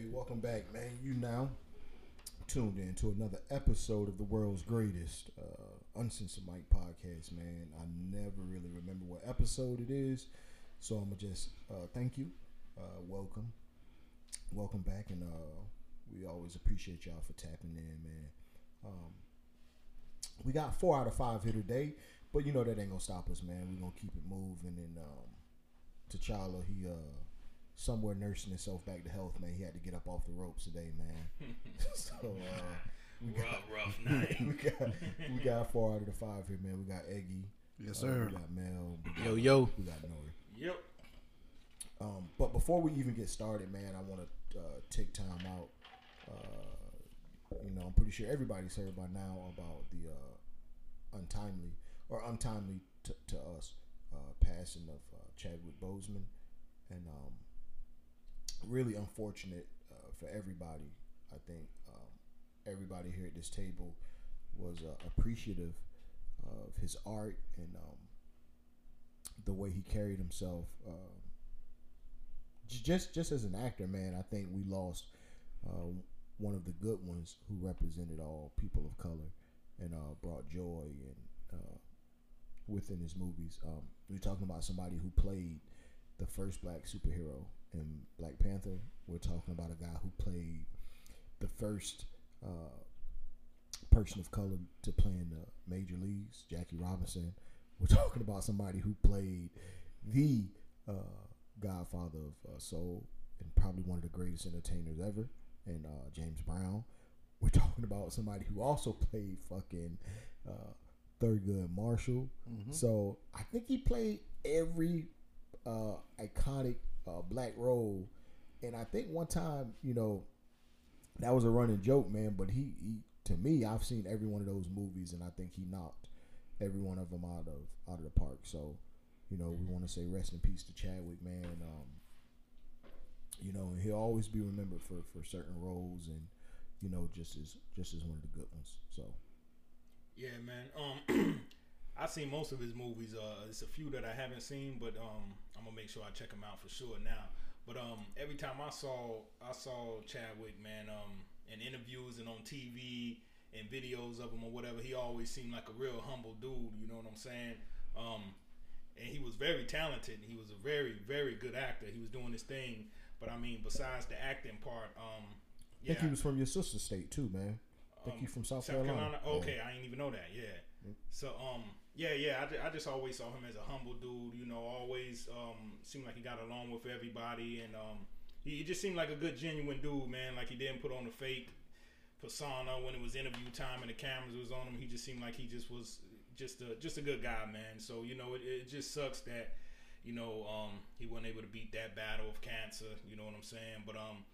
Hey, welcome back, man. You now tuned in to another episode of the world's greatest uh, Uncensored Mike podcast, man. I never really remember what episode it is, so I'm gonna just uh, thank you, uh, welcome, welcome back, and uh, we always appreciate y'all for tapping in, man. Um, we got four out of five here today, but you know that ain't gonna stop us, man. We gonna keep it moving, and um, T'Challa, he uh somewhere nursing himself back to health, man. He had to get up off the ropes today, man. so uh, we rough, got, rough night. we got we got four out of the five here, man. We got Eggy. Yes, uh, sir. we got Mel. We got, yo, yo. We got Nori. Yep. Um, but before we even get started, man, I want to uh, take time out. Uh, you know, I'm pretty sure everybody's heard by now about the uh, untimely or untimely t- to us uh, passing of uh, Chadwick Boseman, and um, really unfortunate uh, for everybody. I think um, everybody here at this table was uh, appreciative of his art and um, the way he carried himself. Uh, just just as an actor, man, I think we lost uh, one of the good ones who represented all people of color and uh, brought joy and uh, within his movies. Um, we're talking about somebody who played the first black superhero in Black Panther. We're talking about a guy who played the first uh, person of color to play in the major leagues, Jackie Robinson. We're talking about somebody who played the uh, godfather of uh, soul and probably one of the greatest entertainers ever, and uh, James Brown. We're talking about somebody who also played fucking uh, Thurgood Marshall. Mm-hmm. So I think he played every uh, iconic uh, black role. And I think one time, you know, that was a running joke, man. But he, he, to me, I've seen every one of those movies, and I think he knocked every one of them out of out of the park. So, you know, we want to say rest in peace to Chadwick, man. Um, you know, he'll always be remembered for for certain roles, and you know, just as just as one of the good ones. So, yeah, man. Um, I've seen most of his movies. Uh, it's a few that I haven't seen, but um, I'm gonna make sure I check him out for sure now. But um, every time I saw I saw Chadwick, man, um, in interviews and on TV and videos of him or whatever, he always seemed like a real humble dude. You know what I'm saying? Um, and he was very talented. He was a very very good actor. He was doing his thing. But I mean, besides the acting part, um, yeah, I think he was from your sister state too, man. I think um, you from South, South Carolina. Carolina. Okay, yeah. I didn't even know that. Yeah. So um, yeah, yeah. I, I just always saw him as a humble dude. You know, always um, seemed like he got along with everybody, and um, he, he just seemed like a good, genuine dude, man. Like he didn't put on a fake persona when it was interview time and the cameras was on him. He just seemed like he just was just a just a good guy, man. So you know, it, it just sucks that you know um, he wasn't able to beat that battle of cancer. You know what I'm saying? But um,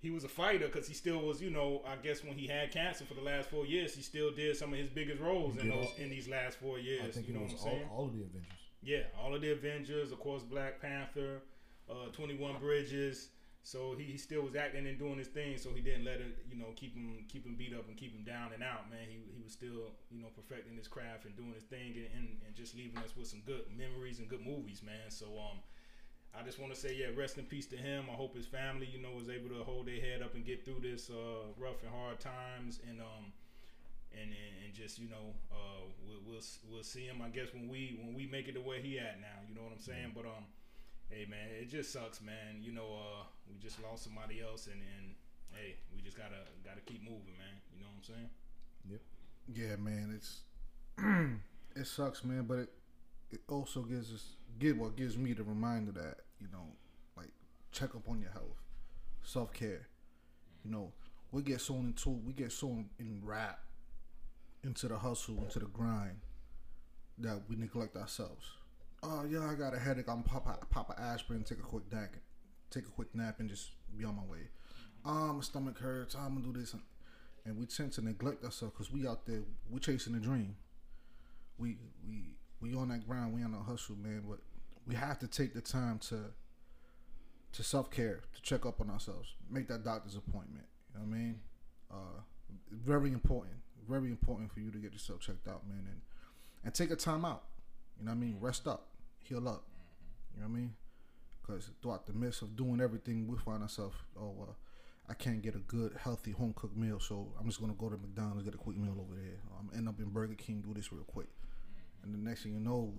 he was a fighter because he still was, you know, I guess when he had cancer for the last four years, he still did some of his biggest roles in those in these last four years. I think you know what I'm saying? All, all, of the Avengers. Yeah, all of the Avengers, of course, Black Panther, uh, Twenty One Bridges. So he, he still was acting and doing his thing. So he didn't let it, you know, keep him keep him beat up and keep him down and out. Man, he, he was still, you know, perfecting his craft and doing his thing and, and, and just leaving us with some good memories and good movies, man. So um I just want to say, yeah, rest in peace to him. I hope his family, you know, was able to hold their head up and get through this uh, rough and hard times, and um, and, and, and just you know, uh, we'll, we'll we'll see him. I guess when we when we make it the way he at now, you know what I'm saying. Mm-hmm. But um, hey man, it just sucks, man. You know, uh, we just lost somebody else, and and hey, we just gotta gotta keep moving, man. You know what I'm saying? Yep. Yeah, man. It's it sucks, man, but it it also gives us give what gives me the reminder that you know, like check up on your health, self care. You know, we get so into we get so in rap into the hustle, into the grind that we neglect ourselves. Oh yeah, I got a headache. I'm pop pop an aspirin, take a quick nap, take a quick nap, and just be on my way. Ah, my stomach hurts. I'm gonna do this, and we tend to neglect ourselves because we out there, we chasing a dream. We we we on that grind, we on the hustle, man. But we have to take the time to to self care, to check up on ourselves, make that doctor's appointment. You know what I mean? Uh, very important, very important for you to get yourself checked out, man, and and take a time out. You know what I mean? Rest up, heal up. You know what I mean? Because throughout the midst of doing everything, we find ourselves, oh, uh, I can't get a good, healthy home cooked meal, so I'm just gonna go to McDonald's get a quick meal over there. I'm end up in Burger King, do this real quick, and the next thing you know,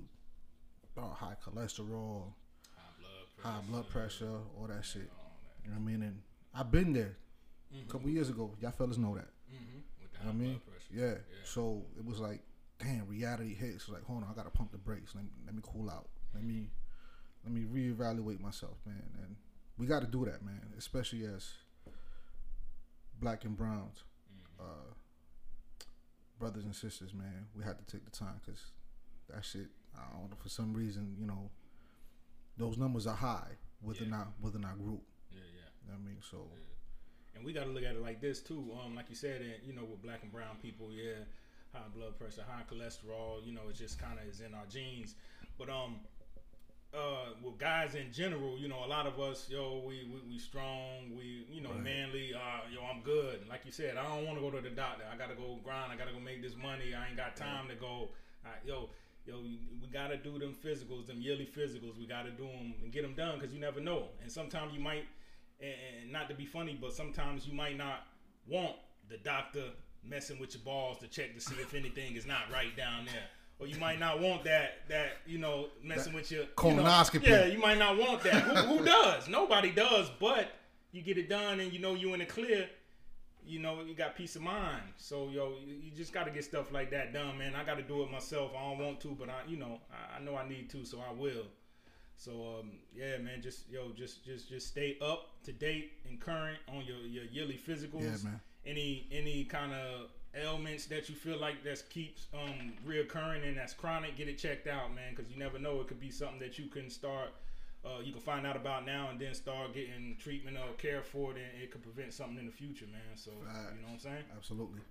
oh, high cholesterol, High blood pressure. high blood pressure, all that shit. all that. You know what I mean? And I've been there a couple years ago. Y'all fellas know that. Mm-hmm. With the You know what I mean? blood. Yeah. Yeah. So it was like, damn, reality hits. Like, hold on, I gotta pump the brakes. Let me, let me cool out. Let me let me reevaluate myself, man. And we got to do that, man. Especially as black and browns, Mm-hmm. uh, brothers and sisters, man. We had to take the time because that shit. I don't know for some reason, you know, those numbers are high within Yeah. our within our group. Yeah, yeah. You know what I mean, so And we got to look at it like this too. Um, like you said, and you know, with black and brown people, yeah, high blood pressure, high cholesterol. You know, it just kind of is in our genes. But um, uh, with guys in general, you know, a lot of us, yo, we we, we strong, we you know, Right. manly. Uh, yo, I'm good. Like you said, I don't want to go to the doctor. I gotta go grind. I gotta go make this money. I ain't got time to go. Yo. Yo, we gotta do them physicals, them yearly physicals. We gotta do them and get them done because you never know. And sometimes you might, and, not to be funny, but sometimes you might not want the doctor messing with your balls to check to see if anything is not right down there. Or you might not want that that you know messing with your you know- Colonoscopy. yeah, you might not want that. who, who does? Nobody does. But you get it done, and you know you in the clear. You know you got peace of mind. So yo, you, just got to get stuff like that done, man. I got to do it myself. I don't want to, but I, you know, I, I know I need to, so I will. So um, yeah, man, just yo, just just just stay up to date and current on your your yearly physicals. Yeah, man. Any any kind of ailments that you feel like that keeps um reoccurring and that's chronic, get it checked out, man, because you never know. It could be something that you can start. Uh, you can find out about now and then start getting treatment or care for it, and it could prevent something in the future, man. So you know what I'm saying? absolutely.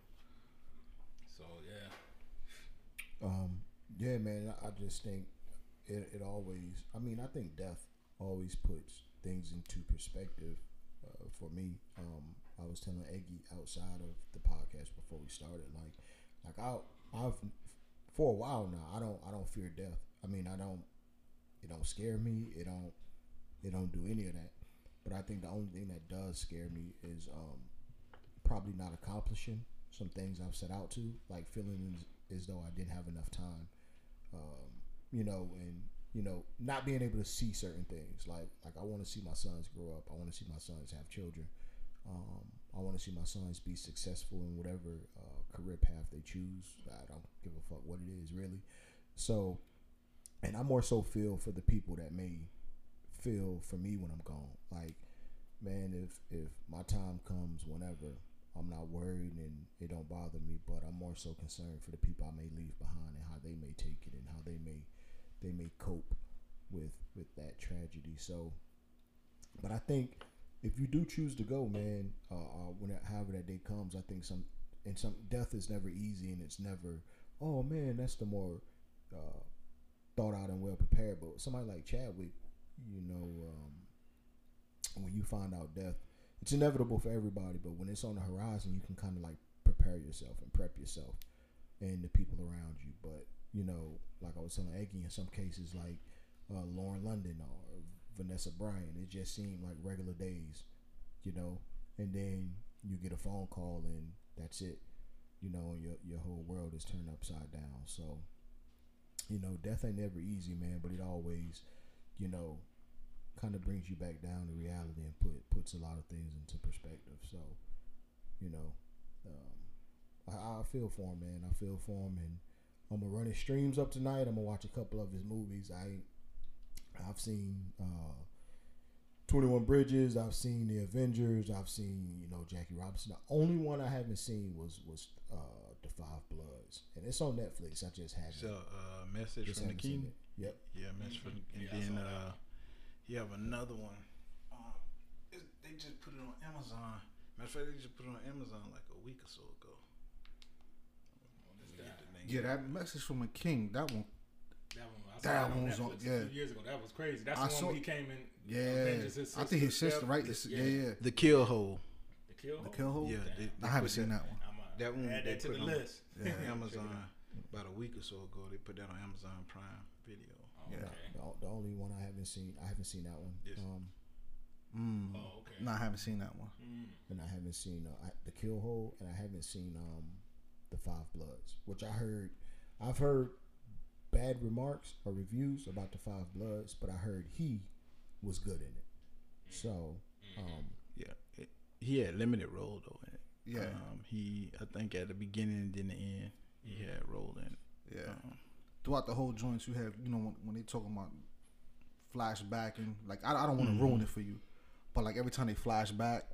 So yeah, Um, yeah, man. I I just think it, it always. I mean, I think death always puts things into perspective. Uh, for me, um, I was telling Eggy outside of the podcast before we started, like, like I, I've for a while now. I don't, I don't fear death. I mean, I don't. It don't scare me. It don't. It don't do any of that. But I think the only thing that does scare me is um, probably not accomplishing some things I've set out to, like feeling as, though I didn't have enough time, um, you know, and you know, not being able to see certain things. Like, like I want to see my sons grow up. I want to see my sons have children. Um, I want to see my sons be successful in whatever uh, career path they choose. I don't give a fuck what it is, really. So, and I more so feel for the people that may feel for me when I'm gone. Like, man, if if my time comes whenever, I'm not worried and it don't bother me. But I'm more so concerned for the people I may leave behind and how they may take it and how they may they may cope with with that tragedy. So, but I think if you do choose to go, man, uh, uh, when that, however that day comes, I think some and some death is never easy and it's never. Oh man, that's the more uh, thought out and well prepared. But somebody like Chadwick, you know, um, when you find out death, it's inevitable for everybody. But when it's on the horizon, you can kind of like prepare yourself and prep yourself and the people around you. But you know, like I was telling Eggy, in some cases, like uh, Lauren London or Vanessa Bryan, it just seemed like regular days, you know. And then you get a phone call and that's it, you know. Your your whole world is turned upside down. So, you know, death ain't never easy, man. But it always, you know, kind of brings you back down to reality and put puts a lot of things into perspective. So, you know, um, I, I feel for him, man. I feel for him, and I'm gonna run his streams up tonight. I'm gonna watch a couple of his movies. I I've seen uh, 21 Bridges. I've seen The Avengers. I've seen you know Jackie Robinson. The only one I haven't seen was was uh, The Five Bloods, and it's on Netflix. I just haven't. So, uh, message just from the king. it. Yep. Yeah, message from, and Yeah, then uh, you have another one. Um, they just put it on Amazon. Matter of fact, they just put it on Amazon like a week or so ago. Let me get the name. Yeah, that message from a king. That one. that one. I saw That that on one was on- yeah. a few years ago. That was crazy. That's I the one saw- he came in. Yeah, his I think his sister, Steph. right? His- yeah, yeah. The kill hole. The kill. The kill hole. Yeah, they, they I haven't put seen that one. I'm That one add they that to put the on- list. Yeah. Amazon about a week or so ago. They put that on Amazon Prime Video. Oh, Yeah. okay. The, the only one I haven't seen. I haven't seen that one. Yes. Um, Mm. Oh, okay. No, I haven't seen that one. Mm. and I haven't seen uh, I- the Kill Hole, and I haven't seen um, the Five Bloods, which I heard. I've heard bad remarks or reviews about the Five Bloods, but I heard he was good in it. So, um, Yeah, it, he had limited role though in it. Yeah. um, he I think at the beginning and then the end he had role in it. Yeah. Um, Throughout the whole joints, you have you know when, when they talking about flashback and like I, I don't want to ruin it for you, but like every time they flash back,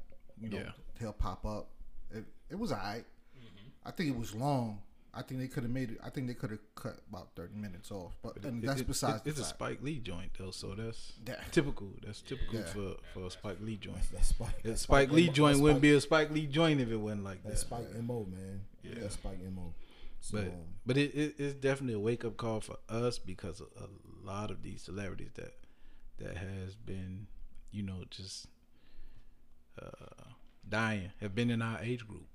you know Yeah. he'll pop up. It, it was alright. I think it was long. I think they could have made it. I think they could have cut about thirty minutes off. But, and it- that's it- besides. It's, the it's a. Spike Lee joint though, so that's Yeah. typical. That's typical Yeah. for for a Spike Lee joint. that's, that's Spike. That that's Spike Lee joint that's wouldn't be a Spike Lee joint if it wasn't like That's that. Spike Mo, man. Yeah. That's Spike Mo. So, But um, but it, it it's definitely a wake up call for us because a, a lot of these celebrities that that has been you know just uh, dying have been in our age group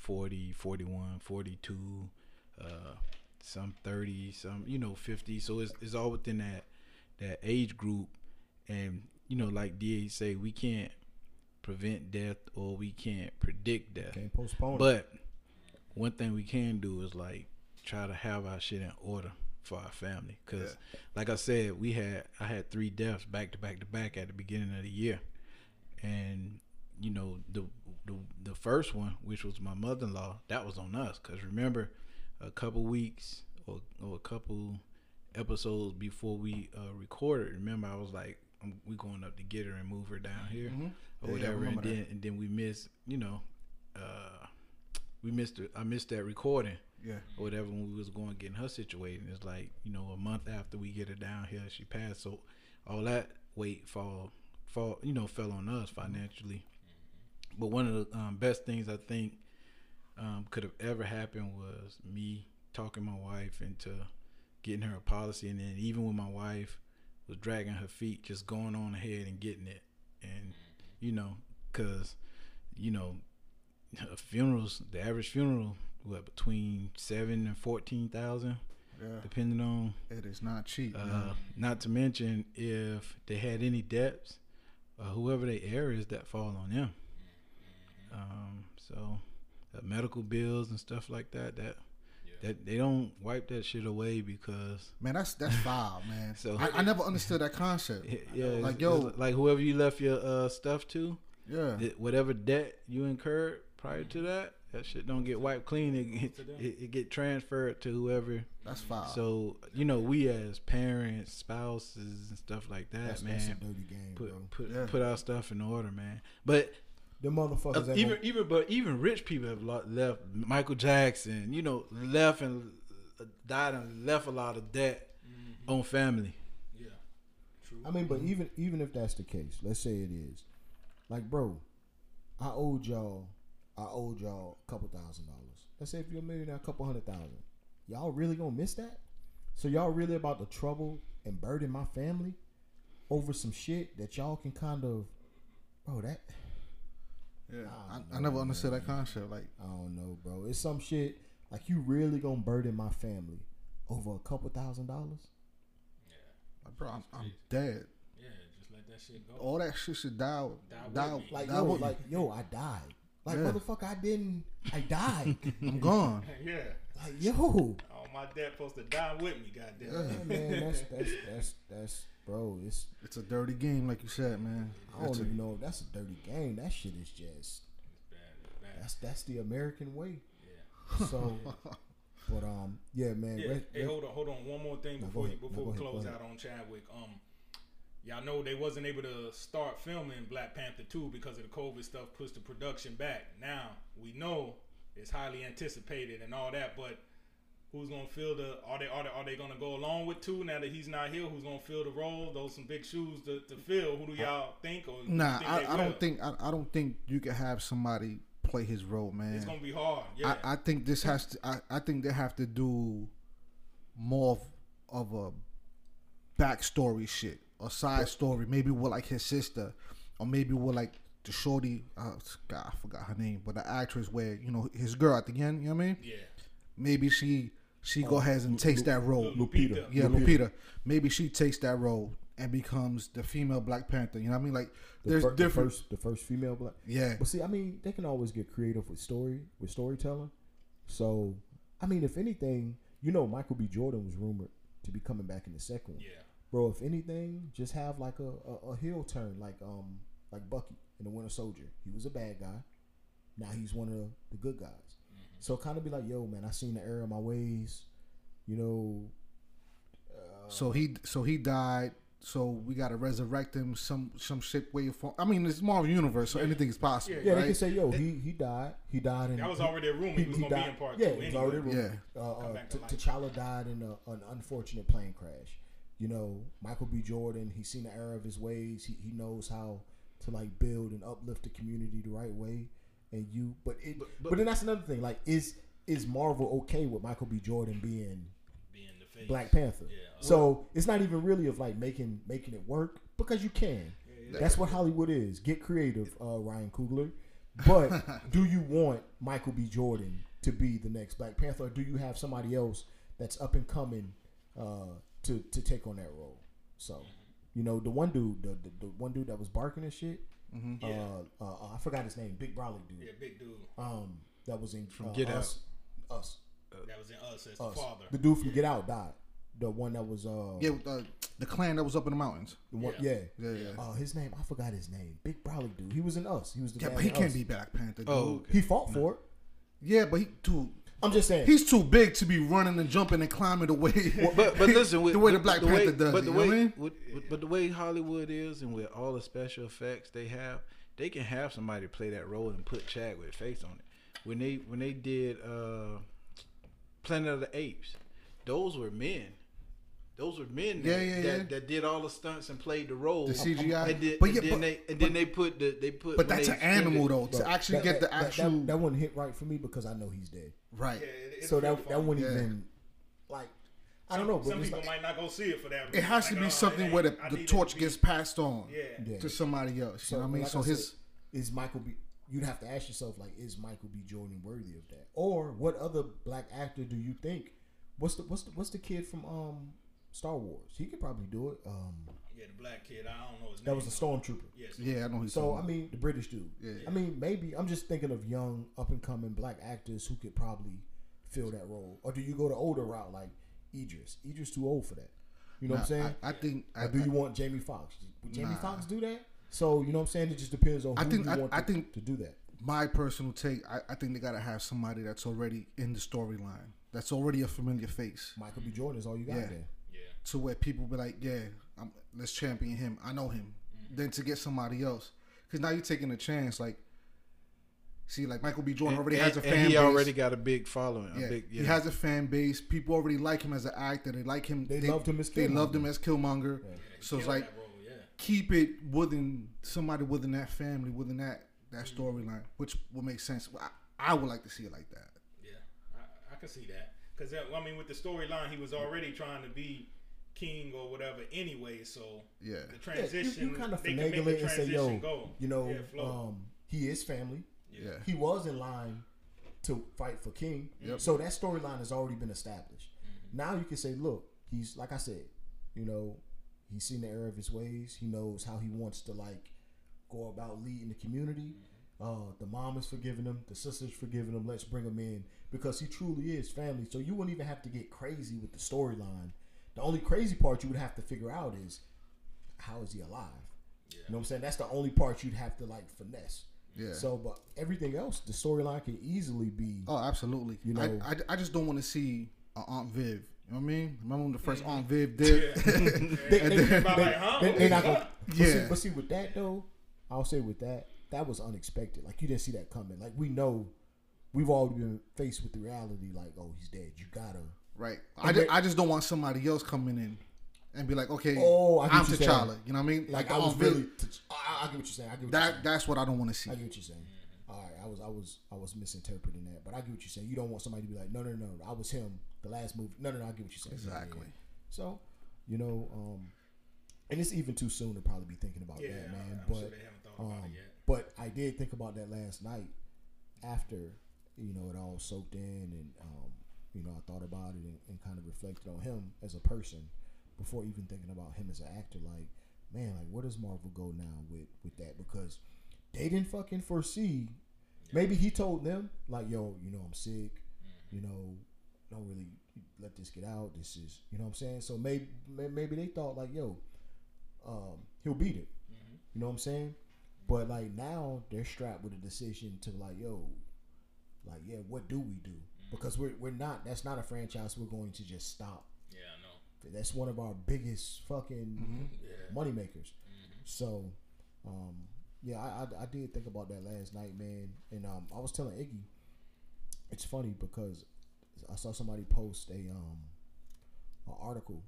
40 41 42 uh, some 30 some you know 50 so it's, it's all within that that age group. And you know like da say we can't prevent death or we can't predict death. Can't postpone it. but one thing we can do is like try to have our shit in order for our family. Cause like I said, we had I had three deaths back to back to back at the beginning of the year, and you know the the, the first one, which was my mother in law, that was on us. Cause remember, a couple weeks or or a couple episodes before we uh, recorded, remember I was like, we going up to get her and move her down here Mhm. or Yeah, yeah, whatever, and remember that. then and then we missed, you know, uh, we missed it. I missed that recording Yeah. or whatever when we was going getting her situated. It's like you know a month after we get her down here, she passed. So all that weight fall fall you know fell on us financially. But one of the um, best things I think um, could have ever happened was me talking my wife into getting her a policy, and then even when my wife was dragging her feet, just going on ahead and getting it, and you know, cause you know, funerals, the average funeral, what between seven and fourteen thousand, Yeah. depending on. It is not cheap. Uh, not to mention if they had any debts, uh, whoever they heir is, that fall on them. Um, so uh, medical bills and stuff like that, that that they don't wipe that shit away because Man, that's that's foul, man. So- I, I never understood that concept. yeah, Like, it's yo- like whoever you left your uh, stuff to, Yeah. that whatever debt you incurred prior to that, that shit don't get wiped clean. It get, it, it get transferred to whoever. That's foul. So you know, we as parents, spouses, and stuff like that, that's, that's man, dirty game, bro. put put Yeah. put our stuff in order, man. But Them motherfuckers uh, even gonna- even but even rich people have left. Michael Jackson, you know, left and uh, died and left a lot of debt Mm-hmm. on family. Yeah. True. I mean, but even even if that's the case, let's say it is, like, bro, I owed y'all, I owed y'all a couple thousand dollars. Let's say if you're a millionaire, a couple hundred thousand. Y'all really gonna miss that? So y'all really about to trouble and burden my family over some shit that y'all can kind of, bro? That yeah. I I, I know, never understood that concept. Like, I don't know, bro. It's some shit like you really gonna burden my family over a couple thousand dollars? Yeah. Like, bro, I'm, I'm dead. Yeah, just let that shit go. All that shit should die. Die Die, with me. Like die yo, with me. like yo, I died. Like Yeah. motherfucker, I didn't. I died. I'm gone. yeah. like yo. All my dad supposed to die with me, goddamn. Yeah. Yeah, man, that's that's that's that's bro. It's It's a dirty game, like you said, man. I don't even know if that's a dirty game. That shit is just It's bad. It's bad. that's that's the American way. Yeah. So, but um, yeah, man. Yeah. rest- hey, rest- hold on, hold on. One more thing No, before go you, ahead. No, before we ahead, close ahead. out on Chadwick. Um, y'all know they wasn't able to start filming Black Panther two because of the COVID stuff. Pushed the production back. Now we know it's highly anticipated and all that, but. Who's gonna fill the? Are they are they are they gonna go along with two now that he's not here? Who's gonna fill the role? Those some big shoes to, to fill. Who do y'all think? Or Nah, think I, I don't think I, I don't think you can have somebody play his role, man. it's gonna be hard. Yeah, I, I think this has to. I, I think they have to do more of, of a backstory shit, a side story. Maybe with like his sister, or maybe with like the shorty. Uh, God, I forgot her name, but the actress where you know his girl at the end. You know what I mean? yeah. Maybe she she go ahead and Lu- takes that role. Lupita. Yeah, Lupita. Lupita. Maybe she takes that role and becomes the female Black Panther. You know what I mean? Like The there's fir- the different. first, the first female black. yeah, But see, I mean, they can always get creative with story, with storytelling. So, I mean, if anything, you know, Michael B. Jordan was rumored to be coming back in the second one. Yeah. Bro, if anything, just have like a, a, a heel turn, like um, like Bucky in the Winter Soldier. He was a bad guy. Now he's one of the, the good guys. So kind of be like, yo, man, I seen the error of my ways. You know. Uh, so he so he died. So we got to resurrect him some some shit way form. I mean, it's Marvel Universe, so anything is possible, Yeah, yeah, they can say, yo, he he died. He died in. That was he- already a rumor he was gonna be in part yeah, two it was anyway. already a rumor. Yeah. Uh, uh, T- to. T'Challa died in a, an unfortunate plane crash. You know, Michael B. Jordan. He's seen the error of his ways. He he knows how to like build and uplift the community the right way. And you, but it, but, But- but- then that's another thing. Like, is is Marvel okay with Michael B. Jordan being Being the face. Black Panther? Yeah. So it's not even really of like making making it work because you can. That's what Hollywood is. Get creative, uh, Ryan Coogler. But do you want Michael B. Jordan to be the next Black Panther, or do you have somebody else that's up and coming uh, to to take on that role? So, you know, the one dude, the, the, the one dude that was barking and shit. Mhm. Yeah. Uh, uh, I forgot his name. Big brolic dude. Yeah, big dude. Um, that was in uh, Get us, us, That was in us as us. the father. The dude from Get Out died. The one that was uh, Yeah, with the, the clan that was up in the mountains. the one, Yeah. yeah. Yeah, yeah. Uh, his name, I forgot his name. Big brolic dude. He was in Us. He was the Yeah, but he can't Us. be Black Panther. Dude. Oh, okay. He fought for it. Yeah, but he too. I'm just saying. He's too big to be running and jumping and climbing the way. but but listen, with, the way the Black way- Panther does. But it, the you know way, what I mean? with, with- but the way Hollywood is, and with all the special effects they have, they can have somebody play that role and put Chadwick face on it. When they when they did uh, Planet of the Apes, those were men. Those were men that, Yeah, yeah, that, yeah. that did all the stunts and played the role. The CGI. And then, But and yeah, then but- they and but- then they put the they put. But that's an animal though. To actually that- get the that- that- actual that, that wouldn't hit right for me because I know he's dead. right. Yeah, it, So real that that wouldn't Yeah. even like I don't know. But Some people like- might not go see it for that. It has Like, to be oh, something it where the, the torch to gets passed on Yeah. Yeah. to somebody else. You know what I mean? like So said, his is Michael B. You'd have to ask yourself like, is Michael B. Jordan worthy of that? Or what other black actor do you think? What's the what's the what's the kid from um Star Wars? He could probably do it. Um, Yeah, the black kid. I don't know his that name. was a stormtrooper. Yes. yeah, I know he's So I mean, the British dude. Yeah. I mean, maybe I'm just thinking of young, up and coming black actors who could probably fill that role. Or do you go the older route like Idris? Idris too old for that. You know what I'm saying? I, I think I, do you want Jamie Foxx? Would Jamie Foxx do that? So you know what I'm saying? It just depends on who I think- you I- want I to, think- to do that. my personal take. I, I think they gotta have somebody that's already in the storyline. That's already a familiar face. Michael B. Jordan is all you got Yeah. there. Yeah. to where people be like, yeah, I'm, let's champion him. I know him. Mm-hmm. Then to get somebody else, because now you're taking a chance. Like, see, like Michael B. Jordan And- already and- has a and fan he base. already got a big following. yeah, a big, he has a fan base. People already like him as an actor. They like him. They loved him as They loved Killmonger. him as Killmonger. Yeah. So it's like role, yeah. keep it within somebody within that family, within that that Mm-hmm. storyline, which will make sense. I, I would like to see it like that. Yeah, I, I can see that. Because, I mean, with the storyline, he was already trying to be king or whatever anyway. So Yeah. the Yeah, you, transition, you kind of they can make finagle it and say, yo, go. you know, Yeah, um, he is family. Yeah. He was in line to fight for King. So that storyline has already been established. Now you can say, look, he's like I said, you know, he's seen the error of his ways. He knows how he wants to like go about leading the community. Uh, the mom is forgiving him. The sister's forgiving him. Let's bring him in because he truly is family. So you wouldn't even have to get crazy with the storyline. The only crazy part you would have to figure out is how is he alive? You know what I'm saying? That's the only part you'd have to like finesse. Yeah. So, but everything else, the storyline can easily be. Oh, absolutely. You know- I, I just don't want to see a Aunt Viv. You know what I mean? Remember when the first Mm-hmm. Aunt Viv did? Yeah. They, And they- then they- like, huh? they- they not gonna- but see- Yeah. But see, with that though, I'll say with that, that was unexpected. Like you didn't see that coming. Like we know, we've already been faced with the reality. Like, oh, he's dead. You gotta. Right. I just, I just don't want somebody else coming in and be like, okay, Oh, I I'm what you're T'Challa. saying. You know what I mean? Like, the I was Aunt Viv. really. I, I get what you're saying. I get what you're that saying. that's what I don't want to see. I get what you're saying. All right, I was I was I was misinterpreting that, but I get what you're saying. You don't want somebody to be like, no, no, no, I was him. The last movie. No, no, no. I get what you're saying. Yeah, yeah, Exactly. yeah. So, you know, um, and it's even too soon to probably be thinking about Yeah, that, man. I'm but sure they haven't thought about um, it yet. but I did think about that last night after you know it all soaked in, and um, you know I thought about it and, and kind of reflected on him as a person. before even thinking about him as an actor, like, man, like where does Marvel go now with with that? Because they didn't fucking foresee. Maybe he told them like, yo, you know, I'm sick. You know, don't really let this get out. This is, you know, what I'm saying. So maybe maybe they thought like, yo, um, he'll beat it. You know what I'm saying? But like now they're strapped with a decision to like, yo, like yeah, what do we do? Because we're we're not. That's not a franchise we're going to just stop. Yeah, I know. That's one of our biggest fucking Yeah. money makers. So, um, yeah, I, I I did think about that last night, man. And um, I was telling Iggy, it's funny because I saw somebody post a um an article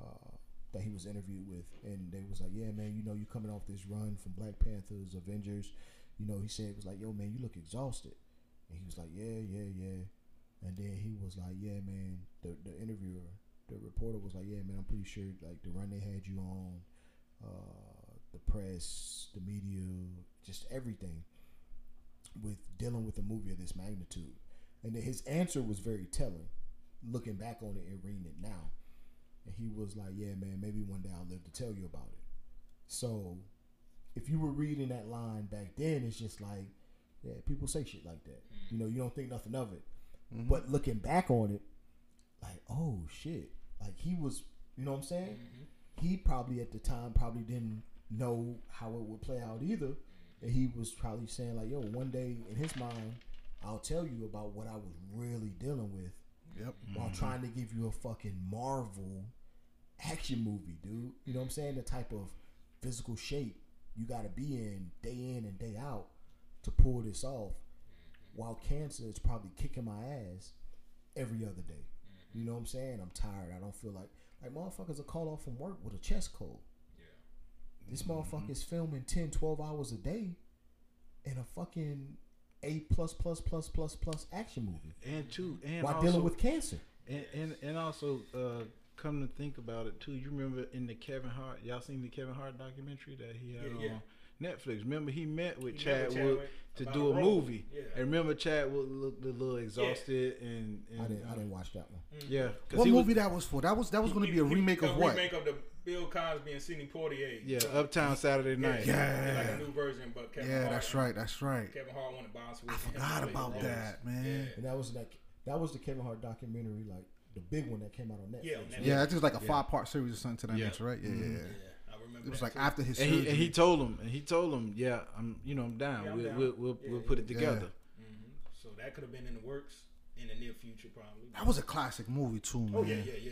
uh, that he was interviewed with, and they was like, "Yeah, man, you know, you coming off this run from Black Panthers, Avengers." You know, he said it was like, "Yo, man, you look exhausted," and he was like, "Yeah, yeah, yeah," and then he was like, "Yeah, man," the the interviewer, the reporter was like, "Yeah, man, I'm pretty sure like the run they had you on." uh, the press, the media, just everything with dealing with a movie of this magnitude. And then his answer was very telling, looking back on it and reading it now. And he was like, "Yeah, man, maybe one day I'll live to tell you about it." So, if you were reading that line back then, it's just like, yeah, people say shit like that. You know, you don't think nothing of it. Mm-hmm. But looking back on it, like, oh shit, like he was, you know what I'm saying? Mm-hmm. He probably at the time probably didn't know how it would play out either, mm-hmm. and he was probably saying like, yo, one day in his mind, I'll tell you about what I was really dealing with Yep. while trying to give you a fucking Marvel action movie, dude. You know what I'm saying? The type of physical shape you got to be in day in and day out to pull this off. While cancer is probably kicking my ass every other day. You know what I'm saying? I'm tired. I don't feel like like motherfuckers are called off from work with a chest cold. Yeah. This motherfucker's filming 10, 12 hours a day in a fucking A plus plus plus plus plus action movie And two, and while also, dealing with cancer. and, and and also, uh, come to think about it too, you remember in the Kevin Hart, y'all seen the Kevin Hart documentary that he had Yeah, yeah. On Netflix? Remember he met with He Chadwick Chadwick to do a a role. movie. Yeah. And remember Chadwick looked a little exhausted and, and I didn't. I didn't watch that one. Mm-hmm. Yeah. What he was- movie that was for? That was that was going to be a He- he- remake of a what? remake of the Bill Cosby and Sidney Poitier. Yeah, Uptown Saturday Night. Yeah. like a new version, but Kevin Yeah, Hart, that's right. That's right. Kevin Hart won the bounce with. I him forgot about that, roles. man. And that was like that was the Kevin Hart documentary, like the big one that came out on Netflix. Yeah, on Netflix. Yeah, that's just like a Yeah. five part series or something to that Yeah. nature, right? Yeah, yeah, mm-hmm. yeah. Yeah, I remember. It was like too. after his And surgery. he, and he told him, and he told him, yeah, I'm, you know, I'm down. Yeah, I'm we'll, down. we'll, we'll, Yeah, we'll put it Yeah. together. Mhm. So that could have been in the works in the near future, probably. that was a classic movie too, man. Oh yeah, yeah, yeah.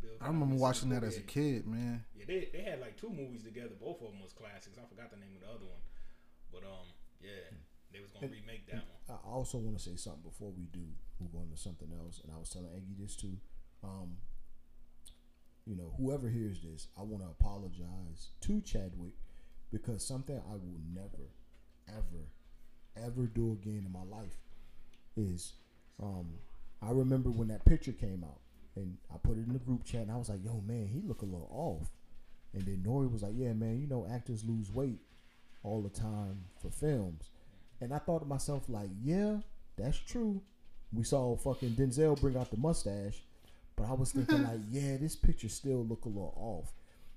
Bill I remember watching that as a kid, man. Yeah, they they had like two movies together. Both of them was classics. I forgot the name of the other one, but um, yeah, they was gonna And- remake that one. I also want to say something before we do move on to something else. And I was telling Eggy this too. Um, you know, whoever hears this, I want to apologize to Chadwick because something I will never, ever, ever do again in my life is, um, I remember when that picture came out and I put it in the group chat and I was like, yo, man, he look a little off. And then Nori was like, yeah, man, you know, actors lose weight all the time for films. And I thought to myself, like, yeah, that's true. We saw fucking Denzel bring out the mustache, but I was thinking, like, yeah, this picture still look a little off.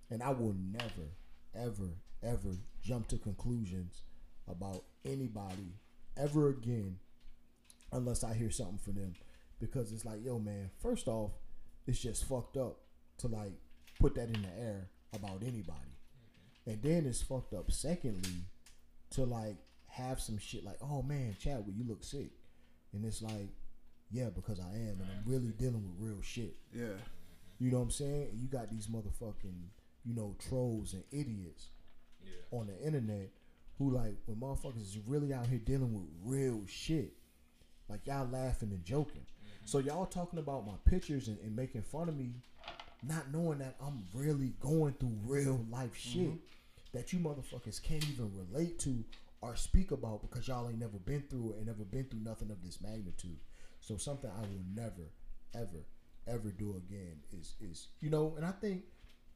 And I will never, ever, ever jump to conclusions about anybody ever again unless I hear something from them. Because it's like, yo, man, first off, it's just fucked up to like put that in the air about anybody. And then it's fucked up, secondly, to like have some shit like, oh man, Chadwick, you look sick. And it's like, yeah, because I am, and I'm really dealing with real shit. Yeah. You know what I'm saying? And you got these motherfucking, you know, trolls and idiots Yeah. on the internet who like when motherfuckers is really out here dealing with real shit. Like y'all laughing and joking. Mm-hmm. So y'all talking about my pictures and, and making fun of me, not knowing that I'm really going through real life mm-hmm. shit that you motherfuckers can't even relate to or speak about because y'all ain't never been through it and never been through nothing of this magnitude. So something I will never, ever, ever do again is is you know, and I think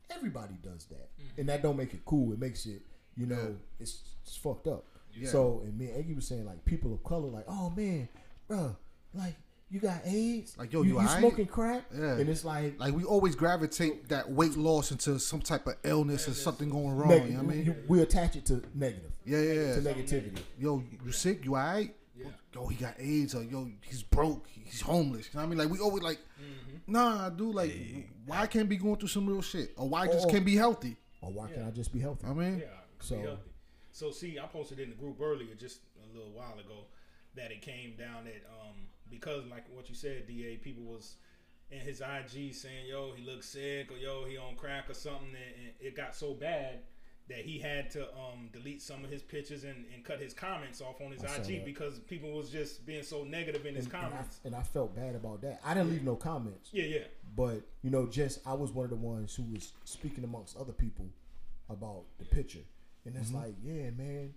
everybody does that, mm-hmm. and that don't make it cool. It makes it you know it's, it's fucked up. Yeah. So and me and Eggy was saying like people of color like oh man, bro, like you got AIDS? Like, yo, you, you you smoking crack? Yeah. And it's like, Like we always gravitate that weight loss into some type of illness or something going wrong. neg- you know what I mean? you- we attach it to negative, yeah, yeah, yeah. to negativity. Yo, you sick? You alright? Yeah. Yo, he got AIDS or yo, he's broke. He's homeless. You know what I mean? Like we always like, nah, dude. Like, why can't be going through some real shit, or why just Or- can't be healthy? Or why can't I just be healthy? I mean, Yeah. So- So, so see, I posted in the group earlier, just a little while ago, that it came down that um because like what you said, Da, people was in his IG saying, "Yo, he looks sick," or "Yo, he on crack," or something, and, and it got so bad that he had to um delete some of his pictures and, and cut his comments off on his I IG because people was just being so negative in his and, and I, comments. and I felt bad about that. I didn't leave no comments, yeah, yeah, but you know, just I was one of the ones who was speaking amongst other people about the picture, and it's like, yeah, man,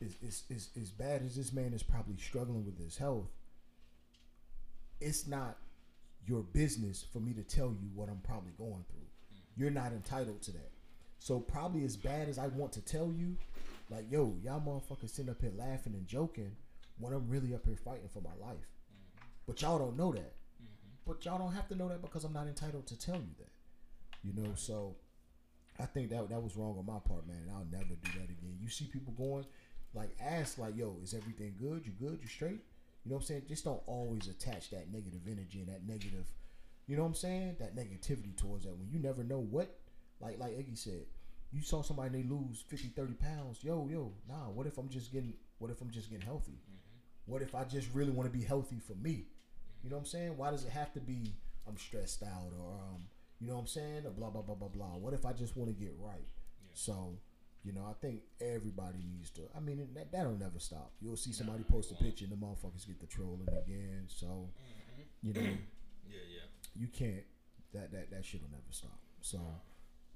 as, as, bad as this man is probably struggling with his health, it's not your business for me to tell you what I'm probably going through. You're not entitled to that. So probably as bad as I want to tell you, like, yo, y'all motherfuckers sitting up here laughing and joking when I'm really up here fighting for my life. Mm-hmm. But y'all don't know that. Mm-hmm. But y'all don't have to know that because I'm not entitled to tell you that. You know, so I think that that was wrong on my part, man. And I'll never do that again. You see people going, like, ask, like, yo, is everything good? You good? You straight? You know what I'm saying? Just don't always attach that negative energy and that negative, you know what I'm saying? That negativity towards that when you never know what, like like Iggy said, you saw somebody they lose 50, 30 pounds. Yo, yo, nah, what if I'm just getting, what if I'm just getting healthy? What if I just really want to be healthy for me? You know what I'm saying? Why does it have to be I'm stressed out or um, you know what I'm saying? Or blah blah blah blah blah. What if I just want to get right? So, you know, I think everybody needs to. I mean, that that'll never stop. You'll see somebody post a picture and the motherfuckers get the trolling again. So, you know, yeah, yeah. you can't. That that that shit'll never stop. So,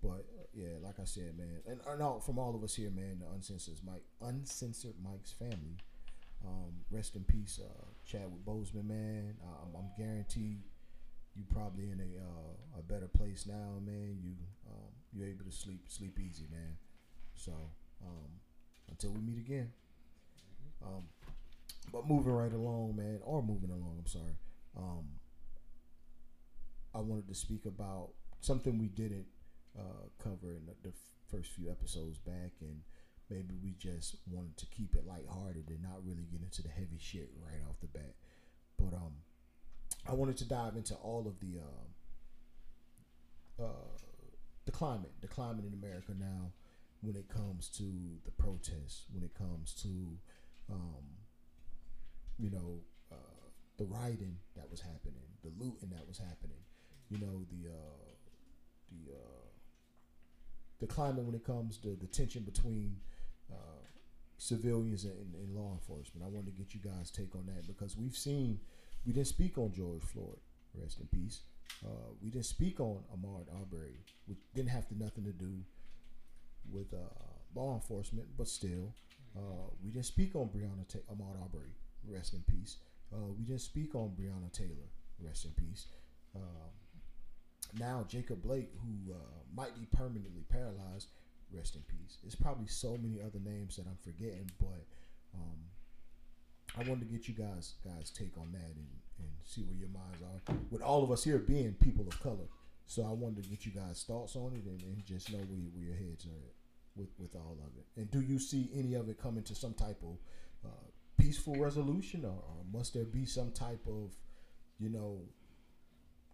but uh, yeah, like I said, man, and, and from all of us here, man, the uncensored Mike, uncensored Mike's family. Um, rest in peace, uh, Chadwick Boseman, man. I'm, I'm guaranteed you probably in a uh, a better place now, man. You um, you're able to sleep sleep easy, man. So um, until we meet again. Um, but moving right along, man, or moving along. I'm sorry. Um, I wanted to speak about something we didn't uh, cover in the, the first few episodes back, and maybe we just wanted to keep it lighthearted and not really get into the heavy shit right off the bat. But um, I wanted to dive into all of the uh, uh, the climate, the climate in America now, when it comes to the protests, when it comes to um, you know uh, the rioting that was happening, the looting that was happening, you know the uh, the uh, the climate when it comes to the tension between uh, civilians and, and, law enforcement. I wanted to get you guys' take on that because we've seen we didn't speak on George Floyd, rest in peace. Uh, we didn't speak on Ahmaud Arbery, which didn't have to nothing to do with uh, law enforcement, but still, uh, we didn't speak on Breonna Ta- Ahmaud Arbery, rest in peace. Uh, we didn't speak on Breonna Taylor, rest in peace. Um, now Jacob Blake, who uh, might be permanently paralyzed, rest in peace. There's probably so many other names that I'm forgetting, but um, I wanted to get you guys guys take on that and, and see where your minds are. With all of us here being people of color, so I wanted to get you guys thoughts on it and, and just know where, where your heads are at with with all of it. And do you see any of it coming to some type of uh, peaceful resolution, or, or must there be some type of you know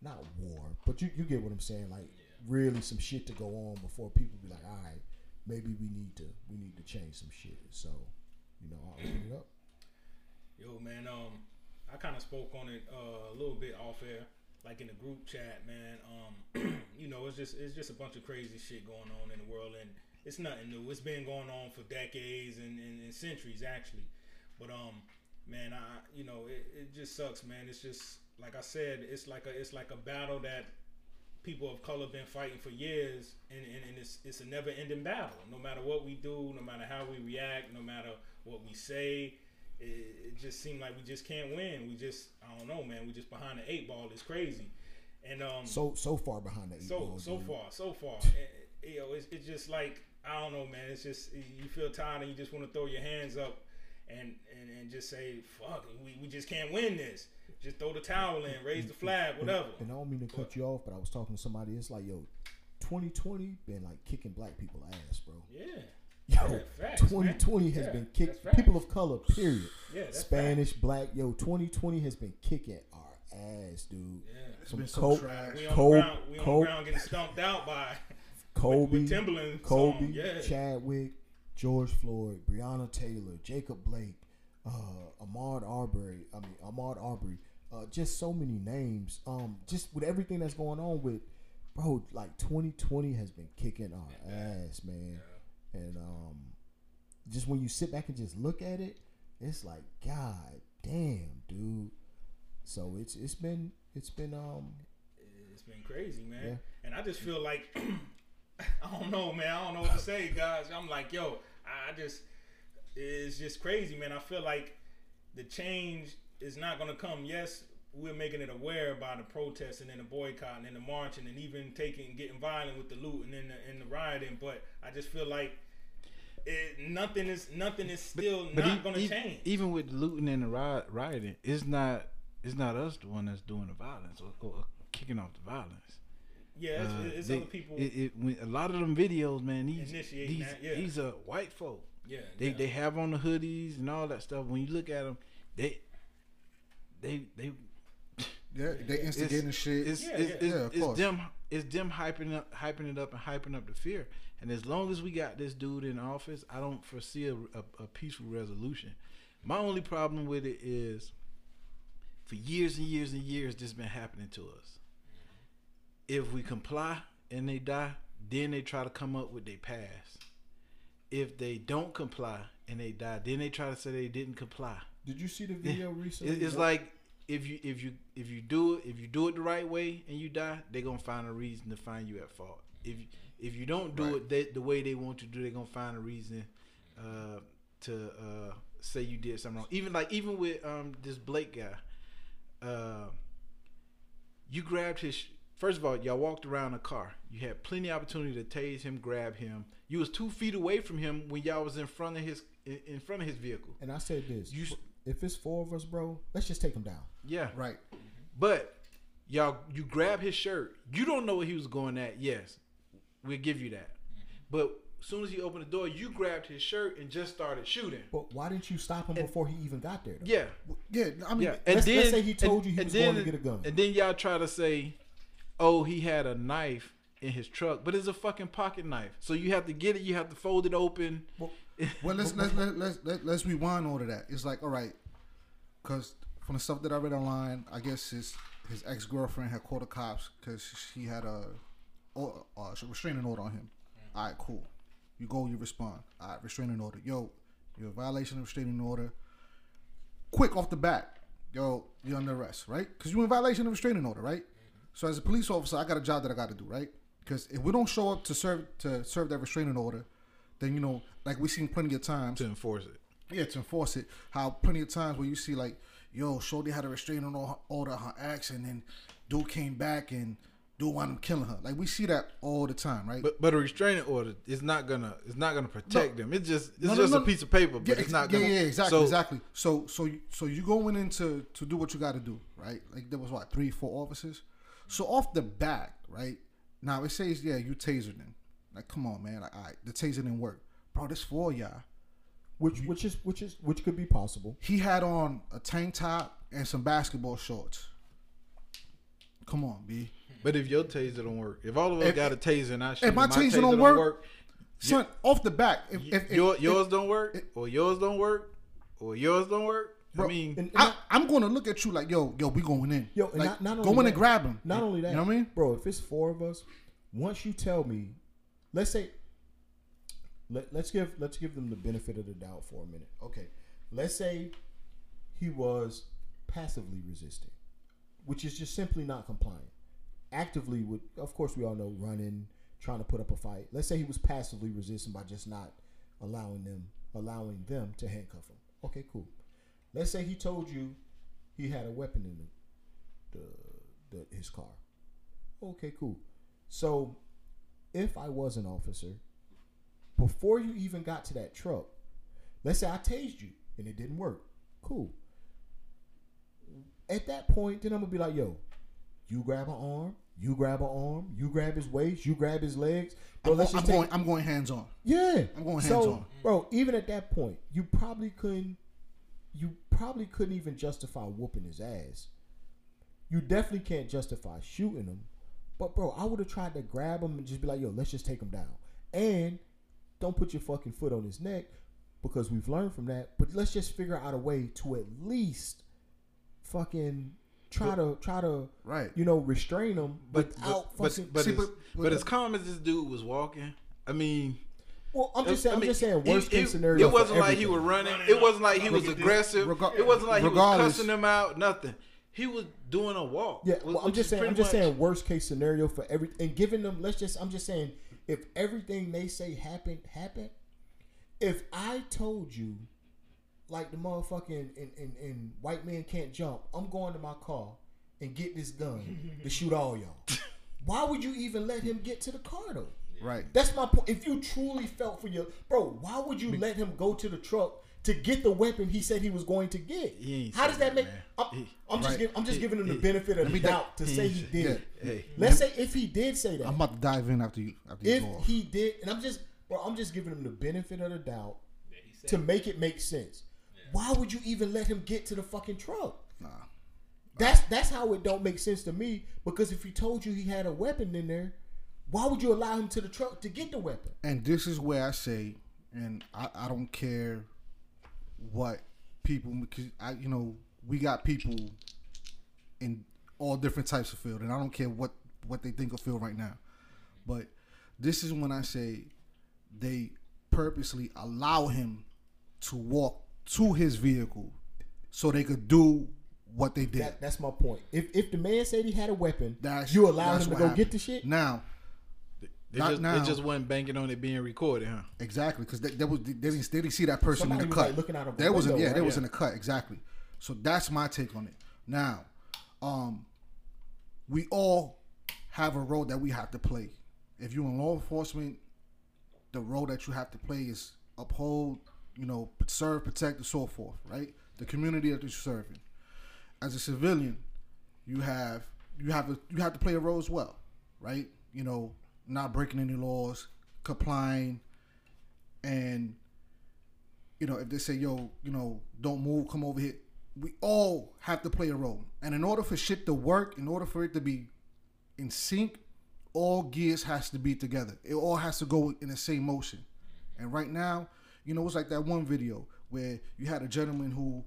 not war, but you, you get what I'm saying. Like really some shit to go on before people be like, all right, maybe we need to we need to change some shit. So, you know, I'll open it up. Yo, man, um, I kind of spoke on it uh, a little bit off air, like in the group chat, man. Um, you know, it's just it's just a bunch of crazy shit going on in the world, and it's nothing new. It's been going on for decades and, and, and centuries, actually. But um, man, I you know it, it just sucks, man. It's just like I said, it's like a it's like a battle that people of color been fighting for years, and, and, and it's it's a never ending battle. No matter what we do, no matter how we react, no matter what we say, it, it just seemed like we just can't win. We just I don't know, man. We just behind the eight ball. It's crazy, and um, So so far behind the eight so ball, so dude. far, so far. And, you know, it's, it's just like I don't know, man. It's just you feel tired and you just want to throw your hands up and and, and just say fuck, we, we just can't win this. Just throw the towel in, raise the flag, whatever. And, and I don't mean to cut you off, but I was talking to somebody. It's like, yo, 2020 been like kicking black people ass, bro. Yeah. Yo, facts, 2020 man. has Yeah, been kicking People of color, period. Yeah, that's Spanish, black. Yo, 2020 has been kicking our ass, dude. Yeah. It's Some been so coke- trash. We on Kobe- the ground, we on Kobe- the ground getting stomped out by Kobe, with Timberland Kobe, song. Yeah. Chadwick, George Floyd, Breonna Taylor, Jacob Blake, uh, Ahmaud Arbery. I mean, Ahmaud Arbery. Uh, just so many names. Um, just with everything that's going on with, bro, like 2020 has been kicking our ass, man. And um, just when you sit back and just look at it, it's like, God damn, dude. So it's it's been it's been um It's been crazy, man. Yeah. And I just feel like I don't know, man. I don't know what to say, guys. I'm like, yo, I just it's just crazy, man. I feel like the change is not gonna come. Yes, we're making it aware by the protesting and then the boycott and then the marching and even taking getting violent with the looting and the and the rioting, but I just feel like it, nothing is nothing is still not e- gonna e- change. Even with looting and the riot, rioting, it's not it's not us the one that's doing the violence or, or kicking off the violence. yeah, it's, Uh, it's they- other people. It, it, when, a lot of them videos, man. These these that, yeah. these are white folk. yeah, They yeah. they have on the hoodies and all that stuff. When you look at them, they they they Yeah, they instigating shit. It's Yeah, it's, yeah. it's, Yeah, of it's course. them it's them hyping up hyping it up and hyping up the fear. And as long as we got this dude in office, I don't foresee a, a, a peaceful resolution. My only problem with it is, for years and years and years, this been happening to us. If we comply and they die, then they try to come up with their past. If they don't comply and they die, then they try to say they didn't comply. Did you see the video recently? It- It's like if you if you if you do it if you do it the right way and you die, they're gonna find a reason to find you at fault. If you, if you don't do Right. it that, the way they want you to do, they're gonna find a reason uh, to uh, say you did something wrong. Even like even with um, this Blake guy, uh, you grabbed his. First of all, y'all walked around a car. You had plenty of opportunity to tase him, grab him. You was two feet away from him when y'all was in front of his in, front of his vehicle. and I said this: You if it's four of us, bro, let's just take him down. Yeah, right. But y'all, you grab his shirt. You don't know what he was going at. Yes, we'll give you that. But as soon as he opened the door, you grabbed his shirt and just started shooting. But why didn't you stop him And- before he even got there? Though? Yeah, Yeah, I mean, yeah. And let's- then let's say he told and- you he was going to then- get a gun. And then y'all try to say, "Oh, he had a knife in his truck," but it's a fucking pocket knife. So you have to get it. You have to fold it open. Well, Well, let's let's let's let's, let, let's rewind all of that. It's like, all right, because from the stuff that I read online, I guess his his ex girlfriend had called the cops because she had a, uh, restraining order on him. All right, cool. You go, you respond. All right, restraining order. Yo, you're a violation of restraining order. Quick off the bat, yo, you're under arrest, right? Because you're in violation of restraining order, right? So as a police officer, I got a job that I got to do, right? Because if we don't show up to serve to serve that restraining order, then you know, like we've seen plenty of times, to enforce it. yeah, to enforce it. How plenty of times where you see like, yo, Shorty had a restraining or- order on her ex, and then dude came back and dude wound up killing her. Like we see that all the time, right? But but a restraining order is not gonna it's not gonna protect them. It's just it's No, no, just no. a piece of paper, but yeah, it's not yeah, gonna. yeah, exactly, so, exactly. So, so, you, so you going in to to do what you got to do, right? Like there was what three, four officers. So off the bat, right now it says, yeah, you tasered him. Like, come on, man. Like, all right, the taser didn't work, bro. This for y'all. which which is which is which could be possible. He had on a tank top and some basketball shorts. Come on, b. But if your taser don't work, if all of us If- got a taser and I shoot, if my and taser don't work, Son, off the back, if, if, if, your, if- yours don't work, or yours don't work, or yours don't work. Bro, I mean, and, and I, I'm going to look at you like, yo, yo, we going in. yo, like, not, not go only in that, and grab him. Not only that, you know what I mean? bro. If it's four of us, once you tell me, let's say, let, let's give let's give them the benefit of the doubt for a minute. Okay, let's say he was passively resisting, which is just simply not complying. Actively would, of course, we all know running, trying to put up a fight. Let's say he was passively resisting by just not allowing them allowing them to handcuff him. Okay, cool. Let's say he told you he had a weapon in the, the, the his car. Okay, cool. So, if I was an officer, before you even got to that truck, let's say I tased you, and it didn't work. Cool. At that point, then I'm gonna be like, yo, you grab an arm, you grab an arm, you grab his waist, you grab his legs. Bro, I'm, let's I'm just take going. I'm going hands on. yeah, I'm going so, hands-on. bro. Even at that point, you probably couldn't. You probably couldn't even justify whooping his ass. You definitely can't justify shooting him. But bro, I would have tried to grab him and just be like, "Yo, let's just take him down." And don't put your fucking foot on his neck because we've learned from that. But let's just figure out a way to at least fucking try to try to Right. you know restrain him But without but but, fucking. but, See, as, but- but, but- as calm as this dude was walking, I mean, well, I'm just saying. I I'm mean, just saying. it- Worst it, case scenario. It wasn't for like he was running. Running It wasn't like he was Look at this. aggressive. Rega- it wasn't like he was cussing them out. Nothing. He was doing a walk. Yeah, well, I'm just saying. I'm just much- saying worst case scenario for every and giving them. Let's just. I'm just saying if everything they say happened happened. If I told you, like the motherfucking and, and, and white man can't jump, I'm going to my car and get this gun to shoot all y'all. Why would you even let him get to the car though? Right. That's my point. If you truly felt for your bro, why would you let him go to the truck to get the weapon he said he was going to get? How does that that, make? man. I'm, He- I'm just Right. giving, I'm just He- giving him the benefit of the doubt to say he say- did. Hey, Let's say if he did say that, I'm about to dive in after you. After if go off. he did, and I'm just bro, I'm just giving him the benefit of the doubt Yeah, to make it make sense. Why would you even let him get to the fucking truck? Nah. That's that's how it don't make sense to me. Because if he told you he had a weapon in there, why would you allow him to the truck to get the weapon? And this is where I say, and I, I don't care what people because I you know we got people in all different types of field, and I don't care what what they think of field right now. But this is when I say they purposely allow him to walk to his vehicle so they could do what they did. That, that's my point. If if the man said he had a weapon, That's you allow him to go happened. get the shit. Now, They Not just, now. they just wasn't banking on it being recorded, huh? Exactly, because they, they, was, they, didn't, they didn't see that person Somebody in the cut. like, looking out of a there wasn't, window, yeah, there right? was in the cut exactly. So that's my take on it. Now, um, we all have a role that we have to play. If you're in law enforcement, the role that you have to play is uphold, you know, serve, protect, and so forth. Right, the community that you're serving. As a civilian, you have you have to you have to play a role as well, right? You know, not breaking any laws, complying, and you know, if they say, "Yo, you know, don't move, come over here," we all have to play a role. And in order for shit to work, in order for it to be in sync, all gears has to be together. It all has to go in the same motion. And right now, you know, it's like that one video where you had a gentleman who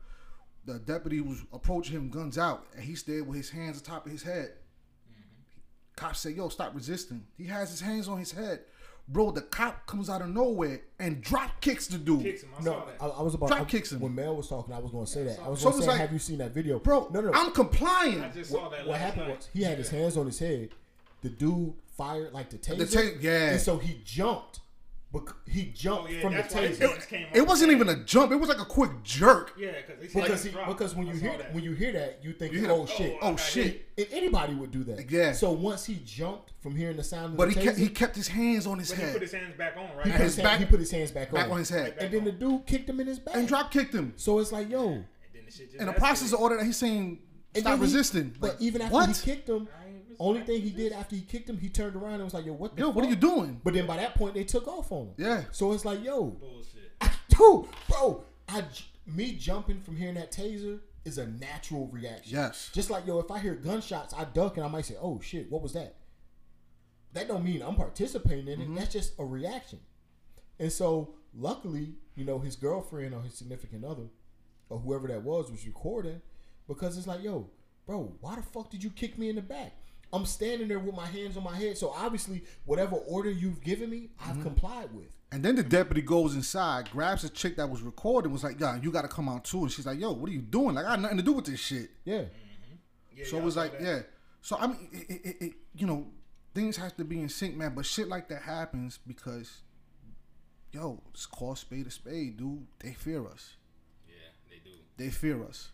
the deputy was approaching him, guns out, and he stayed with his hands on top of his head. Cop said, "Yo, stop resisting." He has his hands on his head, bro. The cop comes out of nowhere and drop kicks the dude, Kicks him. I No, saw that. I, I was about to Drop I- kicks him. When Mel was talking, I was going to say that. I was So going to it's say, like- "Have you seen that video, bro. No, no. I'm complying. I just saw what last happened night. was he had his hands on his head. The dude fired like the taser. ta- yeah. And so he jumped. Bec- he jumped Oh, yeah, from the that's why his taser. hands It wasn't even a jump. It was like a quick jerk. Yeah, because Because he, because when you hear that. when you hear that, you think, You hear "Oh shit, Oh I shit! And anybody would do that. Yeah. So once he jumped from hearing the sound of But the he taser, kept he kept his hands on his But he head put his hands back on, right? he, put his his hand- back- he put his hands back, back on. on his head and then the dude kicked him in his back. and drop kicked him. So it's like, yo, And then the shit just In the process of order that he's saying And stop then resisting. But Like, even after he kicked him, I ain't resist- only thing he did after he kicked him, he turned around and was like, "Yo, what the Yo, what are you doing? But then by that point, they took off on him. Yeah. So it's like, yo, Bullshit. dude, bro, I j- me jumping from hearing that taser is a natural reaction. Yes. Just like yo, if I hear gunshots, I duck and I might say, "Oh shit, what was that?" That don't mean I'm participating in it. Mm-hmm. That's just a reaction. And so, luckily, you know, his girlfriend or his significant other or whoever that was was recording because it's like, yo, bro, why the fuck did you kick me in the back? I'm standing there with my hands on my head. So obviously, whatever order you've given me, I've Mm-hmm. complied with. And then the deputy goes inside, grabs a chick that was recording, was like, "Yeah, you got to come out too." And she's like, "Yo, what are you doing? Like, I got nothing to do with this shit." Yeah. Yeah, so yeah, it was like, that. yeah. So I mean, it, it, it, it, you know, things have to be in sync, man. But shit like that happens because, yo, it's called spade a spade, dude. They fear us. Yeah, they do. They fear us.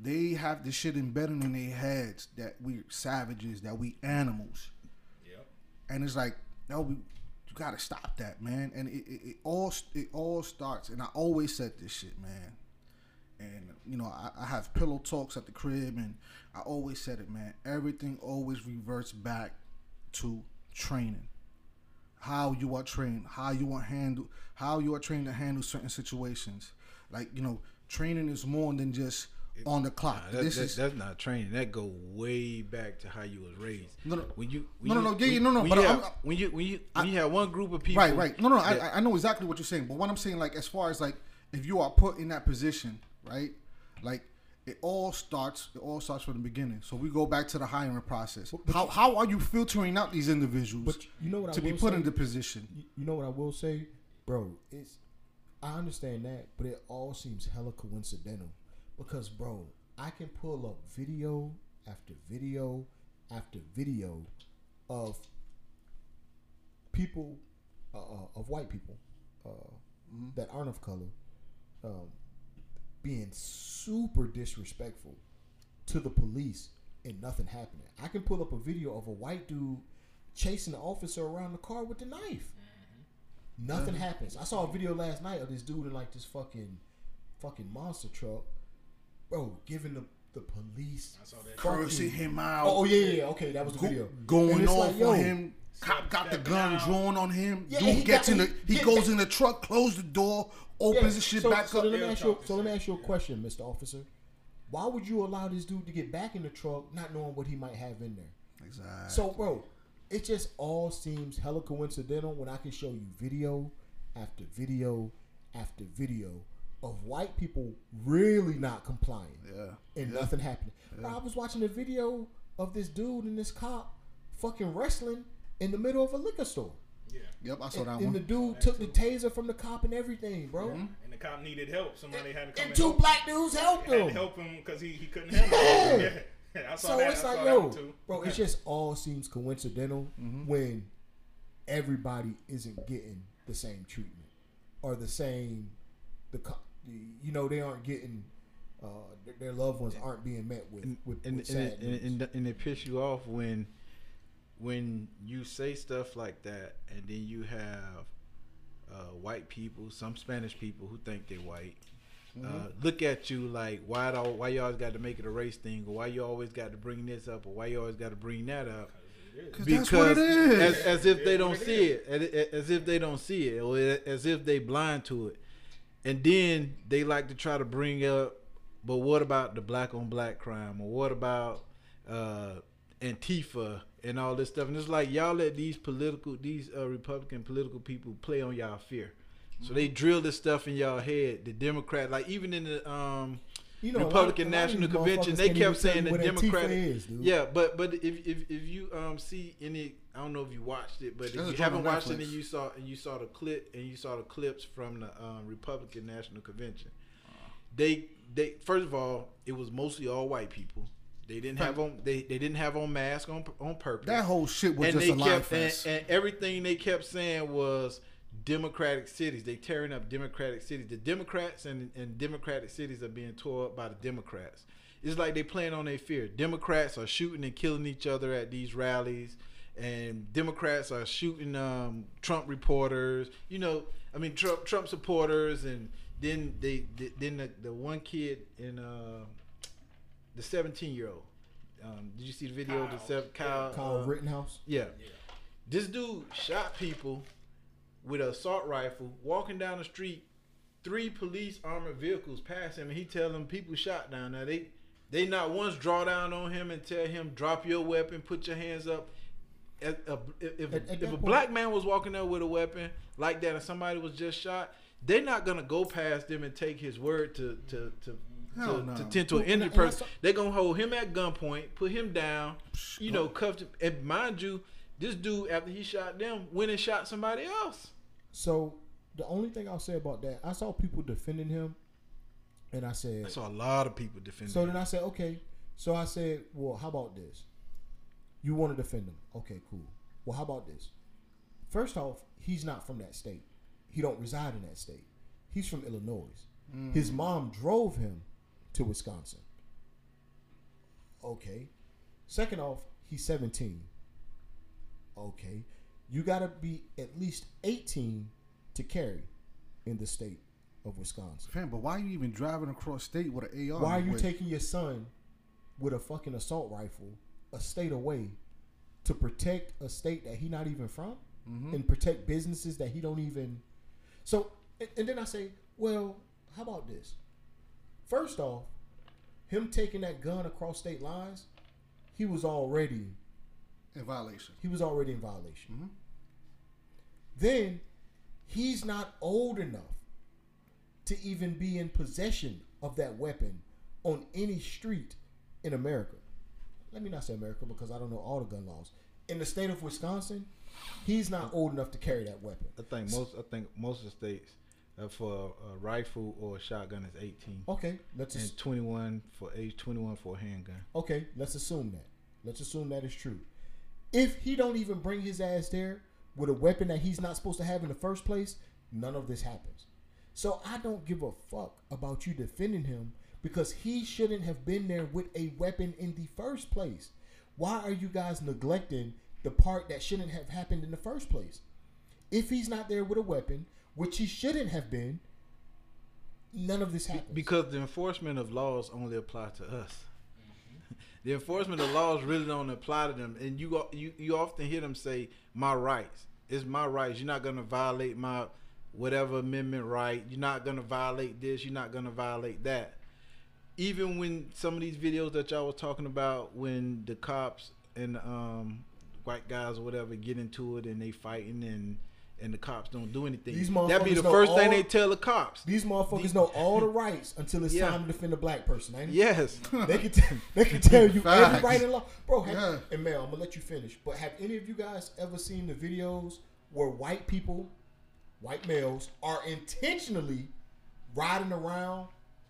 They have this shit embedded in their heads that we're savages, that we animals. Yep. and it's like no we you gotta stop that man and it, it, it all it all starts and i always said this shit man and you know I, I have pillow talks at the crib, and I always said it, man. Everything always reverts back to training. How you are trained, how you are handle, how you are trained to handle certain situations. Like you know, training is more than just on the clock. Nah, that, this that- is that's not training. That go way back to how you was raised. No, no. When you, when No, no, you, no, yeah, yeah, when- no, no, When but you, I'm- have, when you, when you, when you have one group of people, Right, right. No, no, no. that- I, I know exactly what you're saying, but what I'm saying, like, as far as like, if you are put in that position, right, like, it all starts. It all starts from the beginning. So we go back to the hiring process. how how are you filtering out these individuals But you know what I to be put say? in the position? You- You know what I will say, bro? It's I understand that, but it all seems hella coincidental because, bro, I can pull up video after video after video of people, uh, uh, of white people uh, that aren't of color, um, being super disrespectful to the police and nothing happening. I can pull up a video of a white dude chasing the officer around the car with the knife. Nothing happens. I saw a video last night of this dude in like this fucking fucking monster truck. Bro, giving the the police I saw that. fucking- Cursing him out. Oh, oh, yeah, yeah, yeah, okay, that was the Go- video. Going it's off like, yo, on him. Cop got the gun out. drawn on him. Yeah, Dude he gets got- in the. he- He yeah, goes that- in the truck, closes the door, Yeah, opens the shit so, back so up. Let me ask you, so let me ask you a question, Mr. Officer. Why would you allow this dude to get back in the truck, not knowing what he might have in there? Exactly. So, bro, it just all seems hella coincidental when I can show you video after video after video of white people really not complying yeah. and nothing happening. Bro, I was watching a video of this dude and this cop fucking wrestling in the middle of a liquor store. Yeah. Yep, I saw And, that and one. the dude took the taser from the cop and everything, bro. And the cop needed help. Somebody had to come And and two help, black dudes helped had to him. help him because he, he couldn't handle it. Yeah. I saw So that. it's I like, saw that yo, one too. bro, it just all seems coincidental Mm-hmm. when everybody isn't getting the same treatment or the same, the co- you know, they aren't getting, uh, their- their loved ones aren't being met with and with, and, with and, sad it, and, news. and, and it piss you off when when you say stuff like that, and then you have uh, white people, some Spanish people who think they're white. Uh, look at you like why do, why you always got to make it a race thing or why you always got to bring this up or why you always got to bring that up 'Cause that's what it is. as, as if It they don't it see it, as- as if they don't see it, or as if they blind to it. And then they like to try to bring up, but what about the black on black crime, or what about uh, Antifa and all this stuff? And it's like y'all let these political, these uh, Republican political people play on y'all fear. So they drill this stuff in y'all head. The Democrat, like even in the um, You know, Republican a lot of National Convention, they kept saying the Democratic. is. Yeah, but but if if, if you um see any, I don't know if you watched it, but if you haven't watched it and you saw and you saw the clip and you saw the clips from the um, Republican National Convention, they they first of all it was mostly all white people. They didn't have on they, they didn't have on masks on on purpose. That whole shit was and just a lie kept and, fest. and everything they kept saying was democratic cities. They tearing up democratic cities. The Democrats and, and democratic cities are being tore up by the Democrats. It's like they playing on their fear. Democrats are shooting and killing each other at these rallies, and Democrats are shooting um, Trump reporters. You know, I mean Trump Trump supporters, and then they then the, the one kid in uh, the seventeen year old. Um, did you see the video of the Kyle. seven, Kyle? Kyle uh, Rittenhouse. yeah. This dude shot people with an assault rifle walking down the street. Three police armored vehicles pass him, and he tell them people shot down there. They they not once draw down on him and tell him drop your weapon, put your hands up. If, if, At- at if a point- black man was walking there with a weapon like that, and somebody was just shot, they're not gonna go past them and take his word to to to. To, no. to tend to an injured person, they're gonna hold him at gunpoint, put him down, you know, cuffed him. And mind you, this dude after he shot them went and shot somebody else. So the only thing I'll say about that, I saw people defending him, and I said, I saw a lot of people defending. So him. then I said, okay. So I said, well, how about this? You want to defend him? Okay, cool. Well, how about this? First off, he's not from that state. He don't reside in that state. He's from Illinois. Mm. His mom drove him to Wisconsin. Okay. Second off, he's 17. Okay. You got to be at least 18 to carry in the state of Wisconsin. Fam, but why are you even driving across state with an AR? Why are you with- taking your son with a fucking assault rifle a state away to protect a state that he not even from Mm-hmm. and protect businesses that he don't even so and, and then I say, well, how about this? First off, him taking that gun across state lines, he was already in violation? he was already in violation. Mhm. Then he's not old enough to even be in possession of that weapon on any street in America. Let me not say America because I don't know all the gun laws. In the state of Wisconsin, he's not old enough to carry that weapon. I think most I think most of the states uh, for a rifle or a shotgun is 18 Okay, let's and ass- 21 for age 21 for a handgun. okay, let's assume that. Let's assume that is true. If he don't even bring his ass there with a weapon that he's not supposed to have in the first place, none of this happens. So I don't give a fuck about you defending him because he shouldn't have been there with a weapon in the first place. Why are you guys neglecting the part that shouldn't have happened in the first place? If he's not there with a weapon, which he shouldn't have been, none of this happens. Because the enforcement of laws only apply to us. The enforcement of laws really don't apply to them, and you you you often hear them say, "My rights." It's my rights. You're not gonna violate my whatever amendment right. You're not gonna violate this. You're not gonna violate that. Even when some of these videos that y'all was talking about, when the cops and um, white guys or whatever get into it and they fighting and and the cops don't do anything. These That'd be the know first thing they tell the cops. These motherfuckers know all the rights until it's Yeah. time to defend a black person, ain't it? Yes. They can t- they can tell you every right and law, bro. Have, Yeah. And Mel, I'm gonna let you finish. But have any of you guys ever seen the videos where white people, white males, are intentionally riding around,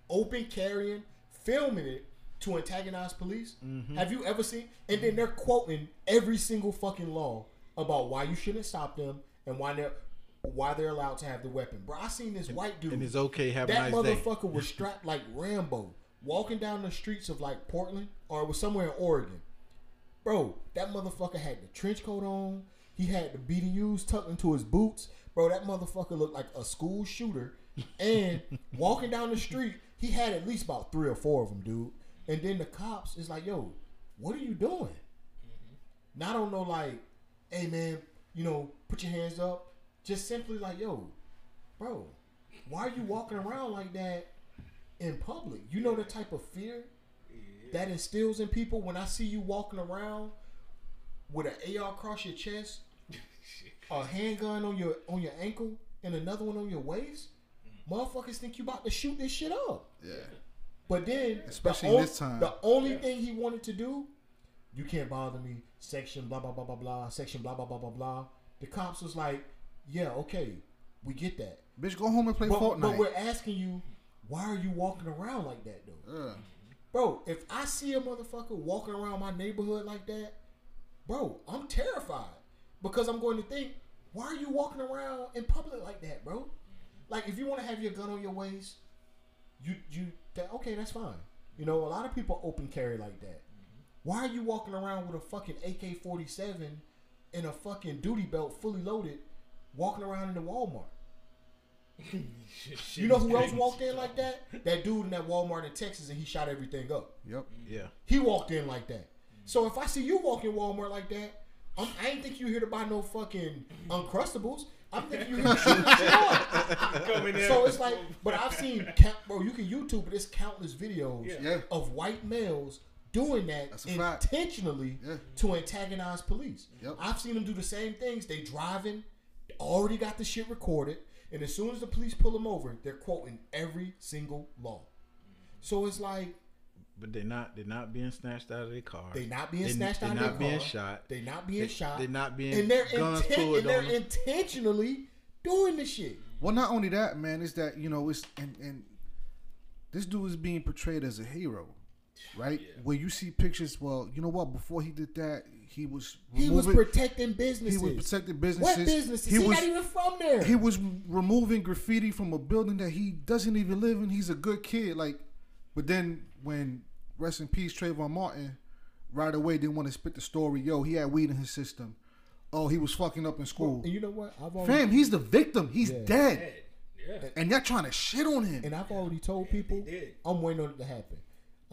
open carrying, filming it to antagonize police? Mm-hmm. Have you ever seen? And then they're quoting every single fucking law about why you shouldn't stop them and why they're why they're allowed to have the weapon. Bro, I seen this white dude And it's okay. Have that nice day. motherfucker was strapped like Rambo, walking down the streets of like Portland or it was somewhere in Oregon. Bro, that motherfucker had the trench coat on. He had the BDUs tucked into his boots. Bro, that motherfucker looked like a school shooter. And walking down the street, he had at least about three or four of them, dude. And then the cops is like, "Yo, what are you doing?" Mm-hmm. now i don't know, like, "Hey man, you know, put your hands up." Just simply like, "Yo, bro, why are you walking around like that in public? You know the type of fear that instills in people when I see you walking around with an AR across your chest, a handgun on your on your ankle, and another one on your waist. Mm. Motherfuckers think you about to shoot this shit up. Yeah. But then, Especially the in on- this time. the only thing he wanted to do, you can't bother me. Section blah blah blah blah blah. Section blah blah blah blah blah. The cops was like, yeah, okay, we get that. Bitch, go home and play But, Fortnite. but we're asking you, why are you walking around like that though? yeah. Bro, if I see a motherfucker walking around my neighborhood like that, bro, I'm terrified because I'm going to think, why are you walking around in public like that, bro? Like, if you want to have your gun on your waist, you you that, okay, that's fine. You know, a lot of people open carry like that. Mm-hmm. Why are you walking around with a fucking AK-47 and a fucking duty belt fully loaded, walking around in the Walmart? You know who else walked in like that? That dude in that Walmart in Texas, and he shot everything up. Yep. Yeah. He walked in like that. So if I see you walking Walmart like that, I'm, I ain't think you here to buy no fucking Uncrustables. I'm thinking you here to shoot shit up. Come in. So it's like, but I've seen, count, bro, you can YouTube, but it's countless videos Yeah. Yeah. of white males doing that That's a fact. intentionally Yeah. to antagonize police. Yep. I've seen them do the same things. They driving, already got the shit recorded, and as soon as the police pull them over, they're quoting every single law. So it's like But they're not. They're not being snatched out of their car. They're not being They- snatched they're out of not being car. shot. They're not being They- shot. they're not being and they're guns inten- pulled and they're on intentionally doing the shit. Well, not only that, man, is that you know it's and and this dude is being portrayed as a hero, right? Where you see pictures. Well, you know what? Before he did that, he was He was removing- protecting he businesses. was protecting businesses. what businesses. businesses? He He, was not even from there. he was removing graffiti from a building that he doesn't even live in. He's a good kid, like. But then when rest in peace Trayvon Martin, right away didn't want to spit the story. Yo, he had weed in his system. Oh, he was fucking up in school. and you know what? I've always Fam, he's the victim. He's Yeah. dead. Dead. Yeah. and y'all trying to shit on him. And I've already told people I'm waiting on it to happen.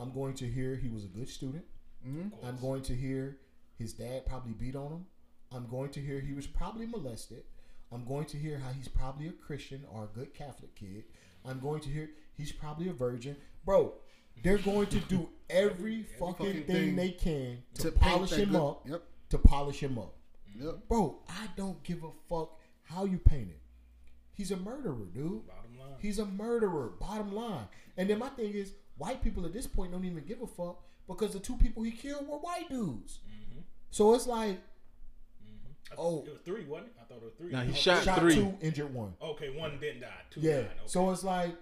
I'm going to hear he was a good student. Mm-hmm. I'm going to hear his dad probably beat on him. I'm going to hear he was probably molested. I'm going to hear how he's probably a Christian or a good Catholic kid. I'm going to hear he's probably a virgin. Bro, they're going to do every fucking fucking thing thing they can to, to polish him good- up. Yep. To polish him up. Yep. Bro, I don't give a fuck how you paint it. He's a murderer, dude. Bottom line. He's a murderer, bottom line. And then my thing is, white people at this point don't even give a fuck because the two people he killed were white dudes. Mm-hmm. So it's like, I Oh. thought it was three, wasn't it? I thought it was three. Now, he Oh, shot shot three. two, injured one. Okay, one didn't die. Two Yeah. died. Okay. So it's like,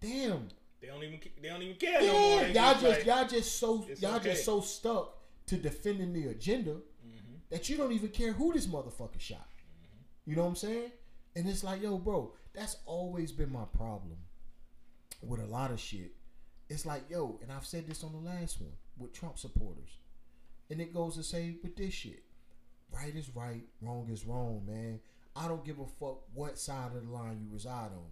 damn. they don't even they don't even care no more. Yeah, They y'all just like- y'all just so y'all okay. just so stuck to defending the agenda Mm-hmm. that you don't even care who this motherfucker shot. Mm-hmm. You know what I'm saying? And it's like, yo, bro, that's always been my problem with a lot of shit. It's like, yo, and I've said this on the last one with Trump supporters. And it goes to say with this shit. Right is right, wrong is wrong, man. I don't give a fuck what side of the line you reside on.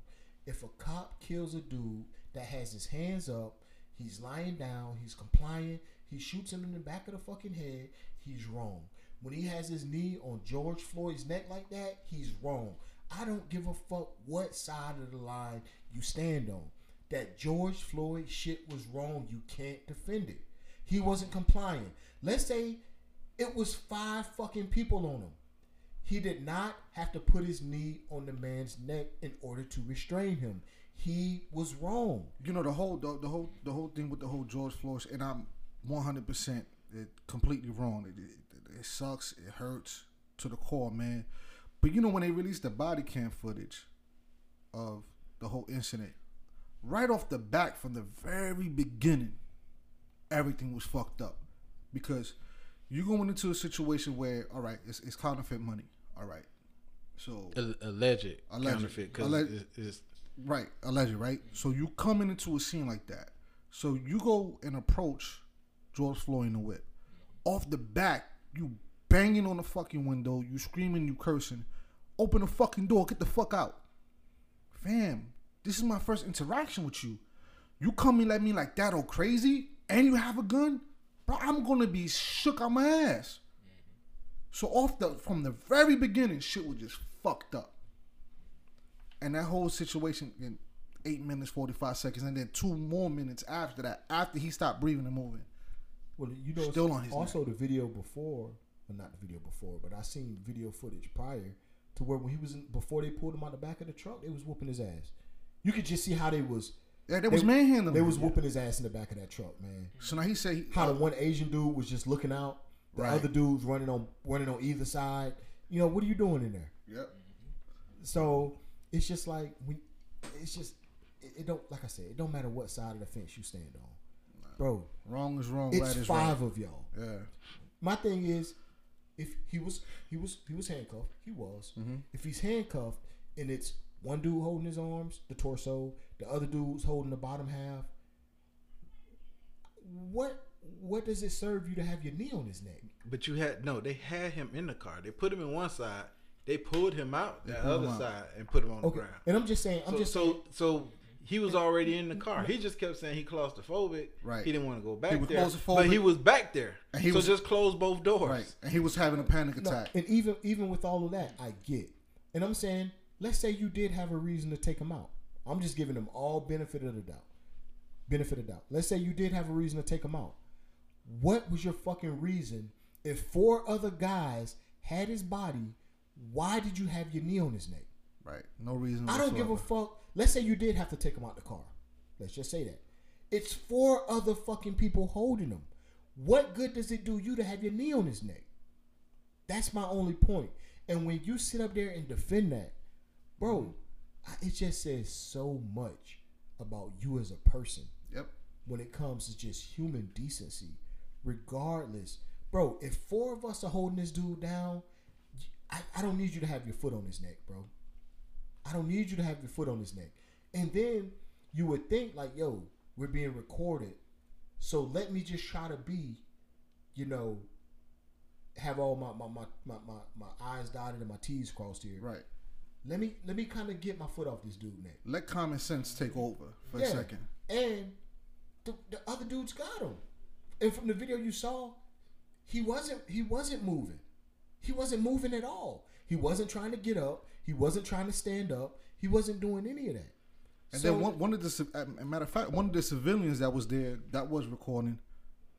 If a cop kills a dude that has his hands up, he's lying down, he's complying, he shoots him in the back of the fucking head, he's wrong. When he has his knee on George Floyd's neck like that, he's wrong. I don't give a fuck what side of the line you stand on. That George Floyd shit was wrong. You can't defend it. He wasn't complying. Let's say it was five fucking people on him. He did not have to put his knee on the man's neck in order to restrain him. He was wrong. you know the whole the, the whole the whole thing with the whole George Floyd, and I'm 100 percent completely wrong. It, it, it sucks. It hurts to the core, man. But you know when they released the body cam footage of the whole incident, right off the back from the very beginning, everything was fucked up because you're going into a situation where all right, it's, it's counterfeit money. All right, so alleged, Alleged. counterfeit because Alleged. it's, it's Right, alleged, right? So you coming into a scene like that. So you go and approach George Floyd in the whip. Off the back, you banging on the fucking window, you screaming, you cursing. Open the fucking door, get the fuck out. Fam, this is my first interaction with you. You come coming at me like that or crazy, and you have a gun? Bro, I'm gonna be shook on my ass. So off the from the very beginning, shit was just fucked up and that whole situation in eight minutes forty five seconds, and then two more minutes after that, after he stopped breathing and moving. Well, you know, Still on his also the video before, well, not the video before, but I seen video footage prior to where when he was in, before they pulled him out the back of the truck, they was whooping his ass. You could just see how they was. Yeah, they was manhandling. They him. was whooping his ass in the back of that truck, man. So now he said, he, How the one Asian dude was just looking out, the Right. other dudes running on running on either side. You know, what are you doing in there? Yep. So it's just like we, it's just it, it don't like I said, it don't matter what side of the fence you stand on, bro. Wrong is wrong. It's right five right. of y'all. Yeah. My thing is, if he was he was he was handcuffed, he was. Mm-hmm. If he's handcuffed and it's one dude holding his arms, the torso, the other dude's holding the bottom half, what what does it serve you to have your knee on his neck? But you had no. They had him in the car. They put him in one side. They pulled him out the other out. side and put him on Okay, the ground. and I'm just saying, I'm so, just so saying, so he was already in the car. He just kept saying he claustrophobic. Right. He didn't want to go back was there. But he was back there. And he so was- just close both doors. Right. And he was having a panic No, attack. and even even with all of that, I get. And I'm saying, let's say you did have a reason to take him out. I'm just giving them all benefit of the doubt. Benefit of the doubt. Let's say you did have a reason to take him out. What was your fucking reason? If four other guys had his body, why did you have your knee on his neck? right. No reason. I don't give a fuck. Let's say you did have to take him out the car. Let's just say that. It's four other fucking people holding him. What good does it do you to have your knee on his neck? That's my only point. And when you sit up there and defend that, bro, I, it just says so much about you as a person Yep. when it comes to just human decency. Regardless, bro, if four of us are holding this dude down, I, I don't need you to have your foot on his neck, bro. I don't need you to have your foot on his neck. And then you would think like, yo, we're being recorded. So let me just try to be, you know, have all my my my, my, my, my I's dotted and my T's crossed here. Right. Let me let me kind of get my foot off this dude neck. Let common sense take over for Yeah. a second. And the, the other dudes got him. And from the video you saw, he wasn't he wasn't moving. He wasn't moving at all. He wasn't trying to get up. He wasn't trying to stand up. He wasn't doing any of that. And So- then one, one of the matter of fact, one of the civilians that was there that was recording,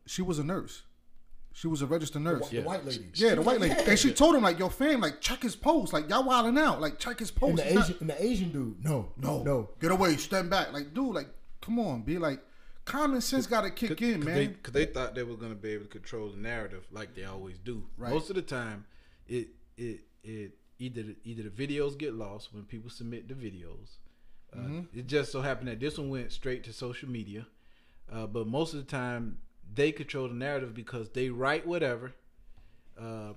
she was a nurse. She was a registered the, nurse. whi- the Yeah. white lady. Yeah, the white lady, and she told him like, "Yo, fam, like check his post. Like y'all wilding out. Like check his post." and the He's not- Asian and the Asian dude. No, no, no. get away, stand back. Like, dude, like, come on, be like, common sense got to kick in, Cause man. They, Cause they thought they were gonna be able to control the narrative like they always do. Right. Most of the time, it it it either either the videos get lost when people submit the videos. Uh, Mm-hmm. It just so happened that this one went straight to social media, uh, but most of the time they control the narrative because they write whatever. Uh,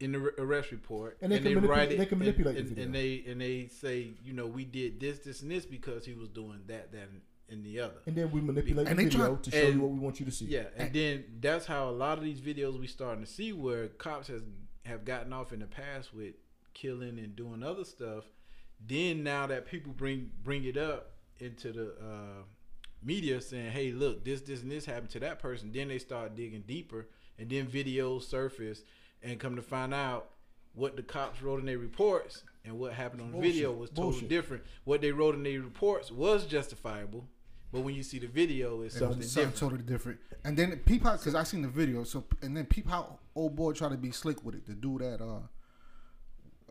in the arrest report, And they can manipulate- they can and- manipulate the and, video. and they and they say, you know, we did this, this, and this because he was doing that, that, and, and the other. And then we manipulate And the they video try- to show and- you what we want you to see. Yeah, and then that's how a lot of these videos we starting to see where cops has have gotten off in the past with killing and doing other stuff. Then now that people bring bring it up into the uh, media saying, "Hey, look, this, this, and this happened to that person," then they start digging deeper, and then videos surface, and come to find out what the cops wrote in their reports and what happened on the Bullshit. video was totally Bullshit. different. What they wrote in their reports was justifiable, but when you see the video, it's something something different. totally different. And then peep how, because I seen the video. So and then peep how old boy tried to be slick with it. The dude that uh,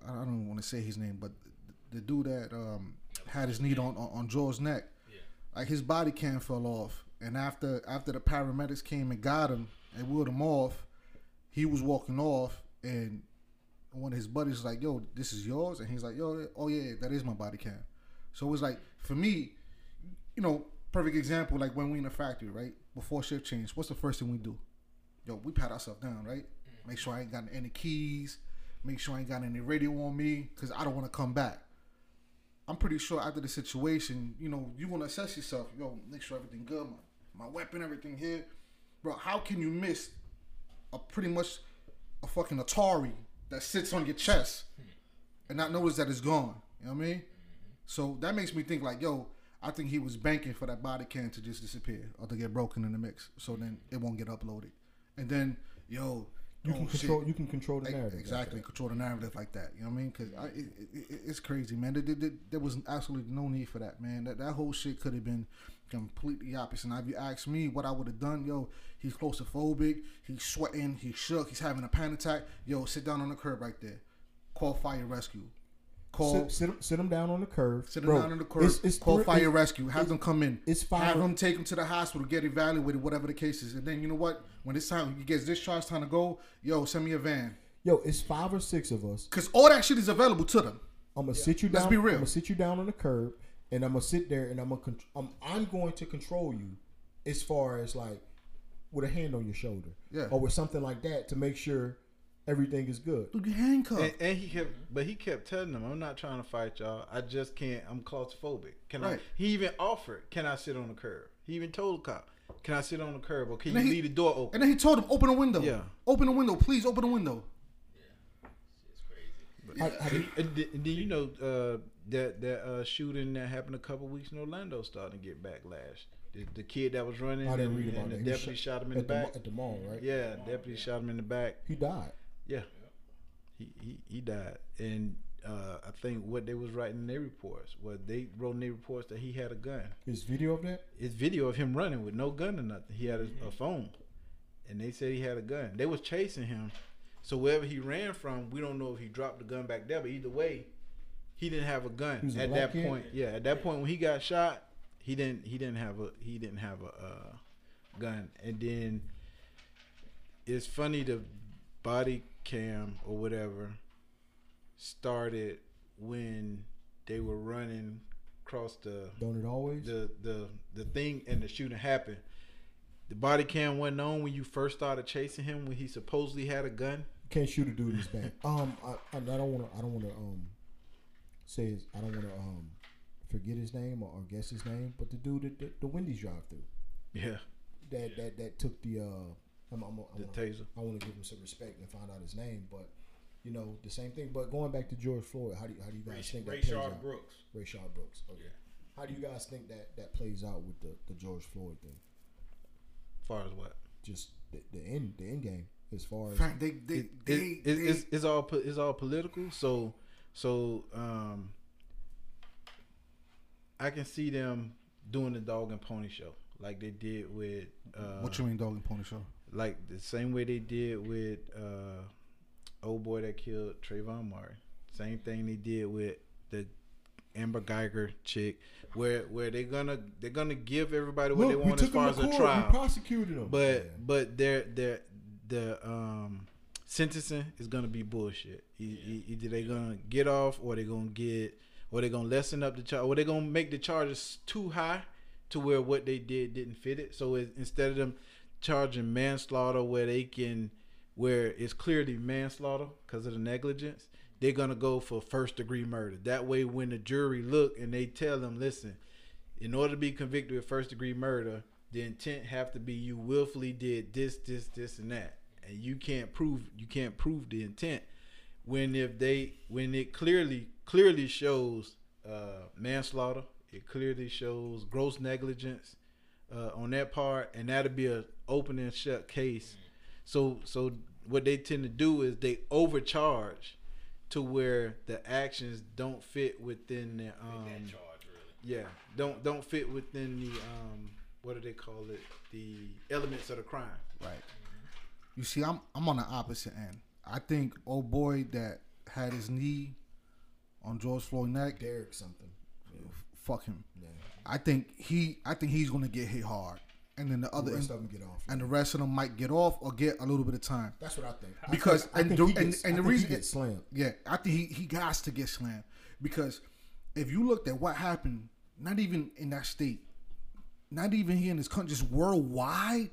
I don't want to say his name, but the dude that um had his knee on on, on Joe's neck, like his body cam fell off. And after after the paramedics came and got him and wheeled him off, he was walking off and. One of his buddies was like, "Yo, this is yours," and he's like, "Yo, oh yeah, that is my body cam." So it was like for me, you know, perfect example, like when we in the factory, right? Before shift change, what's the first thing we do? Yo, we pat ourselves down, right? Mm. Make sure I ain't got any keys. Make sure I ain't got any radio on me, cause I don't want to come back. I'm pretty sure after the situation, you know, you want to assess yourself. Yo, make sure everything good. My, my weapon, everything here, bro. How can you miss a pretty much a fucking Atari that sits on your chest and not notice that it's gone? You know what I mean? So that makes me think like, yo, I think he was banking for that body cam to just disappear or to get broken in the mix, so then it won't get uploaded. And then, yo, You oh, can shit. control. You can control the narrative. Exactly, control the narrative like that. You know what I mean? Because it, it, it's crazy, man. There, there, there was absolutely no need for that, man. That that whole shit could have been completely opposite. Now, if you ask me what I would have done, yo, he's claustrophobic, he's sweating, he's shook, he's having a panic attack. Yo, sit down on the curb right there. Call fire rescue. Call Sit, sit, 'em- sit them down on the curb. Sit them Bro, down on the curb. it's- it's call three- fire it's- rescue. Have them come in. it's five- Have them take them to the hospital, get evaluated, whatever the case is. And then you know what? When it's time, you gets discharged, time to go. Yo, send me a van. Yo, it's five or six of us. Cause all that shit is available to them. I'm gonna sit you down. Let's be real. I'm gonna sit you down on the curb, and I'm gonna sit there, and I'm gonna. Con- I'm, I'm going to control you, as far as like, with a hand on your shoulder, Yeah. or with something like that to make sure everything is good. Dude, you handcuffed. And, and he kept, but he kept telling them, "I'm not trying to fight y'all. I just can't. I'm claustrophobic. Can I?" He even offered, "Can I sit on the curb?" He even told the cop, "Can I sit on the curb, or can And you he- leave the door open?" and then he told him, "Open the window. Yeah. Open the window, please. Open the window." I, I, And, and, then- and then you know uh, that that uh, shooting that happened a couple weeks in Orlando starting to get backlash. The, the kid that was running, I didn't and, read about and the that. He was deputy shot- shot him in the at the, back. at the mall, right? yeah, deputy shot him in the back. He died. Yeah, he he, he died, and uh, I think what they was writing in their reports, what they wrote in their reports that he had a gun. His video of that. It's video of him running with no gun or nothing. He had a, a phone, and they said he had a gun. They was chasing him, so wherever he ran from, we don't know if he dropped the gun back there. But either way, he didn't have a gun was a at that kid? point. Yeah, at that point when he got shot, he didn't he didn't have a he didn't have a uh, gun. And then it's funny the body cam or whatever started when they were running across the Don't it always? the the the thing and the shooting happened. The body cam wasn't on when you first started chasing him when he supposedly had a gun. Can't shoot a dude in his back. Um, I, I don't want to. I don't want to um say his. I don't want to um forget his name or, or guess his name. But the dude at the, the Wendy's drive-through Yeah, that that that took the uh. I'm, I'm, I'm, the I'm, taser. I want to give him some respect and find out his name, but you know, the same thing. But going back to George Floyd, how do you, how do you guys Ray, think Ray that plays Shard out? Brooks. Rayshard Brooks. Okay. Yeah. How do you guys think that that plays out with the, the George Floyd thing? As far as what? Just the, the end the end game as far as they they It- they, it- they, it- it's, it's all it's all political. So so um, I can see them doing the dog and pony show like they did with uh, what you mean, dog and pony show? Like the same way they did with uh, old boy that killed Trayvon Martin. Same thing they did with the Amber Guyger chick, where where they're gonna they're gonna give everybody what they Look, we want as far as to a court. trial. We prosecuted them, But Yeah. but their their the um sentencing is gonna be bullshit. E- Either they gonna get off or they gonna get or they gonna lessen up the charge or they gonna make the charges too high to where what they did didn't fit it. So it, instead of them charging manslaughter where they can where it's clearly manslaughter because of the negligence, they're gonna go for first degree murder. That way, when the jury look and they tell them, listen, in order to be convicted of first degree murder, the intent have to be you willfully did this, this, this, and that, and you can't prove you can't prove the intent. When if they when it clearly clearly shows uh, manslaughter, it clearly shows gross negligence uh, on that part, and that'll be a open and shut case. So so what they tend to do is they overcharge to where the actions don't fit within the um, that charge really. yeah, don't don't fit within the um what do they call it? The elements of the crime. Right. You see, I'm I'm on the opposite end. I think old boy that had his knee on George Floyd neck, Derek something. fuck him. Yeah. I think he I think he's gonna get hit hard, and then the The other rest end, of them get off. and the rest of them might get off or get a little bit of time. That's what I think. I Because- think, I and think the- he and- and I the think reason- he gets slammed. Yeah, I think he he has to get slammed because if you looked at what happened, not even in that state, not even here in this country, just worldwide,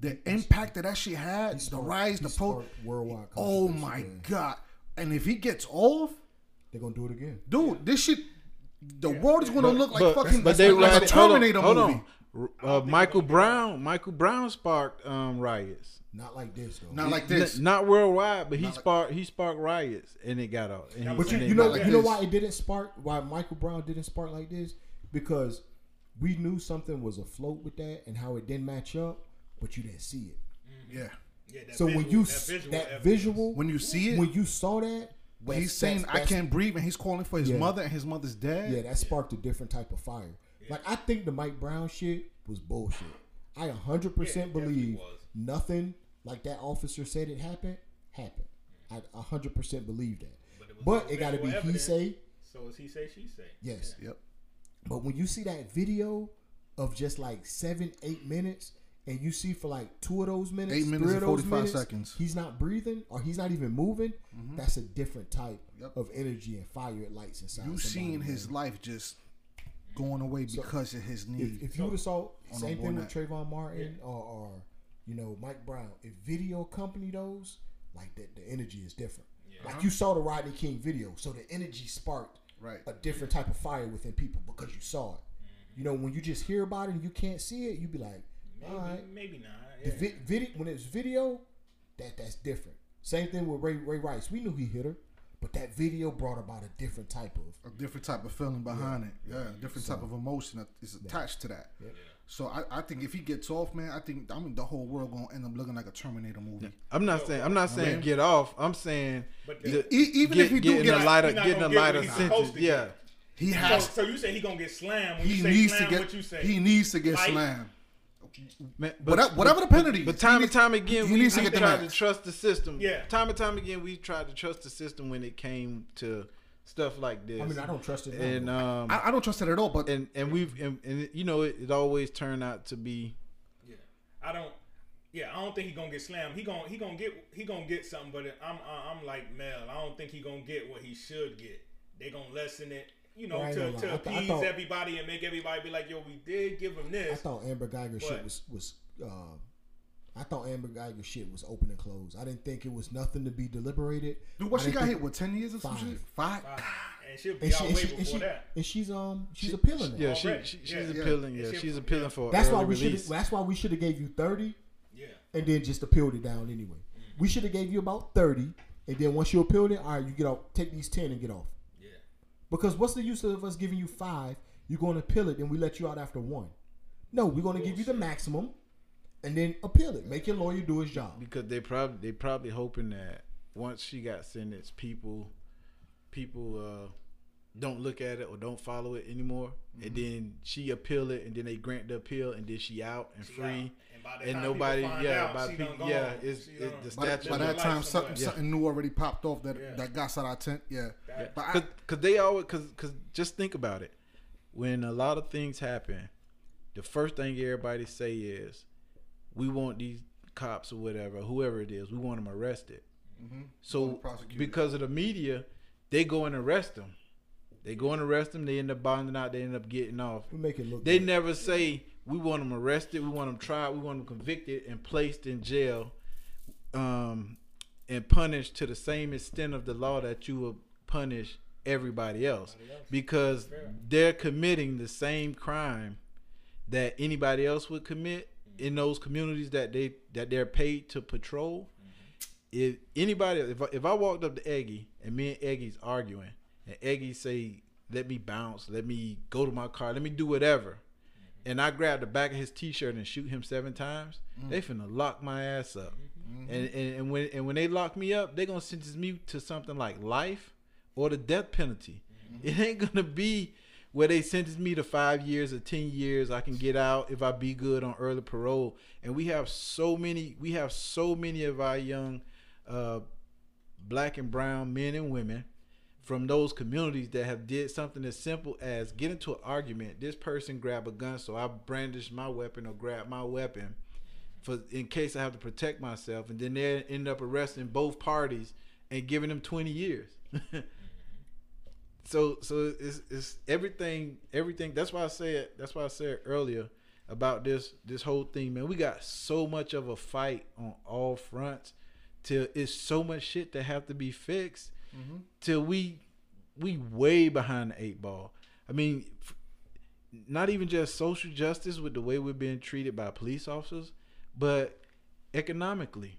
the impact that that shit had, the sparked- rise, the pro. worldwide. Oh my man. god! And if he gets off, They're gonna do it again. dude, this shit, the world is gonna look like but, fucking but they like a rioted- hold on, Terminator hold movie. on. Uh, Michael Brown, Michael Brown sparked um, riots. Not like this though. Not like N- this. not worldwide, but he Not like- sparked he sparked riots and it got out. And he- But you, and you know like you know why it didn't spark why Michael Brown didn't spark like this because we knew something was afloat with that and how it didn't match up, but you didn't see it. Yeah, Yeah, that So when you that visual, that visual when you see it, when you saw that, when he's saying that's- I that's- can't breathe and he's calling for his Yeah. mother and his mother's dead. Yeah, that sparked a different type of fire. Like I think the Mike Brown shit was bullshit. I hundred Yeah, percent it definitely believe nothing like that officer said it happened happened. I hundred percent believe that. But it But no it got to be visual he say So it's he say she say. yes. Yep. But when you see that video of just like seven, eight minutes, and you see for like two of those minutes, Eight minutes three and 45 seconds. he's not breathing or he's not even moving, mm-hmm. that's a different type Yep. of energy and fire it lights inside. You somebody, seen man. his life just going away because of his knee. If, if you would have saw On same thing with Trayvon Martin or, or you know Mike Brown, if video accompany those, like the, the energy is different. Like you saw the Rodney King video, so the energy sparked Right. a different type of fire within people because you saw it. Mm-hmm. You know, when you just hear about it and you can't see it, you'd be like, Maybe, all right. maybe not. The Yeah. vi- video when it's video, that that's different. Same thing with Ray Ray Rice. We knew he hit her, but that video brought about a different type of a different type of feeling behind it. Yeah, a different type of emotion that is attached to that. So I, I think if he gets off, man, I think I mean the whole world gonna end up looking like a Terminator movie. I'm not saying I'm not saying Man. get off. I'm saying But the- even if he do getting get a out, lighter getting a gonna get lighter sentence. Yeah. He So, has. so you say he gonna get slammed? When he you say needs to get. What you say? He needs to get Fight? slammed. Man, Whatever, whatever the penalty. But is, time and time again, we, needs to we get the tried to trust the system. Yeah. Time and time again, we tried to trust the system when it came to stuff like this. I mean, I don't trust it. And um, I, I don't trust it at all. But and and we've and, and you know it, it always turned out to be Yeah, I don't. Yeah, I don't think he gonna get slammed. He gonna he gonna get he gonna get something, but I'm I'm like Mel. I don't think he gonna get what he should get. They gonna lessen it, you know, I to, gonna to th- appease thought- everybody and make everybody be like, yo, we did give him I this. thought Amber Guyger shit was was. Uh, I thought Amber Guyger shit was open and closed. I didn't think it was nothing to be deliberated. dude, what I she got think- hit with ten years or some Five. shit? Five. Uh, and she'll be And out she, way and, she, before and, she, that. and she's um she's appealing. Now. yeah she, she she's Yeah. Yeah. appealing Yeah, yeah she- she's appealing yeah. for That's early why we should. That's why we should have gave you thirty Yeah, and then just appealed it down anyway. We should have gave you about thirty and then once you appealed it, all right, you get off. Take these ten and get off. Because what's the use of us giving you five? You're going to appeal it, and we let you out after one. No, we're going to give you the maximum, and then appeal it. Make your lawyer do his job. because they probably they probably hoping that once she got sentenced, people people uh, don't look at it or don't follow it anymore, and Mm-hmm. then she appeal it, and then they grant the appeal, and then she out and She free, out. And by and nobody, yeah, out, by people, yeah, gone. it's it, done- the By, by that time, something Yeah. something new already popped off that Yeah. that got out of tent. Yeah, That- but I, Cause, cause they always, cause, cause just think about it. When a lot of things happen, the first thing everybody say is, "We want these cops or whatever, whoever it is, we want them arrested." Mhm. So Want 'em prosecuted. because of the media, they go and arrest them. They go and arrest them. They end up bonding out. They end up getting off. We make it look. They good. never say we want them arrested, we want them tried, we want them convicted and placed in jail, um, and punished to the same extent of the law that you would punish everybody else, Everybody else. because Fair. they're committing the same crime that anybody else would commit in those communities that they that they're paid to patrol. If anybody, if I, if I walked up to Eggy and me and Eggy's arguing, and Eggy say, "Let me bounce, let me go to my car, let me do whatever," and I grab the back of his t-shirt and shoot him seven times, mm. they finna lock my ass up. Mm-hmm. And, and and when and when they lock me up, they gonna sentence me to something like life or the death penalty. Mm-hmm. It ain't gonna be where they sentence me to five years or ten years. I can get out if I be good on early parole. And we have so many. We have so many of our young uh, black and brown men and women from those communities that have did something as simple as get into an argument. This person grab a gun, so I brandish my weapon or grab my weapon for in case I have to protect myself, and then they end up arresting both parties and giving them twenty years. so so it's it's everything everything. That's why I said that's why I said earlier about this this whole thing, man. We got so much of a fight on all fronts. Till it's so much shit that have to be fixed. Till we we way behind the eight ball. I mean, not even just social justice with the way we're being treated by police officers, but economically,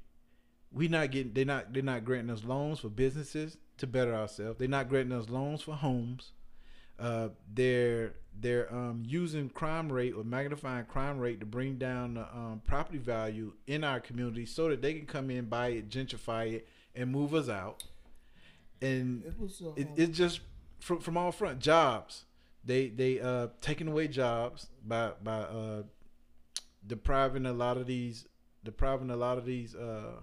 we not getting they not they're not granting us loans for businesses to better ourselves. They're not granting us loans for homes. Uh, they're they're um, using crime rate or magnifying crime rate to bring down the um, property value in our community so that they can come in, buy it, gentrify it, and move us out. And It was. It, it's just from from all front jobs. They they uh taking away jobs by by uh depriving a lot of these depriving a lot of these uh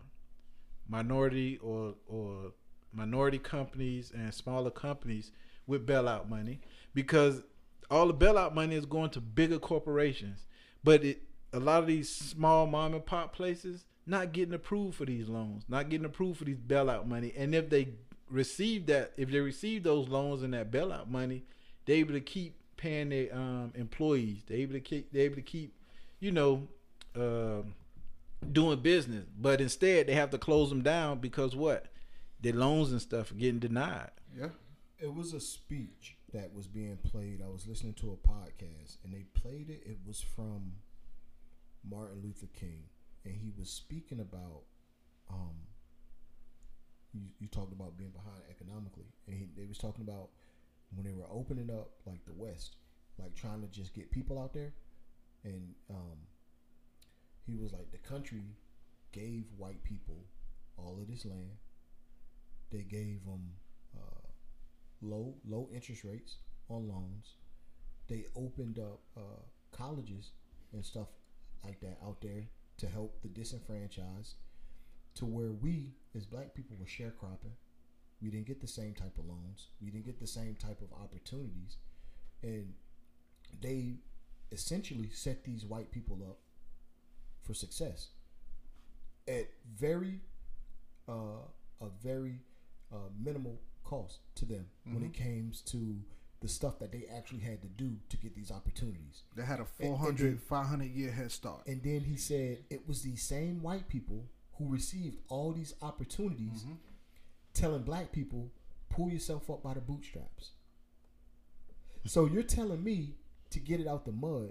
minority or or minority companies and smaller companies with bailout money because all the bailout money is going to bigger corporations but it a lot of these small mom and pop places not getting approved for these loans not getting approved for these bailout money and if they receive that if they receive those loans and that bailout money they're able to keep paying their um, employees they're able to keep they're able to keep you know um doing business but instead they have to close them down because what their loans and stuff are getting denied yeah. it was a speech that was being played. I was listening to a podcast and they played it. It was from Martin Luther King, and he was speaking about. Um, you, you talked about being behind economically, and he, they was talking about when they were opening up like the West, like trying to just get people out there, and um, he was like the country gave white people all of this land. They gave them uh, low low interest rates on loans. They opened up uh, colleges and stuff like that out there to help the disenfranchised. To where we as black people were sharecropping, we didn't get the same type of loans. We didn't get the same type of opportunities, and they essentially set these white people up for success at very uh, a very uh, minimal cost to them when it came to the stuff that they actually had to do to get these opportunities. They had a and 400, then- 500 year head start. And then he said it was these same white people who received all these opportunities telling black people, pull yourself up by the bootstraps. So you're telling me to get it out the mud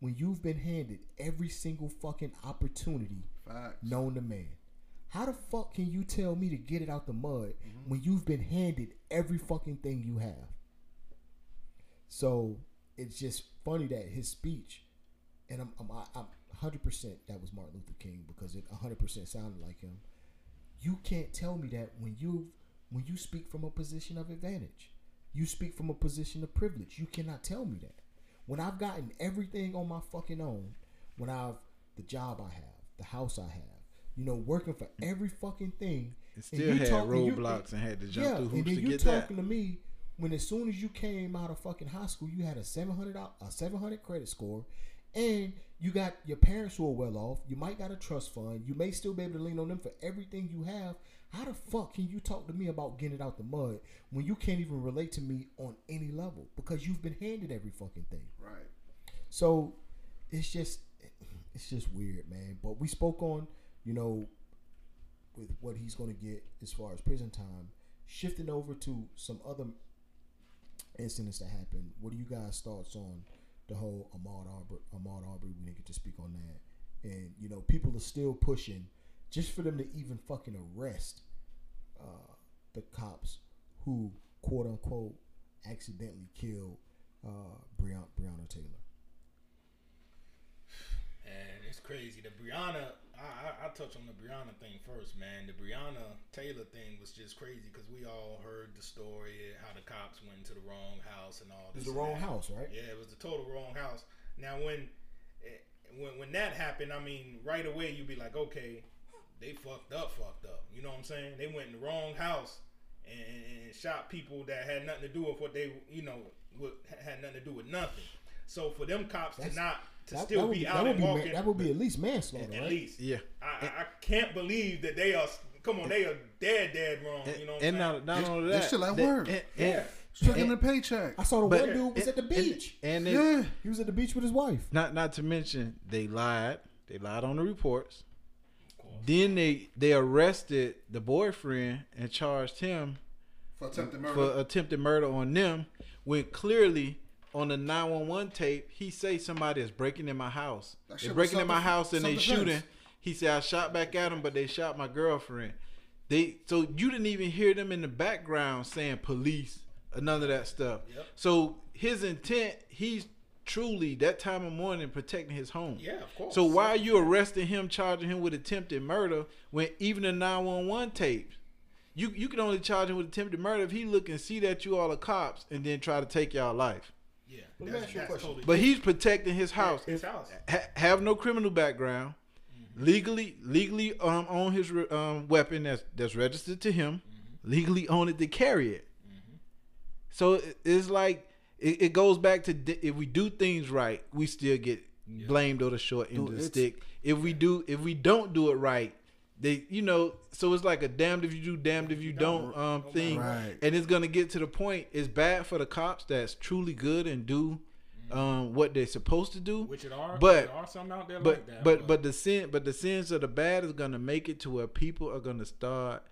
when you've been handed every single fucking opportunity Facts. known to man. How the fuck can you tell me to get it out the mud Mm-hmm. when you've been handed every fucking thing you have? So it's just funny that his speech, and I'm, I'm, I'm 100% that was Martin Luther King because it 100% sounded like him. You can't tell me that when you when you speak from a position of advantage, you speak from a position of privilege. You cannot tell me that. When I've gotten everything on my fucking own, when I've the job I have, the house I have, you know, working for every fucking thing, It and still you had talk- and roadblocks and had to jump yeah, through and then to you get talking that. to me when as soon as you came out of fucking high school, you had a seven hundred a seven hundred credit score, and you got your parents who are well off. You might got a trust fund. You may still be able to lean on them for everything you have. How the fuck can you talk to me about getting it out the mud when you can't even relate to me on any level because you've been handed every fucking thing? Right. So it's just it's just weird, man. But we spoke on, you know, with what he's going to get as far as prison time. Shifting over to some other incidents that happened. What are you guys' thoughts on the whole Ahmaud Arbery? Ahmaud Arbery, we didn't get to speak on that. And you know, people are still pushing just for them to even fucking arrest uh, the cops who quote unquote accidentally killed uh, Breonna Taylor. It's crazy. The Breonna, I, I, I touch on the Breonna thing first, man. The Breonna Taylor thing was just crazy because we all heard the story how the cops went to the wrong house and all It this. was the wrong that. house, right? Yeah, it was the total wrong house. Now when eh, when when that happened, I mean, right away you'd be like, okay, they fucked up, fucked up. You know what I'm saying? They went in the wrong house and, and shot people that had nothing to do with what they, you know, what had nothing to do with nothing. So for them cops That's- to not to That- still that would be out would and be ma- walking, that would be at least manslaughter, at right? least. Yeah. I, I, I can't believe that they are. Come on, they are dead, dead wrong. And, You know what and I'm saying? not, not only they that, still at work. Yeah. and- Stricken the paycheck. I saw the but- one dude was at the beach. and they, Yeah. he was at the beach with his wife. Not not to mention they lied. They lied on the reports. Then they they arrested the boyfriend and charged him For attempted for attempted murder on them. When clearly on the nine one one tape he say somebody is breaking in my house. They're breaking in my house and they self-defense. shooting. He said I shot back at him, but they shot my girlfriend. They so you didn't even hear them in the background saying police or none of that stuff. Yep. So his intent, he's truly that time of morning protecting his home. Yeah, of course. So why are you arresting him, charging him with attempted murder when even the nine one one tapes, you you can only charge him with attempted murder if he look and see that you all are cops and then try to take y'all life. Yeah, Let me that's, ask you a that's question. totally. But he's protecting his house. his house. Ha- have no criminal background, legally legally um own his re- um weapon that's that's registered to him, legally own it to carry it. So it's like it, it goes back to di- if we do things right, we still get blamed or the short end Dude, of the stick. If we do if we don't do it right, they you know so it's like a damned if you do, damned if you don't um thing, Right. and it's gonna get to the point. It's bad for the cops that's truly good and do um what they're supposed to do. Which it are, But- there are some out there but like that. but but the sin but the sins of the bad is gonna make it to where people are gonna start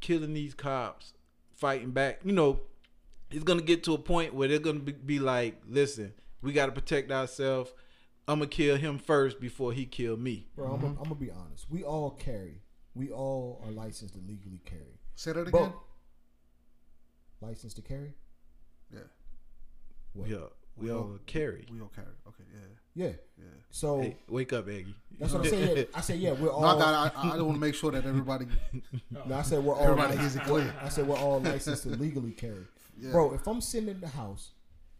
killing these cops, fighting back. You know, it's gonna get to a point where they're gonna be, be like, listen, we got to protect ourselves. I'm gonna kill him first before he kill me. Bro, I'm, gonna, mm-hmm. I'm gonna be honest. We all carry. We all are licensed to legally carry. Say that But again. licensed to carry? yeah. What? We all we all carry. We all carry. Okay. Yeah. Yeah. Yeah. So Hey, wake up, Eggy. that's what I'm saying. I said yeah. We're all. No, I got. I, I want to make sure that everybody. No, I said we're all. Everybody licensed- hears it clear. I said we're all licensed to legally carry. Yeah. Bro, if I'm sitting in the house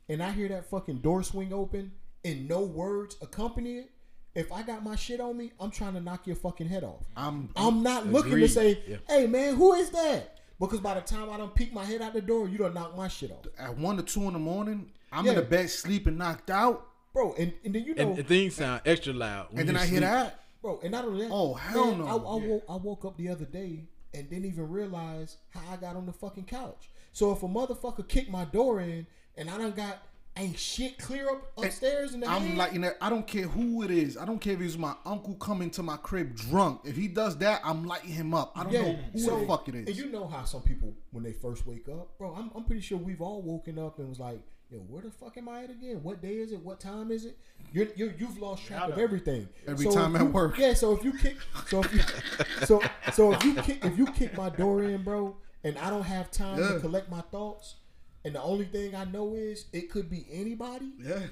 and I hear that fucking door swing open and no words accompany it, if I got my shit on me, I'm trying to knock your fucking head off. I'm. I'm not looking to say, Yeah. "Hey man, who is that?" Because by the time I don't peek my head out the door, you don't knock my shit off, at one or two in the morning. I'm Yeah. in the bed sleeping, knocked out, bro. And, and then you know, And the things sound extra loud. when and then you I hear sleep. that. bro. And not only that, Oh, hell man, no. I, I, Yeah. woke, I woke up the other day and didn't even realize how I got on the fucking couch. So if a motherfucker kicked my door in and I done got ain't shit clear up upstairs in the I'm head, like, you know, I don't care who it is. I don't care if it's my uncle coming to my crib drunk. If he does that, I'm lighting him up. I don't know who so- the fuck it And is. you know how some people when they first wake up, bro. I'm, I'm pretty sure we've all woken up and was like, yo, where the fuck am I at again? What day is it? What time is it? You're, you're you've lost track of everything. Every So time at you- work. Yeah, so if you kick, so if you, so so if you kick, if you kick my door in, bro, and I don't have time Yeah. to collect my thoughts, and the only thing I know is it could be anybody, Yeah,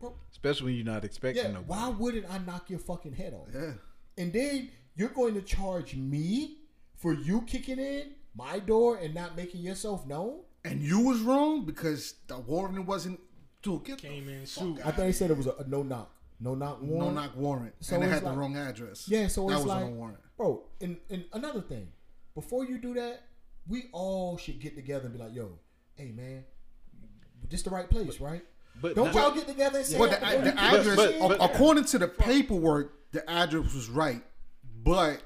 bro. Especially when you're not expecting Yeah, nobody. why wouldn't I knock your fucking head off? yeah. And then you're going to charge me for you kicking in my door and not making yourself known? And you was wrong because the warrant wasn't. Dude, get Came in suit. I think they said it was a, a no knock, no knock no warrant. knock warrant, So and they it's had the wrong address. Yeah, so that it's was like, on a warrant. bro. And, and another thing, before you do that, we all should get together and be like, yo, hey man, this the right place, right? But Don't not- y'all get together and say But that the, the address, this but- but- according to the paperwork, the address was right, but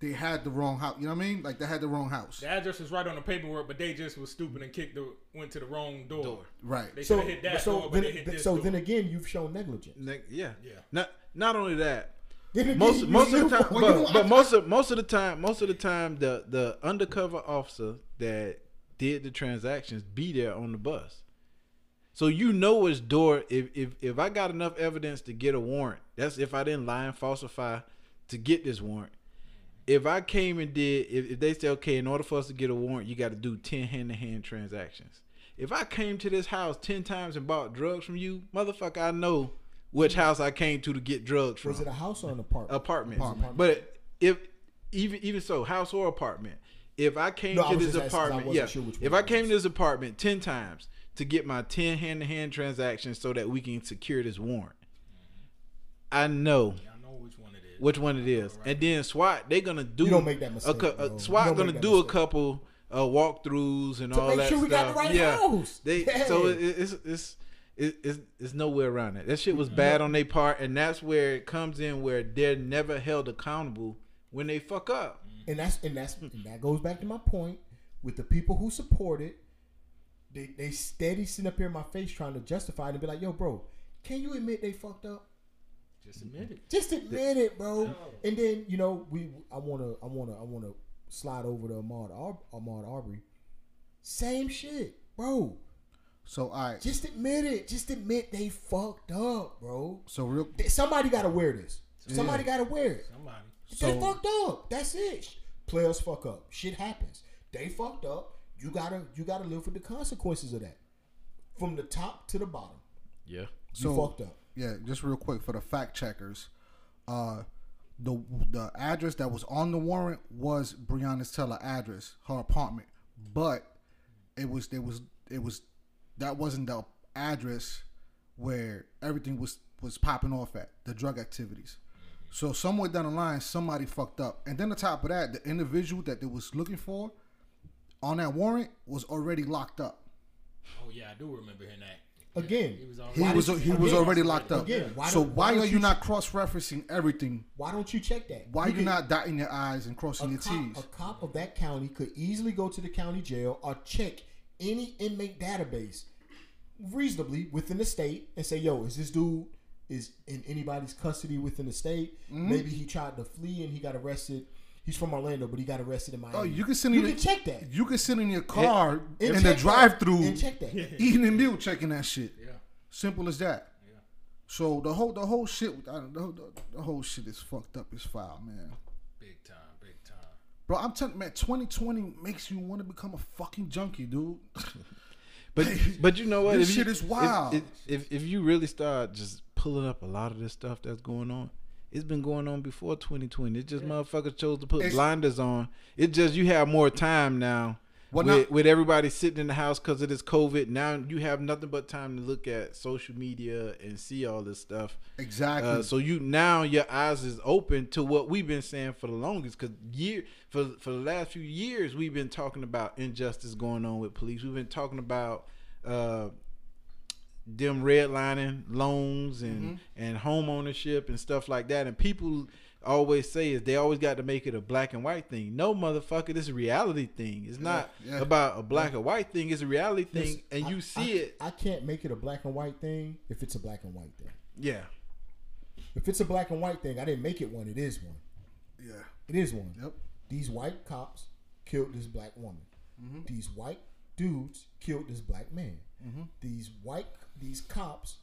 they had the wrong house. You know what I mean? Like they had the wrong house. The address was right on the paperwork, but they just was stupid and kicked the went to the wrong door. Door. Right. They should so, have hit that so door, but then, they hit this so door. then again, you've shown negligence. Ne- yeah, Yeah. Not not only that, again, most most of the time, Well, you know, but, but I- most of most of the time, most of the time, the the undercover officer that did the transactions be there on the bus. So you know which door. If if if I got enough evidence to get a warrant, that's if I didn't lie and falsify to get this warrant. If I came and did, if, if they say okay, in order for us to get a warrant, you got to do ten hand to hand transactions. If I came to this house ten times and bought drugs from you, motherfucker, I know which house I came to to get drugs from was it a house or an apartment? apartment. Apartment. But if even even so, house or apartment. If I came No, to was this just asking 'cause I apartment, yeah. sure which if I it came to this apartment ten times to get my ten hand to hand transactions so that we can secure this warrant, I know I know which one it is. which one it is. And then SWAT, they're gonna do You don't make that a mistake, cou- bro. uh, SWAT gonna make that do a couple uh, walkthroughs and To all make that sure we got the stuff. right yeah, house. they Yeah. so it, it's it's. It, it's, it's nowhere around it. That shit was bad on their part, and that's where it comes in where they're never held accountable when they fuck up. And that's and that's and that goes back to my point with the people who support it. They they steady sitting up here in my face trying to justify it and be like, "Yo, bro, can you admit they fucked up? Just admit it. Just admit it, bro." And then you know we I wanna I wanna I wanna slide over to Ahmaud Ar- Ahmaud Arbery. Same shit, bro. So all right. Just admit it. Just admit they fucked up, bro. So real. Somebody got to wear this. Somebody got to wear it. Somebody. they fucked up. That's it. Players fuck up. Shit happens. They fucked up. You gotta you gotta live with the consequences of that. From the top to the bottom. Yeah. You So fucked up. yeah, just real quick for the fact checkers, uh, the the address that was on the warrant was Breonna's Taylor address, her apartment, but it was there was it was that wasn't the address where everything was was popping off at the drug activities. So somewhere down the line, somebody fucked up, and then on top of that, the individual that they was looking for on that warrant was already locked up. Oh yeah, I do remember hearing that. Again, He was He already. was he was already locked up. again, why so why, why are you you not cross referencing everything? why don't you check that? Why are you not dotting your I's and crossing your cop, T's? a cop of that county could easily go to the county jail or check any inmate database reasonably within the state and say, "Yo, is this dude is in anybody's custody within the state? Mm-hmm. Maybe he tried to flee and he got arrested. He's from Orlando, but he got arrested in Miami. Oh, you can send in you your, can check that You can sit in your car And in the drive-through and check that. eating a meal, checking that shit. Yeah. Simple as that. Yeah. So the whole the whole shit I don't know, the, the whole shit is fucked up as foul, man. Big time. Big time. Bro, I'm telling man, 2020 makes you want to become a fucking junkie, dude. But but you know what? This If you- shit is wild. If, if if you really start just pulling up a lot of this stuff that's going on, it's been going on before 2020. It just motherfuckers chose to put It's- blinders on. It just you have more time now. Well, with, now- with everybody sitting in the house because of this COVID, now you have nothing but time to look at social media and see all this stuff. Exactly. Uh, so you now your eyes is open to what we've been saying for the longest. Because year for for the last few years, we've been talking about injustice going on with police. We've been talking about uh, them redlining loans and and home ownership and stuff like that. And people always say is they always got to make it a black and white thing. No, motherfucker, this is a reality thing. It's not yeah. about a black or white thing. It's a reality thing, Listen, and I- you see I, it. I can't make it a black and white thing if it's a black and white thing. Yeah. If it's a black and white thing, I didn't make it one. It is one. yeah. It is one. Yep. These white cops killed this black woman. Mm-hmm. These white dudes killed this black man. These white, these cops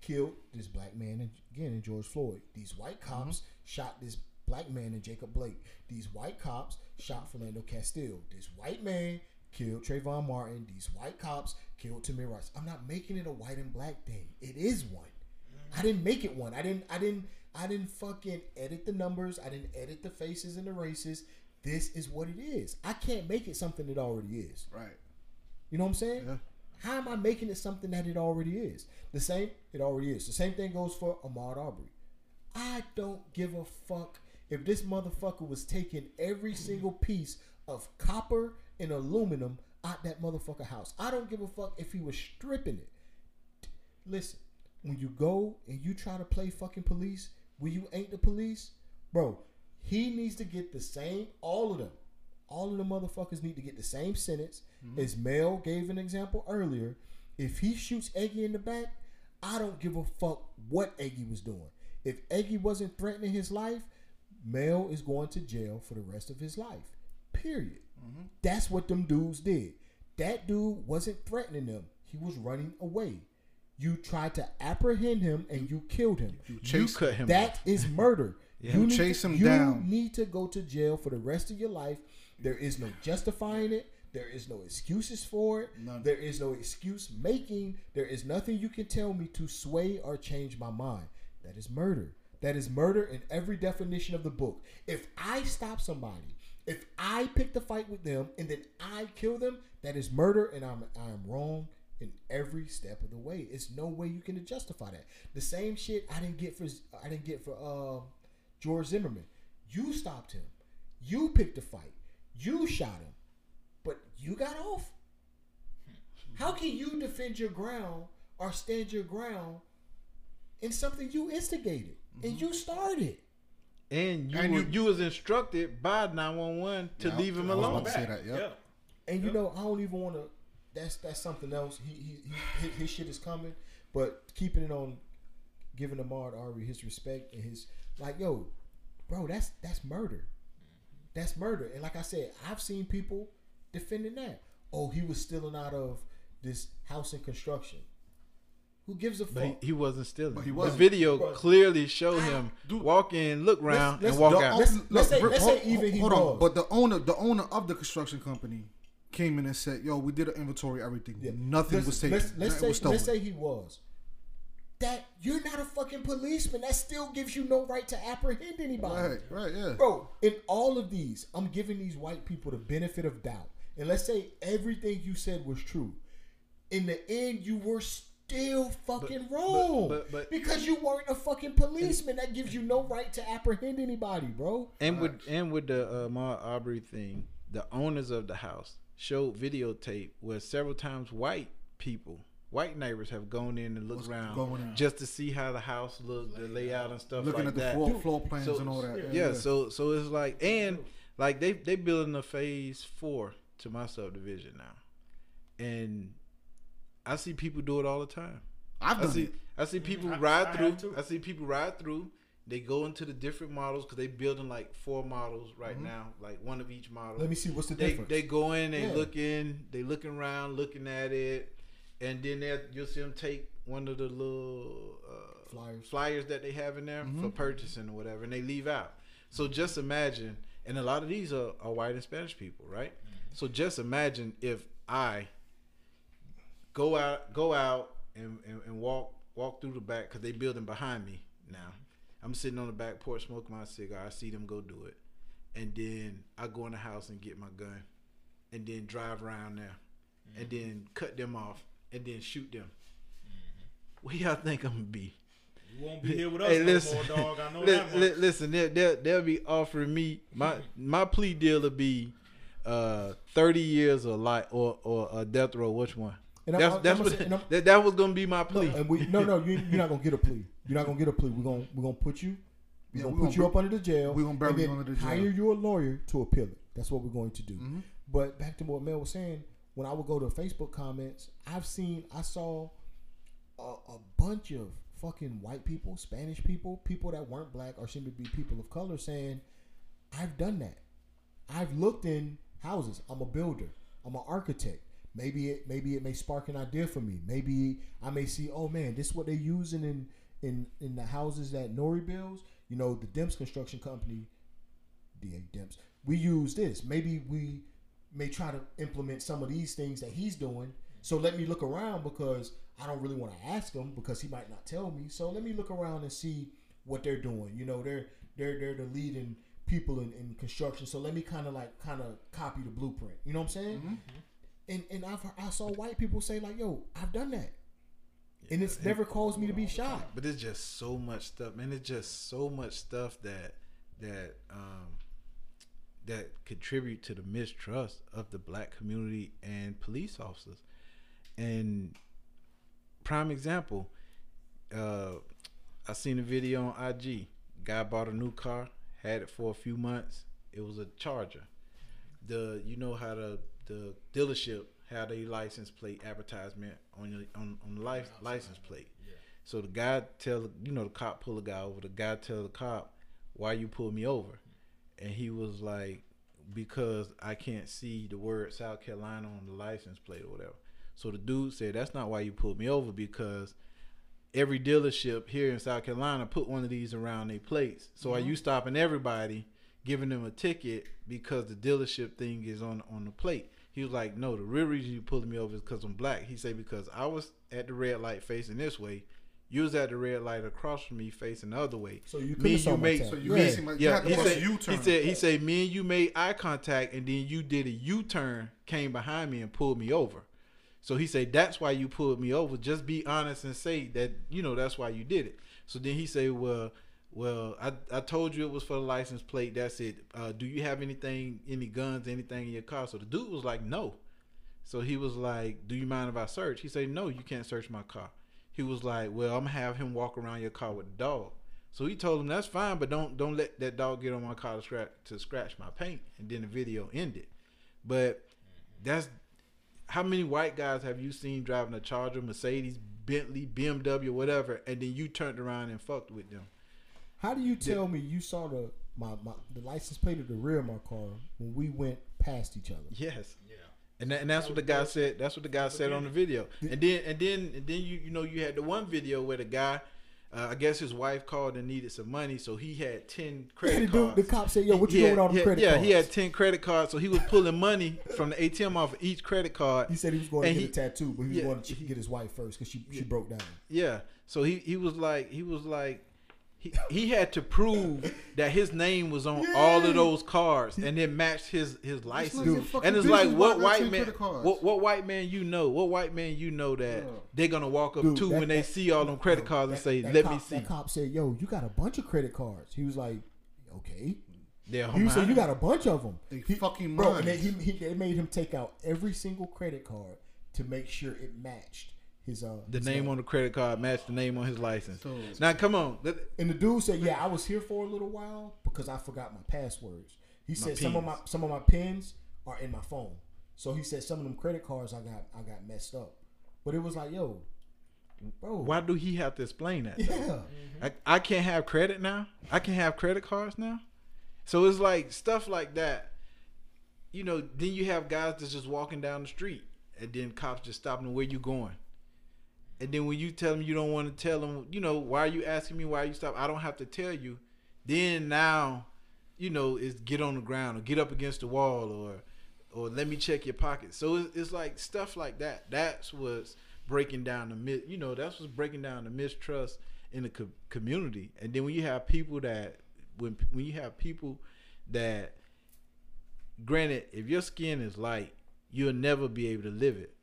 killed this black man and again in George Floyd. These white mm-hmm. cops shot this black man and Jacob Blake. These white cops shot Philando Castile. This white man killed Trayvon Martin. These white cops killed Tamir Rice. I'm not making it a white and black thing. It is one. Mm-hmm. I didn't make it one. I didn't. I didn't. I didn't fucking edit the numbers. I didn't edit the faces and the races. This is what it is. I can't make it something it already is. Right. You know what I'm saying? Yeah. How am I making it something that it already is? The same, it already is. The same thing goes for Ahmaud Arbery. I don't give a fuck if this motherfucker was taking every single piece of copper and aluminum out that motherfucker house. I don't give a fuck if he was stripping it. Listen, when you go and you try to play fucking police, when you ain't the police, bro, he needs to get the same, all of them, all of the motherfuckers need to get the same sentence mm-hmm. as Mel gave an example earlier. If he shoots Eggy in the back, I don't give a fuck what Eggy was doing. If Eggy wasn't threatening his life, Mel is going to jail for the rest of his life. Period. Mm-hmm. That's what them dudes did. That dude wasn't threatening them. He was running away. You tried to apprehend him and you killed him. You Chase- cut him. That is murder. Yeah. You You chase to, him you down. You need to go to jail for the rest of your life. There is no justifying it. There is no excuses for it. None. There is no excuse making. There is nothing you can tell me to sway or change my mind. That is murder. That is murder in every definition of the book. If I stop somebody, if I pick the fight with them and then I kill them, that is murder and I'm I am wrong in every step of the way. It's no way you can justify that. The same shit I didn't get for I didn't get for uh, George Zimmerman. You stopped him. You picked the fight. You shot him. But you got off. How can you defend your ground or stand your ground in something you instigated and mm-hmm. you started? and you And were- you- you, was instructed by 911 to Yeah, leave him I alone. about to say that, yep. And you Yep. know, I don't even want to. That's that's something else. He, he, he his, his shit is coming, but keeping it on, giving Ahmaud Arbery his respect and his like, yo, bro, that's that's murder. That's murder. And like I said, I've seen people defending that. Oh, he was stealing out of this house in construction. Who gives a But he, fuck? he wasn't stealing. But he the wasn't. The video Bro. clearly showed him Dude. walk in, look around, let's and walk The out. o- Let's- let's say- let's hold- say even he hold was. on. But the owner, the owner of the construction company, came in and said, "Yo, we did an inventory, everything. Yeah. Nothing let's, was taken. Let's, let's Nothing was stolen." let's say he was. That you're not a fucking policeman. That still gives you no right to apprehend anybody. right, right, yeah. Bro, in all of these, I'm giving these white people the benefit of doubt. And let's say everything you said was true. In the end, you were still fucking but- wrong. but- but- because you weren't a fucking policeman. That gives you no right to apprehend anybody, bro. And with and with the uh, Ma Aubrey thing, the owners of the house showed videotape where several times white people, white neighbors, have gone in and looked Was around just to see how the house looked, the layout and stuff Looking like at the that. floor, floor plans so- and all that. yeah, so so it's like and like they they building a phase four to my subdivision now, and I see people do it all the time. I've I see it. I see people mm-hmm. I- ride I through. I see people ride through. They go into the different models because they building like four models right mm-hmm. now, like one of each model. Let me see what's the they difference. they go in, they Yeah. look in, they looking around, looking at it, and then you'll see them take one of the little uh, Flyers. flyers that they have in there Mm-hmm. for purchasing or whatever, and they leave out. So just imagine, and a lot of these are, are white and Spanish people, right? So just imagine if I go out, go out and, and, and walk walk through the back because they building behind me now. I'm sitting on the back porch smoking my cigar. I see them go do it, and then I go in the house and get my gun, and then drive around there, and then cut them off, and then shoot them. Where y'all think I'm gonna be? You won't be here with us Hey, no more, dog. I know li- that li- listen, they'll, they'll, they'll be offering me my my plea deal will be uh, thirty years or like or or a death row. Which one? And that's I'm- that's I'm what gonna say- and that, that was gonna be my No, plea. and we no no you, you're not gonna get a plea. You're not gonna get a plea. We're gonna we're gonna put you. We're Yeah, gonna we put gonna you bur- up under the jail. We're gonna bury and you then under the jail. Hire you a lawyer to appeal it. That's what we're going to do. Mm-hmm. But back to what Mel was saying, when I would go to Facebook comments, I've seen I saw a, a bunch of fucking white people, Spanish people, people that weren't black or seem to be people of color saying, I've done that. I've looked in houses. I'm a builder. I'm an architect. maybe it maybe it may spark an idea for me. Maybe I may see, oh man, this is what they're using in in in the houses that Nori builds. You know, the Demps Construction Company, DA Demps. We use this. Maybe we may try to implement some of these things that he's doing. So let me look around because I don't really want to ask him because he might not tell me. So let me look around and see what they're doing. You know, they're they're they're the leading people in, in construction. So let me kind of like kind of copy the blueprint. You know what I'm saying? And and I've, I saw white people say like, "Yo, I've done that," and it's never caused me to be shot. But it's just so much stuff, man. It's just so much stuff that that um that contribute to the mistrust of the black community and police officers. And prime example, uh I seen a video on IG. Guy bought a new car, had it for a few months. It was a Charger. The you know how the the dealership had a license plate advertisement on your on on the life, license plate. Yeah. So the guy tell you know the cop pull a guy over. The guy tell the cop, "Why you pull me over?" And he was like, "Because I can't see the word South Carolina on the license plate or whatever." So the dude said, "That's not why you pulled me over because." Every dealership here in South Carolina put one of these around their plates. So are mm-hmm. you stopping everybody, giving them a ticket because the dealership thing is on on the plate? He was like, "No, the real reason you pulled me over is because I'm black." He said because I was at the red light facing this way, you was at the red light across from me facing the other way. So you me and you made tag. So you Yeah. basically like, you yeah. had to He said he U-turn. said he said me and you made eye contact and then you did a U turn, came behind me and pulled me over. So he said that's why you pulled me over. Just be honest and say that you know that's why you did it. So then he said, well. Well, I, I told you it was for the license plate. That's it. Uh, do you have anything, any guns, anything in your car? So the dude was like, no. So he was like, "Do you mind if I search?" He said, "No, you can't search my car." He was like, "Well, I'm gonna have him walk around your car with the dog." So he told him, "That's fine, but don't don't let that dog get on my car to scratch to scratch my paint." And then the video ended. But mm-hmm. that's how many white guys have you seen driving a Charger, Mercedes, Bentley, BMW, whatever, and then you turned around and fucked with them? How do you tell me you saw the my, my the license plate of the rear of my car when we went past each other? Yes. Yeah. And, that, and that's what the guy said. That's what the guy said on the video. And then and then and then you you know you had the one video where the guy, uh, I guess his wife called and needed some money, so he had ten credit cards. the cop said, "Yo, what you He doing had- with all the he had- credit yeah, cards?" he had ten credit cards, so he was pulling money from the ATM off of each credit card. He said he was going to And get he- a tattoo, but he was yeah, going to he- get his wife first because she she broke down. Yeah. So he he was like he was like he, he had to prove that his name was on all of those cards and it matched his his license. your And it's like what white man what what white man you know what white man you know that Yeah. they're gonna walk up Dude, to that- when they see all them credit cards and say let cop, me see. That cop said, "Yo, you got a bunch of credit cards." He was like, "Okay." They're He said, "You got a bunch of them." They he, fucking bro. And they, he, he, they made him take out every single credit card to make sure it matched his uh the his name on the credit card matched the name on his license. So- now come on. Let- And the dude said, "Yeah, I was here for a little while because I forgot my passwords." He said some of my pins. some of my pins are in my phone. So he said some of them credit cards I got I got messed up. But it was like, yo, bro, Why do he have to explain that? Yeah, I, I can't have credit now. I can have credit cards now. So it's like stuff like that. You know, then you have guys that's just walking down the street, and then cops just stopping. Where you going? And then when you tell them you don't want to tell them, you know, why are you asking me why you stop? I don't have to tell you. Then now, you know, is get on the ground or get up against the wall or or let me check your pockets. So it's, it's like stuff like that. That's what's breaking down the mi- you know that's what's breaking down the mistrust in the co- community. And then when you have people that when when you have people that granted if your skin is light, you'll never be able to live it.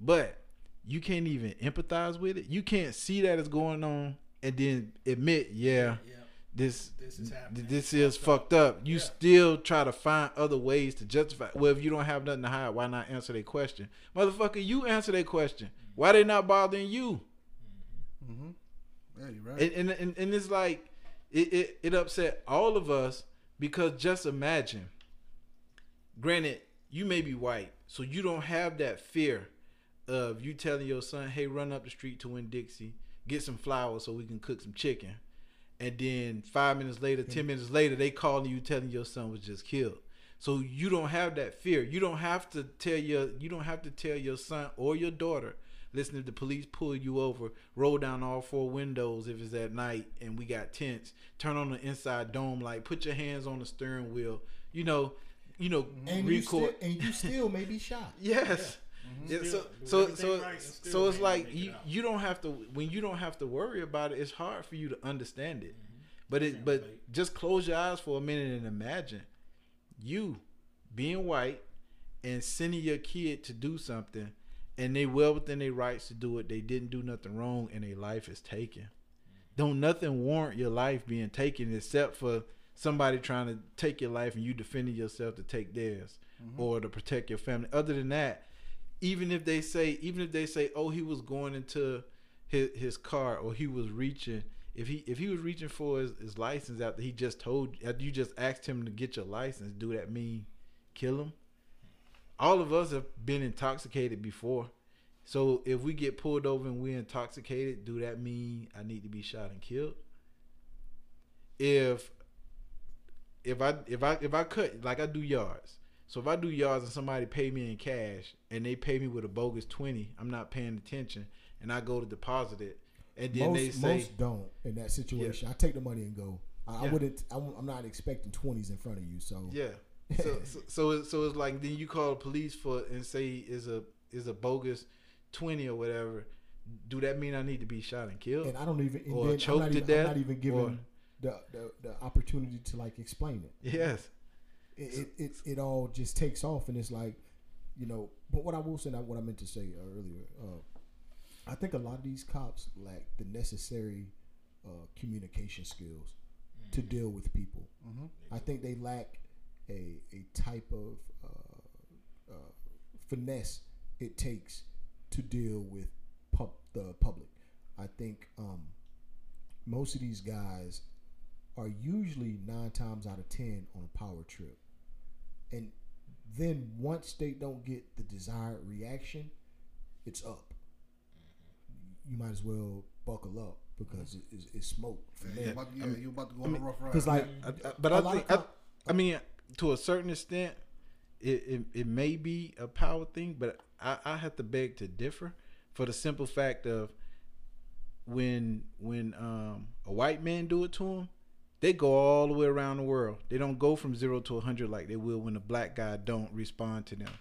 But you can't even empathize with it. You can't see that it's going on and then admit, yeah, Yeah. this This is happening. this is fucked up. You Yeah. still try to find other ways to justify. Well, if you don't have nothing to hide, why not answer their question, motherfucker? You answer their question. Why they not bothering you? Mm-hmm. Yeah, you're right. And and and, and it's like it, it it upset all of us because just imagine. Granted, you may be white, so you don't have that fear of you telling your son, "Hey, run up the street to Winn-Dixie, get some flour so we can cook some chicken." And then five minutes later, ten mm. minutes later, they calling you telling your son was just killed. So you don't have that fear. You don't have to tell your you don't have to tell your son or your daughter, listen if the police pull you over, roll down all four windows if it's at night and we got tents, turn on the inside dome light, put your hands on the steering wheel, you know, you know, and you still, and you still may be shot. Yes. Yeah, Still so so so right so it's like make it you, you don't have to when you don't have to worry about it. It's hard for you to understand it, Mm-hmm. but it but just close your eyes for a minute and imagine you being white and sending your kid to do something, and they well within their rights to do it. They didn't do nothing wrong, and their life is taken. Don't nothing warrant your life being taken except for somebody trying to take your life and you defending yourself to take theirs or to protect your family. Other than that, even if they say, even if they say, oh, he was going into his his car or he was reaching, if he if he was reaching for his, his license after he just told you just asked him to get your license, do that mean kill him? All of us have been intoxicated before. So if we get pulled over and we're intoxicated, do that mean I need to be shot and killed? If if I if I if I cut like I do yards. So if I do yards and somebody pay me in cash and they pay me with a bogus twenty, I'm not paying attention and I go to deposit it and then most, they say most don't in that situation. I take the money and go. I, I wouldn't. I'm I'm not expecting twenties in front of you. So Yeah. So, so so so it's like then you call the police for and say is a is a bogus twenty or whatever. Do that mean I need to be shot and killed? and I don't even Or then choked I'm not to even, death, I'm not even given or- the, the the opportunity to like explain it. yes. It, it it it all just takes off, and it's like, you know. But what I will say, now, what I meant to say uh, earlier, uh, I think a lot of these cops lack the necessary uh, communication skills to deal with people. I think they lack a a type of uh, uh, finesse it takes to deal with pub, the public. I think um, most of these guys are usually nine times out of ten on a power trip, and then once they don't get the desired reaction, it's up. You might as well buckle up because it, it's, it's smoke for Yeah, them. you about, yeah, you about to go on a rough ride. Because like, I, I- but a I lot think of I, I mean to a certain extent, it, it it may be a power thing, but I, I have to beg to differ for the simple fact of when when um, a white man do it to him, they go all the way around the world. They don't go from zero to hundred like they will when a black guy don't respond to them.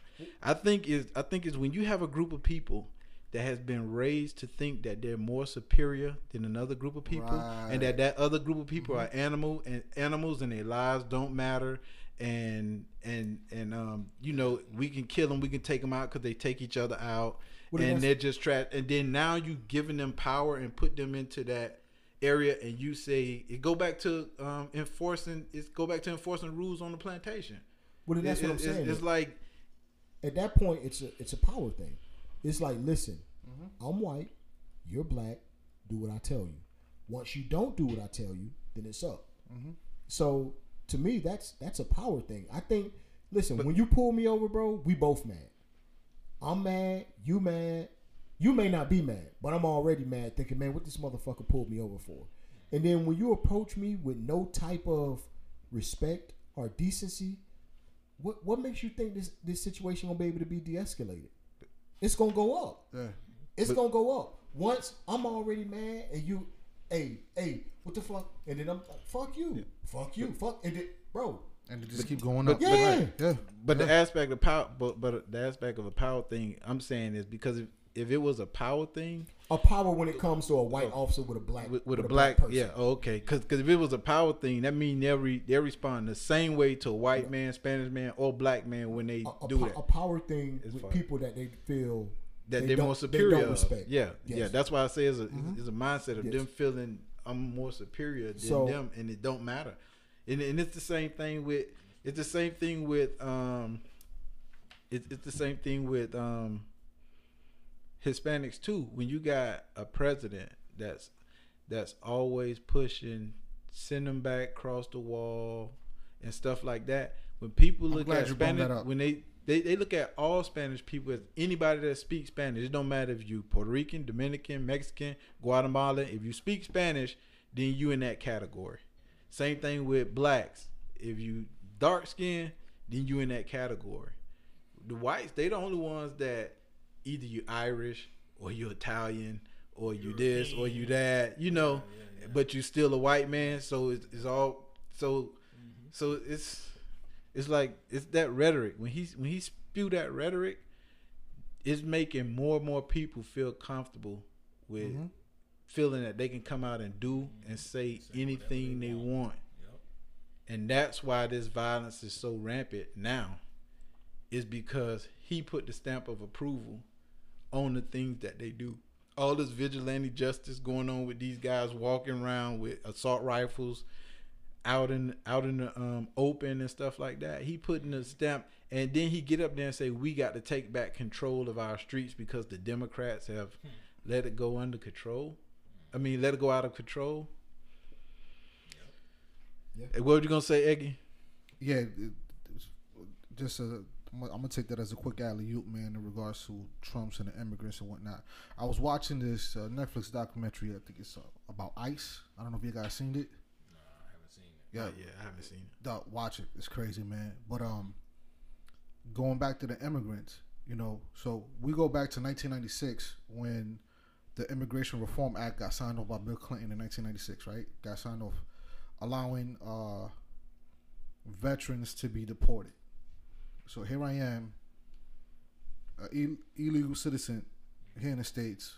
I think is I think is when you have a group of people that has been raised to think that they're more superior than another group of people, and that that other group of people are animal and animals and their lives don't matter, and and and um you know we can kill them, we can take them out because they take each other out, and they're just trapped. And then now you giving them power and put them into that area, and you say it go back to um enforcing it's go back to enforcing rules on the plantation. well, then that's It- what I'm it's- saying. It's like at that point it's a it's a power thing. It's like, listen, Mm-hmm. I'm white, you're black, do what I tell you. Once you don't do what I tell you, then it's up. Mm-hmm. So to me, that's that's a power thing. I think. Listen, when you pull me over, bro, we both mad. I'm mad, you mad. You may not be mad, but I'm already mad, thinking, man, what this motherfucker pulled me over for. And then when you approach me with no type of respect or decency, what what makes you think this this situation gonna be able to be de-escalated? It's gonna go up. yeah. It's gonna go up. Once I'm already mad, and you, hey, hey, what the fuck? And then I'm like, fuck you, fuck you, fuck, and then, bro, And it just keep going but- up. but- Yeah. Right. yeah. But the aspect of power, but but the aspect of a power thing, I'm saying is because if, if it was a power thing a power when it comes to a white officer with a black with, with a black, person. yeah, oh, okay, because if it was a power thing, that means they're re, they respond the same way to a white man, Spanish man, or black man when they a, do that. a power thing It's with people that they feel that they they are more they superior. don't respect. Yeah, yeah. That's why I say it's a it's a mindset of Yes. them feeling I'm more superior than So- them, and it don't matter. And, and it's the same thing with it's the same thing with um it's it's the same thing with um Hispanics too. When you got a president that's that's always pushing, send them back across the wall, and stuff like that. When people look at Spanish, when they, they they look at all Spanish people as anybody that speaks Spanish. It don't matter if you Puerto Rican, Dominican, Mexican, Guatemalan. If you speak Spanish, then you in that category. Same thing with blacks. If you dark skin, then you in that category. The whites, they the only ones that either you Irish or you Italian or you this or you that, you know, yeah, yeah. but you still a white man. So it's, it's all so so it's it's like it's that rhetoric when he when he spew that rhetoric, it's making more and more people feel comfortable with Mhm. feeling that they can come out and do and say Say anything they they want. want. Yep. And that's why this violence is so rampant now. Is because he put the stamp of approval on the things that they do. All this vigilante justice going on with these guys walking around with assault rifles out in out in the um, open and stuff like that. He putting the stamp, and then he get up there and say, "We got to take back control of our streets because the Democrats have let it go under control. I mean, let it go out of control." Yeah. What were you gonna say, Eggy? Yeah, just a. I'm gonna- I'm gonna take that as a quick alley oop, man, in regards to Trump's and the immigrants and whatnot. I was watching this uh, Netflix documentary. I think it's uh, about ICE. I don't know if you guys seen it. I haven't seen it. Yeah, yeah, I haven't seen it. Dog, watch it. It's crazy, man. But um, going back to the immigrants, you know, so we go back to 1996 when the Immigration Reform Act got signed off by Bill Clinton in 1996, right? Got signed off, allowing uh, veterans to be deported. So here I am, an Ill- illegal citizen here in the states.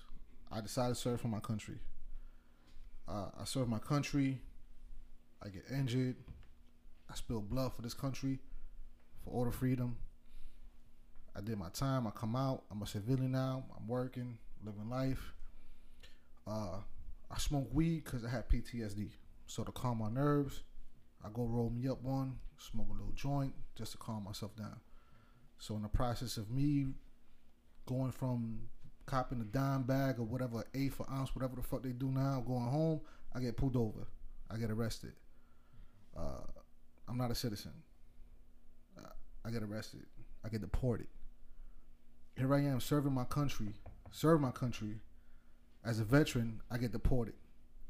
I decided to serve for my country. Uh, I serve my country. I get injured. I spill blood for this country, for all the freedom. I did my time. I come out. I'm a civilian now. I'm working, living life. Uh, I smoke weed because I had PTSD. So to calm my nerves, I go roll me up one, smoke a little joint just to calm myself down. So in the process of me going from copping a dime bag or whatever, eighth for ounce, whatever the fuck they do now, going home, I get pulled over. I get arrested. Uh, I'm not a citizen. I get arrested. I get deported. Here I am serving my country, serve my country. As a veteran, I get deported.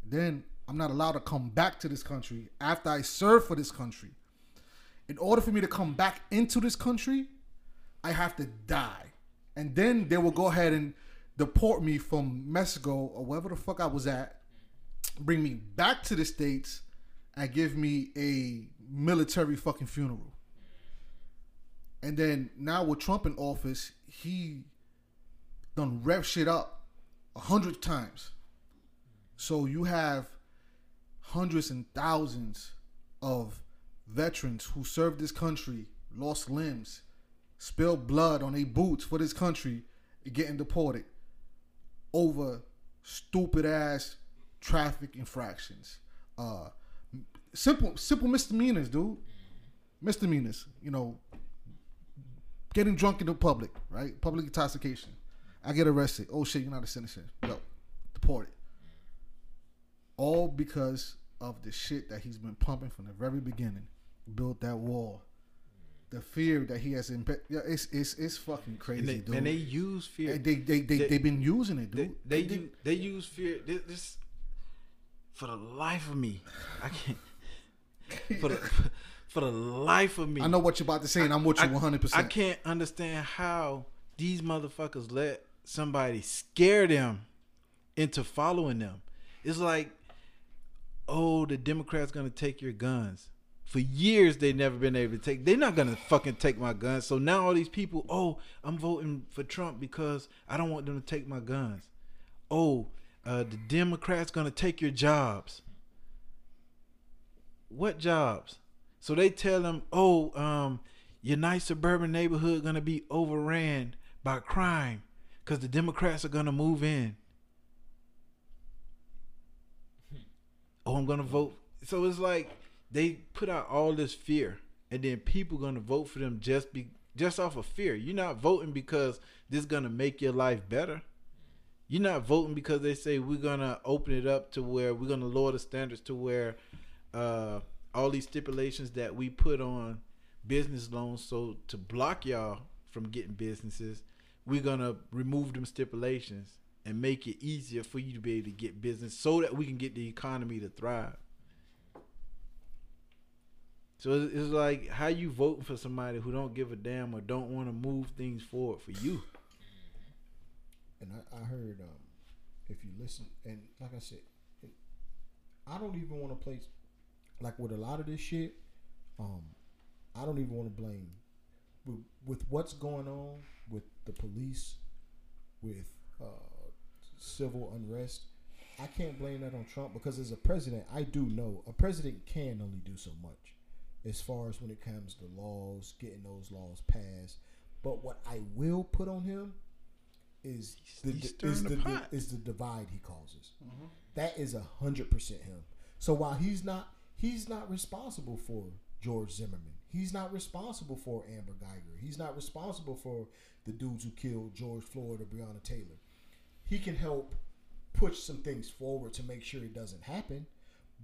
Then I'm not allowed to come back to this country after I serve for this country. In order for me to come back into this country, I have to die. And then they will go ahead and deport me from Mexico or wherever the fuck I was at, bring me back to the States, and give me a military fucking funeral. And then now with Trump in office, he done rev shit up a hundred times. So you have hundreds and thousands of veterans who served this country, lost limbs, spilled blood on their boots for this country, getting deported over stupid ass traffic infractions. Uh, simple simple misdemeanors, dude. Misdemeanors. You know, getting drunk in the public, right? Public intoxication. I get arrested. Oh shit, you're not a citizen. Yo, deported. All because of the shit that he's been pumping from the very beginning. Built that wall. The fear that he has in yeah, it's it's it's fucking crazy, And they, dude. and they use fear. And they they they they- they, have been using it, They dude. they, They- use, they use fear. This, this for the life of me, I can't. For the for the life of me, I know what you're about to say, and I'm with you I- 100. I can't understand how these motherfuckers let somebody scare them into following them. It's like, oh, the Democrats gonna take your guns. For years they never been able to take. They're not gonna fucking take my guns. So now all these people, oh, I'm voting for Trump because I don't want them to take my guns. Oh, uh, the Democrats gonna take your jobs. What jobs? So they tell them, oh, um, your nice suburban neighborhood gonna be overran by crime because the Democrats are gonna move in. I'm gonna vote. So it's like they put out all this fear, and then people gonna vote for them just be just off of fear. You're not voting because this is gonna make your life better. You're not voting because they say we're gonna open it up to where we're gonna lower the standards to where uh, all these stipulations that we put on business loans, so to block y'all from getting businesses, we're gonna remove them stipulations and make it easier for you to be able to get business, so that we can get the economy to thrive. So it's, like how you voting for somebody who don't give a damn or don't want to move things forward for you. And I, I heard um, if you listen, and like I said, I don't even want to place like with a lot of this shit. Um, I don't even want to blame with, with what's going on with the police, with uh, civil unrest. I can't blame that on Trump because as a president, I do know a president can only do so much as far as when it comes to laws, getting those laws passed. But what I will put on him is the, is the, the is the divide he causes. That is a hundred percent him. So while he's not he's not responsible for George Zimmerman, he's not responsible for Amber Guyger, he's not responsible for the dudes who killed George Floyd or Breonna Taylor. He can help push some things forward to make sure it doesn't happen.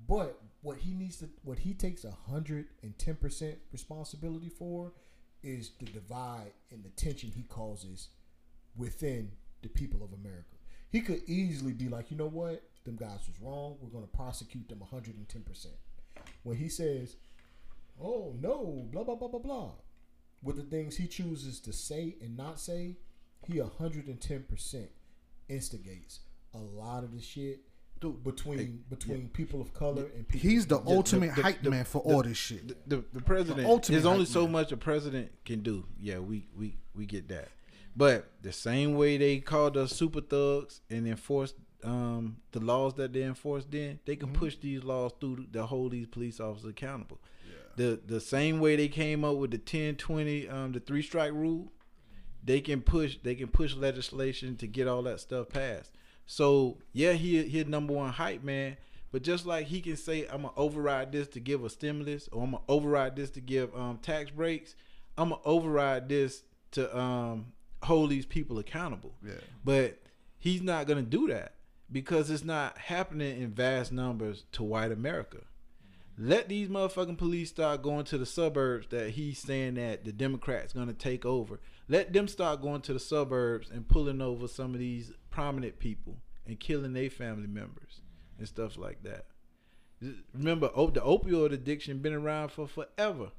But what he needs to, what he takes hundred and ten percent responsibility for, is the divide and the tension he causes within the people of America. He could easily be like, you know what, them guys was wrong. We're going to prosecute them 110 percent. When he says, "Oh no," blah blah blah blah blah, with the things he chooses to say and not say, he 110 percent instigates a lot of the shit Dude, between between people of color and people. He's the The- ultimate the- hype the- man for the- all this shit. The, the, the president. ultimate There's only so man. much a president can do. Yeah, we we we get that. But the same way they called us super thugs and enforced um, the laws that they enforced, then they can push these laws through to hold these police officers accountable. The the same way they came up with the 10, 20, um, the three strike rule, they can push they can push legislation to get all that stuff passed. So yeah, he he number one hype man. But just like he can say, I'm gonna override this to give a stimulus, or I'm gonna override this to give um, tax breaks, I'm gonna override this to um, hold these people accountable. Yeah. But he's not gonna do that because it's not happening in vast numbers to white America. Let these motherfucking police start going to the suburbs that he's saying that the Democrats gonna take over. Let them start going to the suburbs and pulling over some of these prominent people and killing their family members and stuff like that. Remember, op- the opioid addiction been around for forever,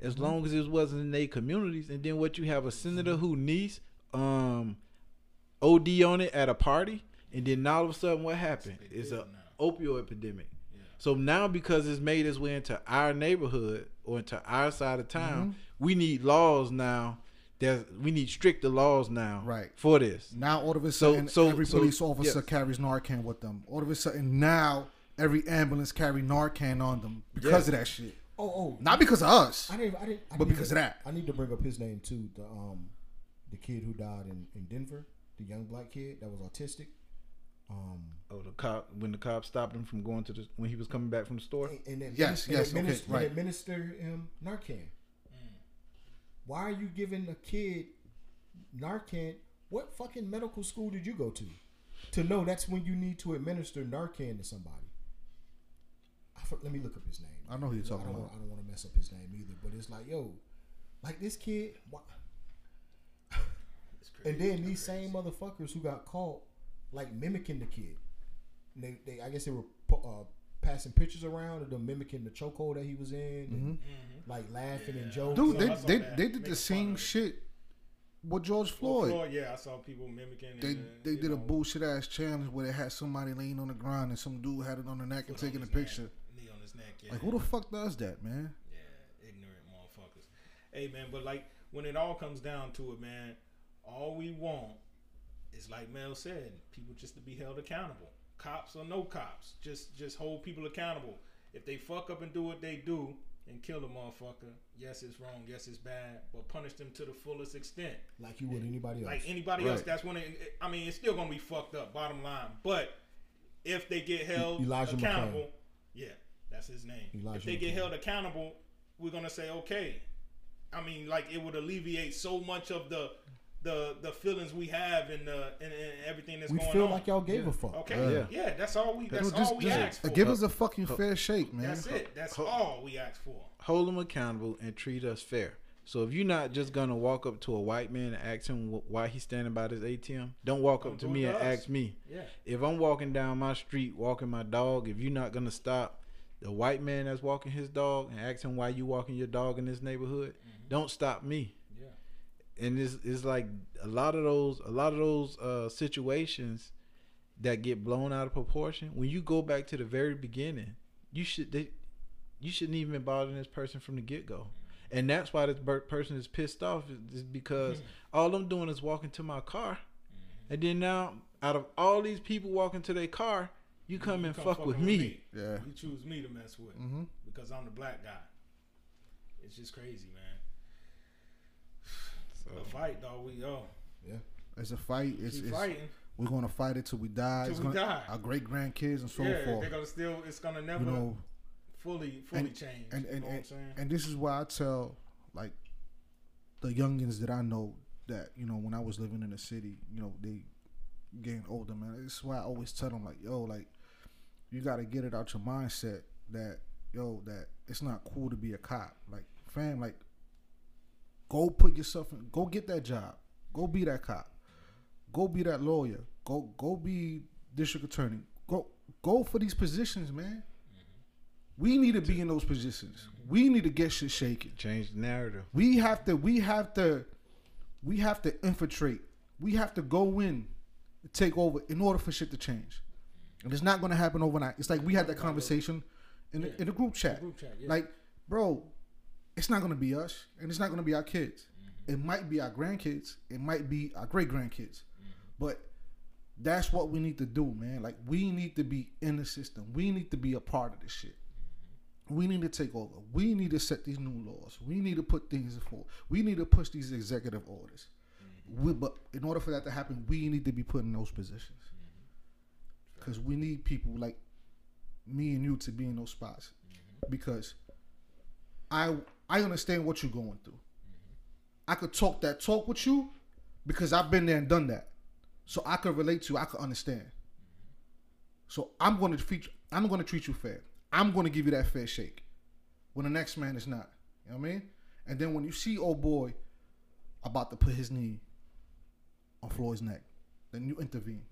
as long as it wasn't in their communities. And then what you have a senator who niece um OD on it at a party, and then all of a sudden what happened? It's a opioid epidemic. So now because it's made its way into our neighborhood or into our side of town, we need laws now. There's we need stricter laws now, Right. For this, Now all of a sudden, so- every so- police officer yes. carries Narcan with them. All of a sudden, now every ambulance carry Narcan on them because Yes. of that shit. oh oh Not because of us. I didn't. I didn't. I But need because to- of that. I need to bring up his name too. The um, the kid who died in, in Denver, the young black kid that was autistic. Um, oh the cop when the cops stopped him from going to the when he was coming back from the store. and, and then Yes, and yes, okay, right. and administer him Narcan. Why are you giving a kid Narcan? What fucking medical school did you go to to know that's when you need to administer Narcan to somebody? I, for- let me look up his name. I know who you're talking I don't, about. wanna- I don't want to mess up his name either, but it's like, yo, like this kid. Why? And then these same motherfuckers who got caught, like mimicking the kid. And they, they, I guess they were uh, passing pictures around of them mimicking the chokehold that he was in, and like laughing and joking. Dude, they they, they did making the same shit with George Well, Floyd. Floyd, yeah, I saw people mimicking. They and, they you did a bullshit ass challenge where they had somebody laying on the ground and some dude had it on the neck and foot on taking a his neck, picture. knee on his neck. Yeah. Like who the fuck does that, man? Yeah, ignorant motherfuckers. Hey man, but like when it all comes down to it, man, all we want is like Mel said, people just to be held accountable. Cops or no cops, just just hold people accountable. If they fuck up and do what they do and kill a motherfucker, yes it's wrong, yes it's bad, but punish them to the fullest extent. like you would anybody else. Like anybody else, that's when it, I mean it's still gonna be fucked up. Bottom line, but if they get held Elijah accountable, McClain. yeah, that's his name. Elijah if they get held accountable, we're gonna say okay. I mean, like it would alleviate so much of the the the feelings we have and the and, and everything that's we going on. We feel like y'all gave a fuck. Okay, Yeah. yeah. that's all we. That's just, all we just ask for. give us a fucking fair shake, man. that's it. That's Ho- all we ask for. hold them accountable and treat us fair. So if you're not just gonna walk up to a white man and ask him why he's standing by his ATM, don't walk Don't up to me and ask me. Yeah. If I'm walking down my street walking my dog, if you're not gonna stop, the white man that's walking his dog and ask him why you walking your dog in this neighborhood, mm-hmm. don't stop me. Yeah. And it's it's like a lot of those a lot of those uh, situations that get blown out of proportion. When you go back to the very beginning, you should they, you shouldn't even been bothering this person from the get go. And that's why this person is pissed off is- is because all I'm doing is walking to my car, and then now out of all these people walking to their car, you come and come fuck fucking with me. Yeah. You choose me to mess with Mm-hmm. because I'm the black guy. It's just crazy, man. A fight, dog. We oh, It's a fight. It's, keep it's fighting we're gonna fight it till we die. till It's we gonna, die. Our great grandkids and so yeah, forth. they're gonna still. It's gonna never You know, fully fully and- change. and- you and- know what I'm and this is why I tell like the youngins that I know that you know when I was living in the city, you know they getting older, man. This is why I always tell them like, yo, like you got to get it out your mindset that yo that it's not cool to be a cop. Like fam, like go put yourself in, go get that job, go be that cop, go be that lawyer, go go be district attorney, go go for these positions, man. We need to be in those positions. We need to get shit shaking. change the narrative. We have to. We have to. We have to infiltrate. We have to go in, take over in order for shit to change. And it's not going to happen overnight. It's like we had that conversation in the, in the group chat. Group chat, yeah. Like, bro, it's not going to be us, and it's not going to be our kids. It mm-hmm. might be our grandkids. It might be our great grandkids. Mm-hmm. But that's what we need to do, man. Like, we need to be in the system. We need to be a part of this shit. Mm-hmm. We need to take over. We need to set these new laws. We need to put things for. We need to push these executive orders. We, but in order for that to happen, we need to be put in those positions. Because we need people like me and you to be in those spots. Because I I understand what you're going through. I could talk that talk with you because I've been there and done that. So I could relate to you. I could understand. So I'm going to treat I'm going to treat you fair. I'm going to give you that fair shake. When the next man is not. You know what I mean? And then when you see old boy about to put his knee on Floyd's neck, then you intervene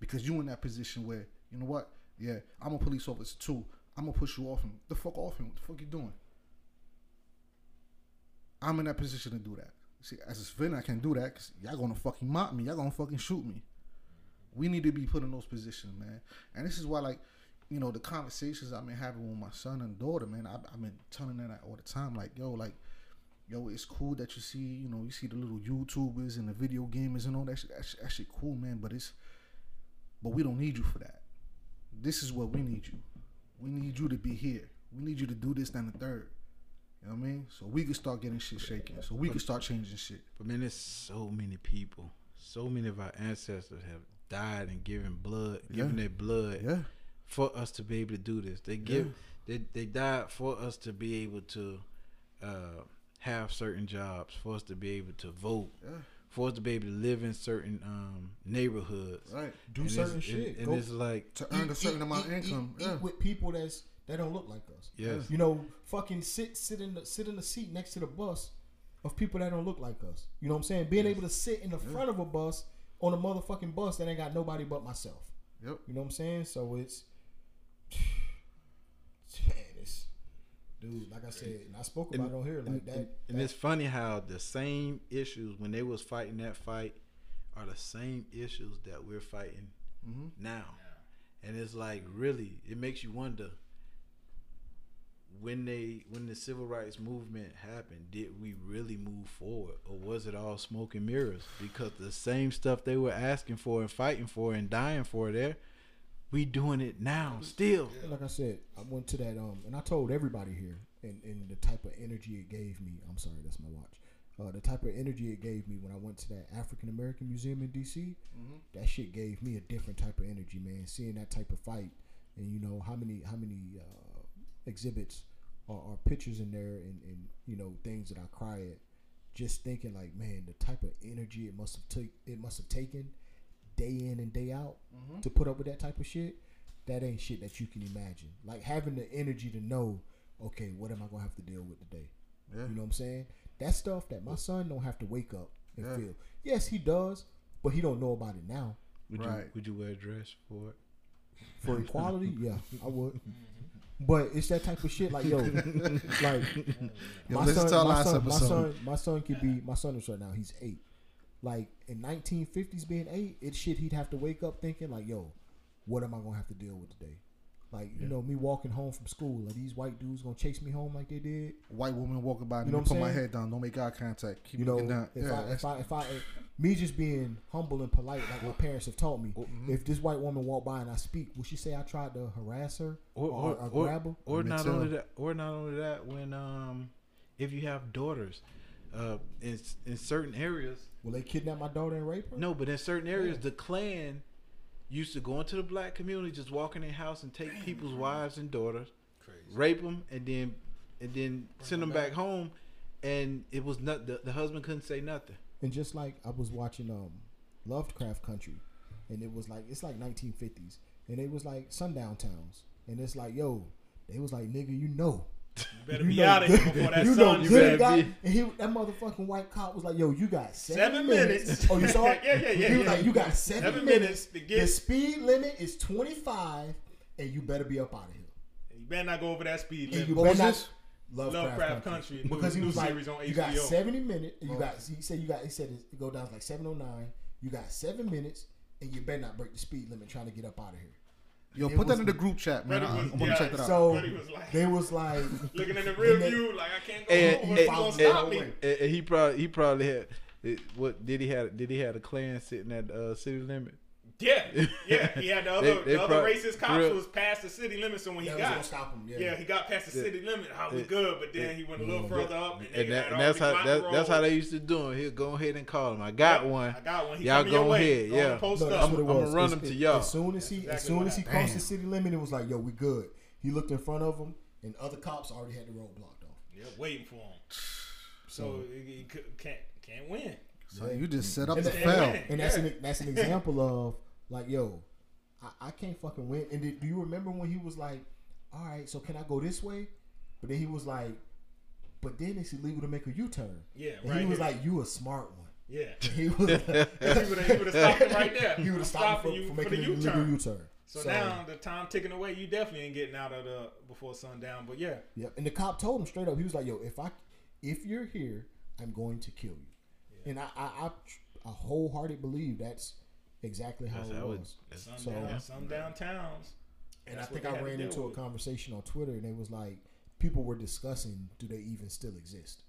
because you in that position where you know what? Yeah, I'm a police officer too. I'm gonna push you off him. The fuck off him. What the fuck you doing? I'm in that position to do that. See, as a civilian, I can't do that because y'all gonna fucking mock me. Y'all gonna fucking shoot me. We need to be put in those positions, man. And this is why, like, you know, the conversations I've been having with my son and daughter, man. I, I've been telling them that all the time. Like, yo, like, yo, it's cool that you see, you know, you see the little YouTubers and the video gamers and all that shit. That shit, that shit cool, man. But it's, but we don't need you for that. This is what we need you. We need you to be here. We need you to do this, then the third. You know what I mean? So we can start getting shit shaking. So we can start changing shit. But man, there's so many people, so many of our ancestors have died and given blood, given Yeah. their blood Yeah. for us to be able to do this. They give, they they died for us to be able to uh, have certain jobs, for us to be able to vote, Yeah. for us to be able to live in certain um, neighborhoods. Right. Do And certain shit. And, Go it's like, To earn a certain amount of income. Eat, yeah. with people that's that don't look like us. yes, You know, fucking sit sit in the sit in the seat next to the bus of people that don't look like us. You know what I'm saying? Being able to sit in the front of a bus on a motherfucking bus that ain't got nobody but myself. Yep. You know what I'm saying? So it's man, it's dude. Like I said, and I spoke about And- it on here like and, that. and, and that- it's funny how the same issues when they was fighting that fight are the same issues that we're fighting Mm-hmm. now. And it's like really, it makes you wonder when they when the civil rights movement happened, did we really move forward or was it all smoke and mirrors? Because the same stuff they were asking for and fighting for and dying for there, we doing it now still. like I said, I went to that um, and I told everybody here, and, and the type of energy it gave me. I'm sorry, that's my watch. Uh, the type of energy it gave me when I went to that African American Museum in DC, that shit gave me a different type of energy, man. Seeing that type of fight, and you know how many how many uh, exhibits or, or pictures in there, and, and you know things that I cry at, just thinking like, man, the type of energy it must have took it must have taken day in and day out mm-hmm. to put up with that type of shit. That ain't shit that you can imagine. Like having the energy to know, okay, what am I gonna have to deal with today? Yeah. You know what I'm saying? That stuff that my son don't have to wake up and Yeah. feel. Yes, he does, but he don't know about it now. Would you Right. would you wear a dress for it? For equality, yeah, I would. Mm-hmm. But it's that type of shit. Like yo, like Yo, my son, my son, my son, my son could be my son is right now. He's eight. Like in 1950s, being eight, it's shit he'd have to wake up thinking like, yo, what am I gonna have to deal with today? Like you know, me walking home from school, are these white dudes gonna chase me home like they did? White woman walking by, You know put I'm my saying? head down, don't make eye contact, keep you know, looking down. if yeah, I if I if I me just being humble and polite, like my parents have taught me. If this white woman walked by and I speak, will she say I tried to harass her or or, or, or, or, grab her? or Me not only that, or not only that, when um, if you have daughters, uh, in in certain areas, Will they kidnap my daughter and rape her? no, but in certain areas, the Klan used to go into the black community, just walk in their house and take people's wives and daughters, Crazy. rape them, and then and then send them back home, and it was not the, the husband couldn't say nothing. And just like I was watching um Lovecraft Country, and it was like it's like 1950s, and it was like sundown towns, and it's like yo, they was like nigga, you know, You better you be know out of here before that you know sun you better got, be. and he that motherfucking white cop was like, yo, you got seven, Seven minutes. minutes. Oh, you saw it? Yeah, yeah, yeah, He was yeah. like, you got seven, Seven minutes. minutes to The speed limit is 25, and you better be up out of here. You better not go over that speed And limit. you What better was not. This? Lovecraft, Lovecraft Country. Country, new- because he new was like, series on you got 70 minutes. You Oh. got, he said you got, he said it go down to like 709. You got seven minutes, and you better not break the speed limit trying to get up out of here. Yo, It put that in the group chat, man. Freddie I, was- I'm gonna check that out. So was like- they was like, Looking in the rear view, like I can't go And, over. and, He and- gonna and- stop me. and- and- and he probably he probably had it, what did he have did he have a Klan sitting at uh, city limit? Yeah, yeah. He had the other, They- they the other prob- racist cops real- was past the city limit, so when he that was got, stop him. Yeah. yeah, he got past the Yeah. city limit. I was Yeah. good, but then he went a little Yeah. further up, and, And, that, and that's how already that, that's how they used to do it. He'll go ahead and call him. I got Yep, one. I got one. He Y'all go ahead, Go yeah. post No, up. that's what it I'ma run As- him to y'all. As soon as he, That's as soon as he crossed the city limit, it was like, yo, we good. He looked in front of him, and other cops already had the road blocked off. Yeah, waiting for him. So he, he can't can't win. So you just set up And to the- fail. And that's Yeah. an that's an example of like, yo, I, I can't fucking win. And did, do you remember when he was like, all right, so can I go this way? But then he was like, but then it's illegal to make a U turn. Yeah, And right. he was here. like, you a smart one. yeah. He was he would have stopped him right there. He would have stopped stopping him you for, for for the making an U-turn. U turn. So, now the time ticking away, you definitely ain't getting out of the before sundown. But yeah, Yeah, and the cop told him straight up. He was like, "Yo, if I, if you're here, I'm going to kill you." And I, I, I, I wholeheartedly believe that's exactly how That's it how it- was. that's- sundown, yeah. sundown towns. And I think I ran into a with. conversation on Twitter, and it was like people were discussing, do they even still exist?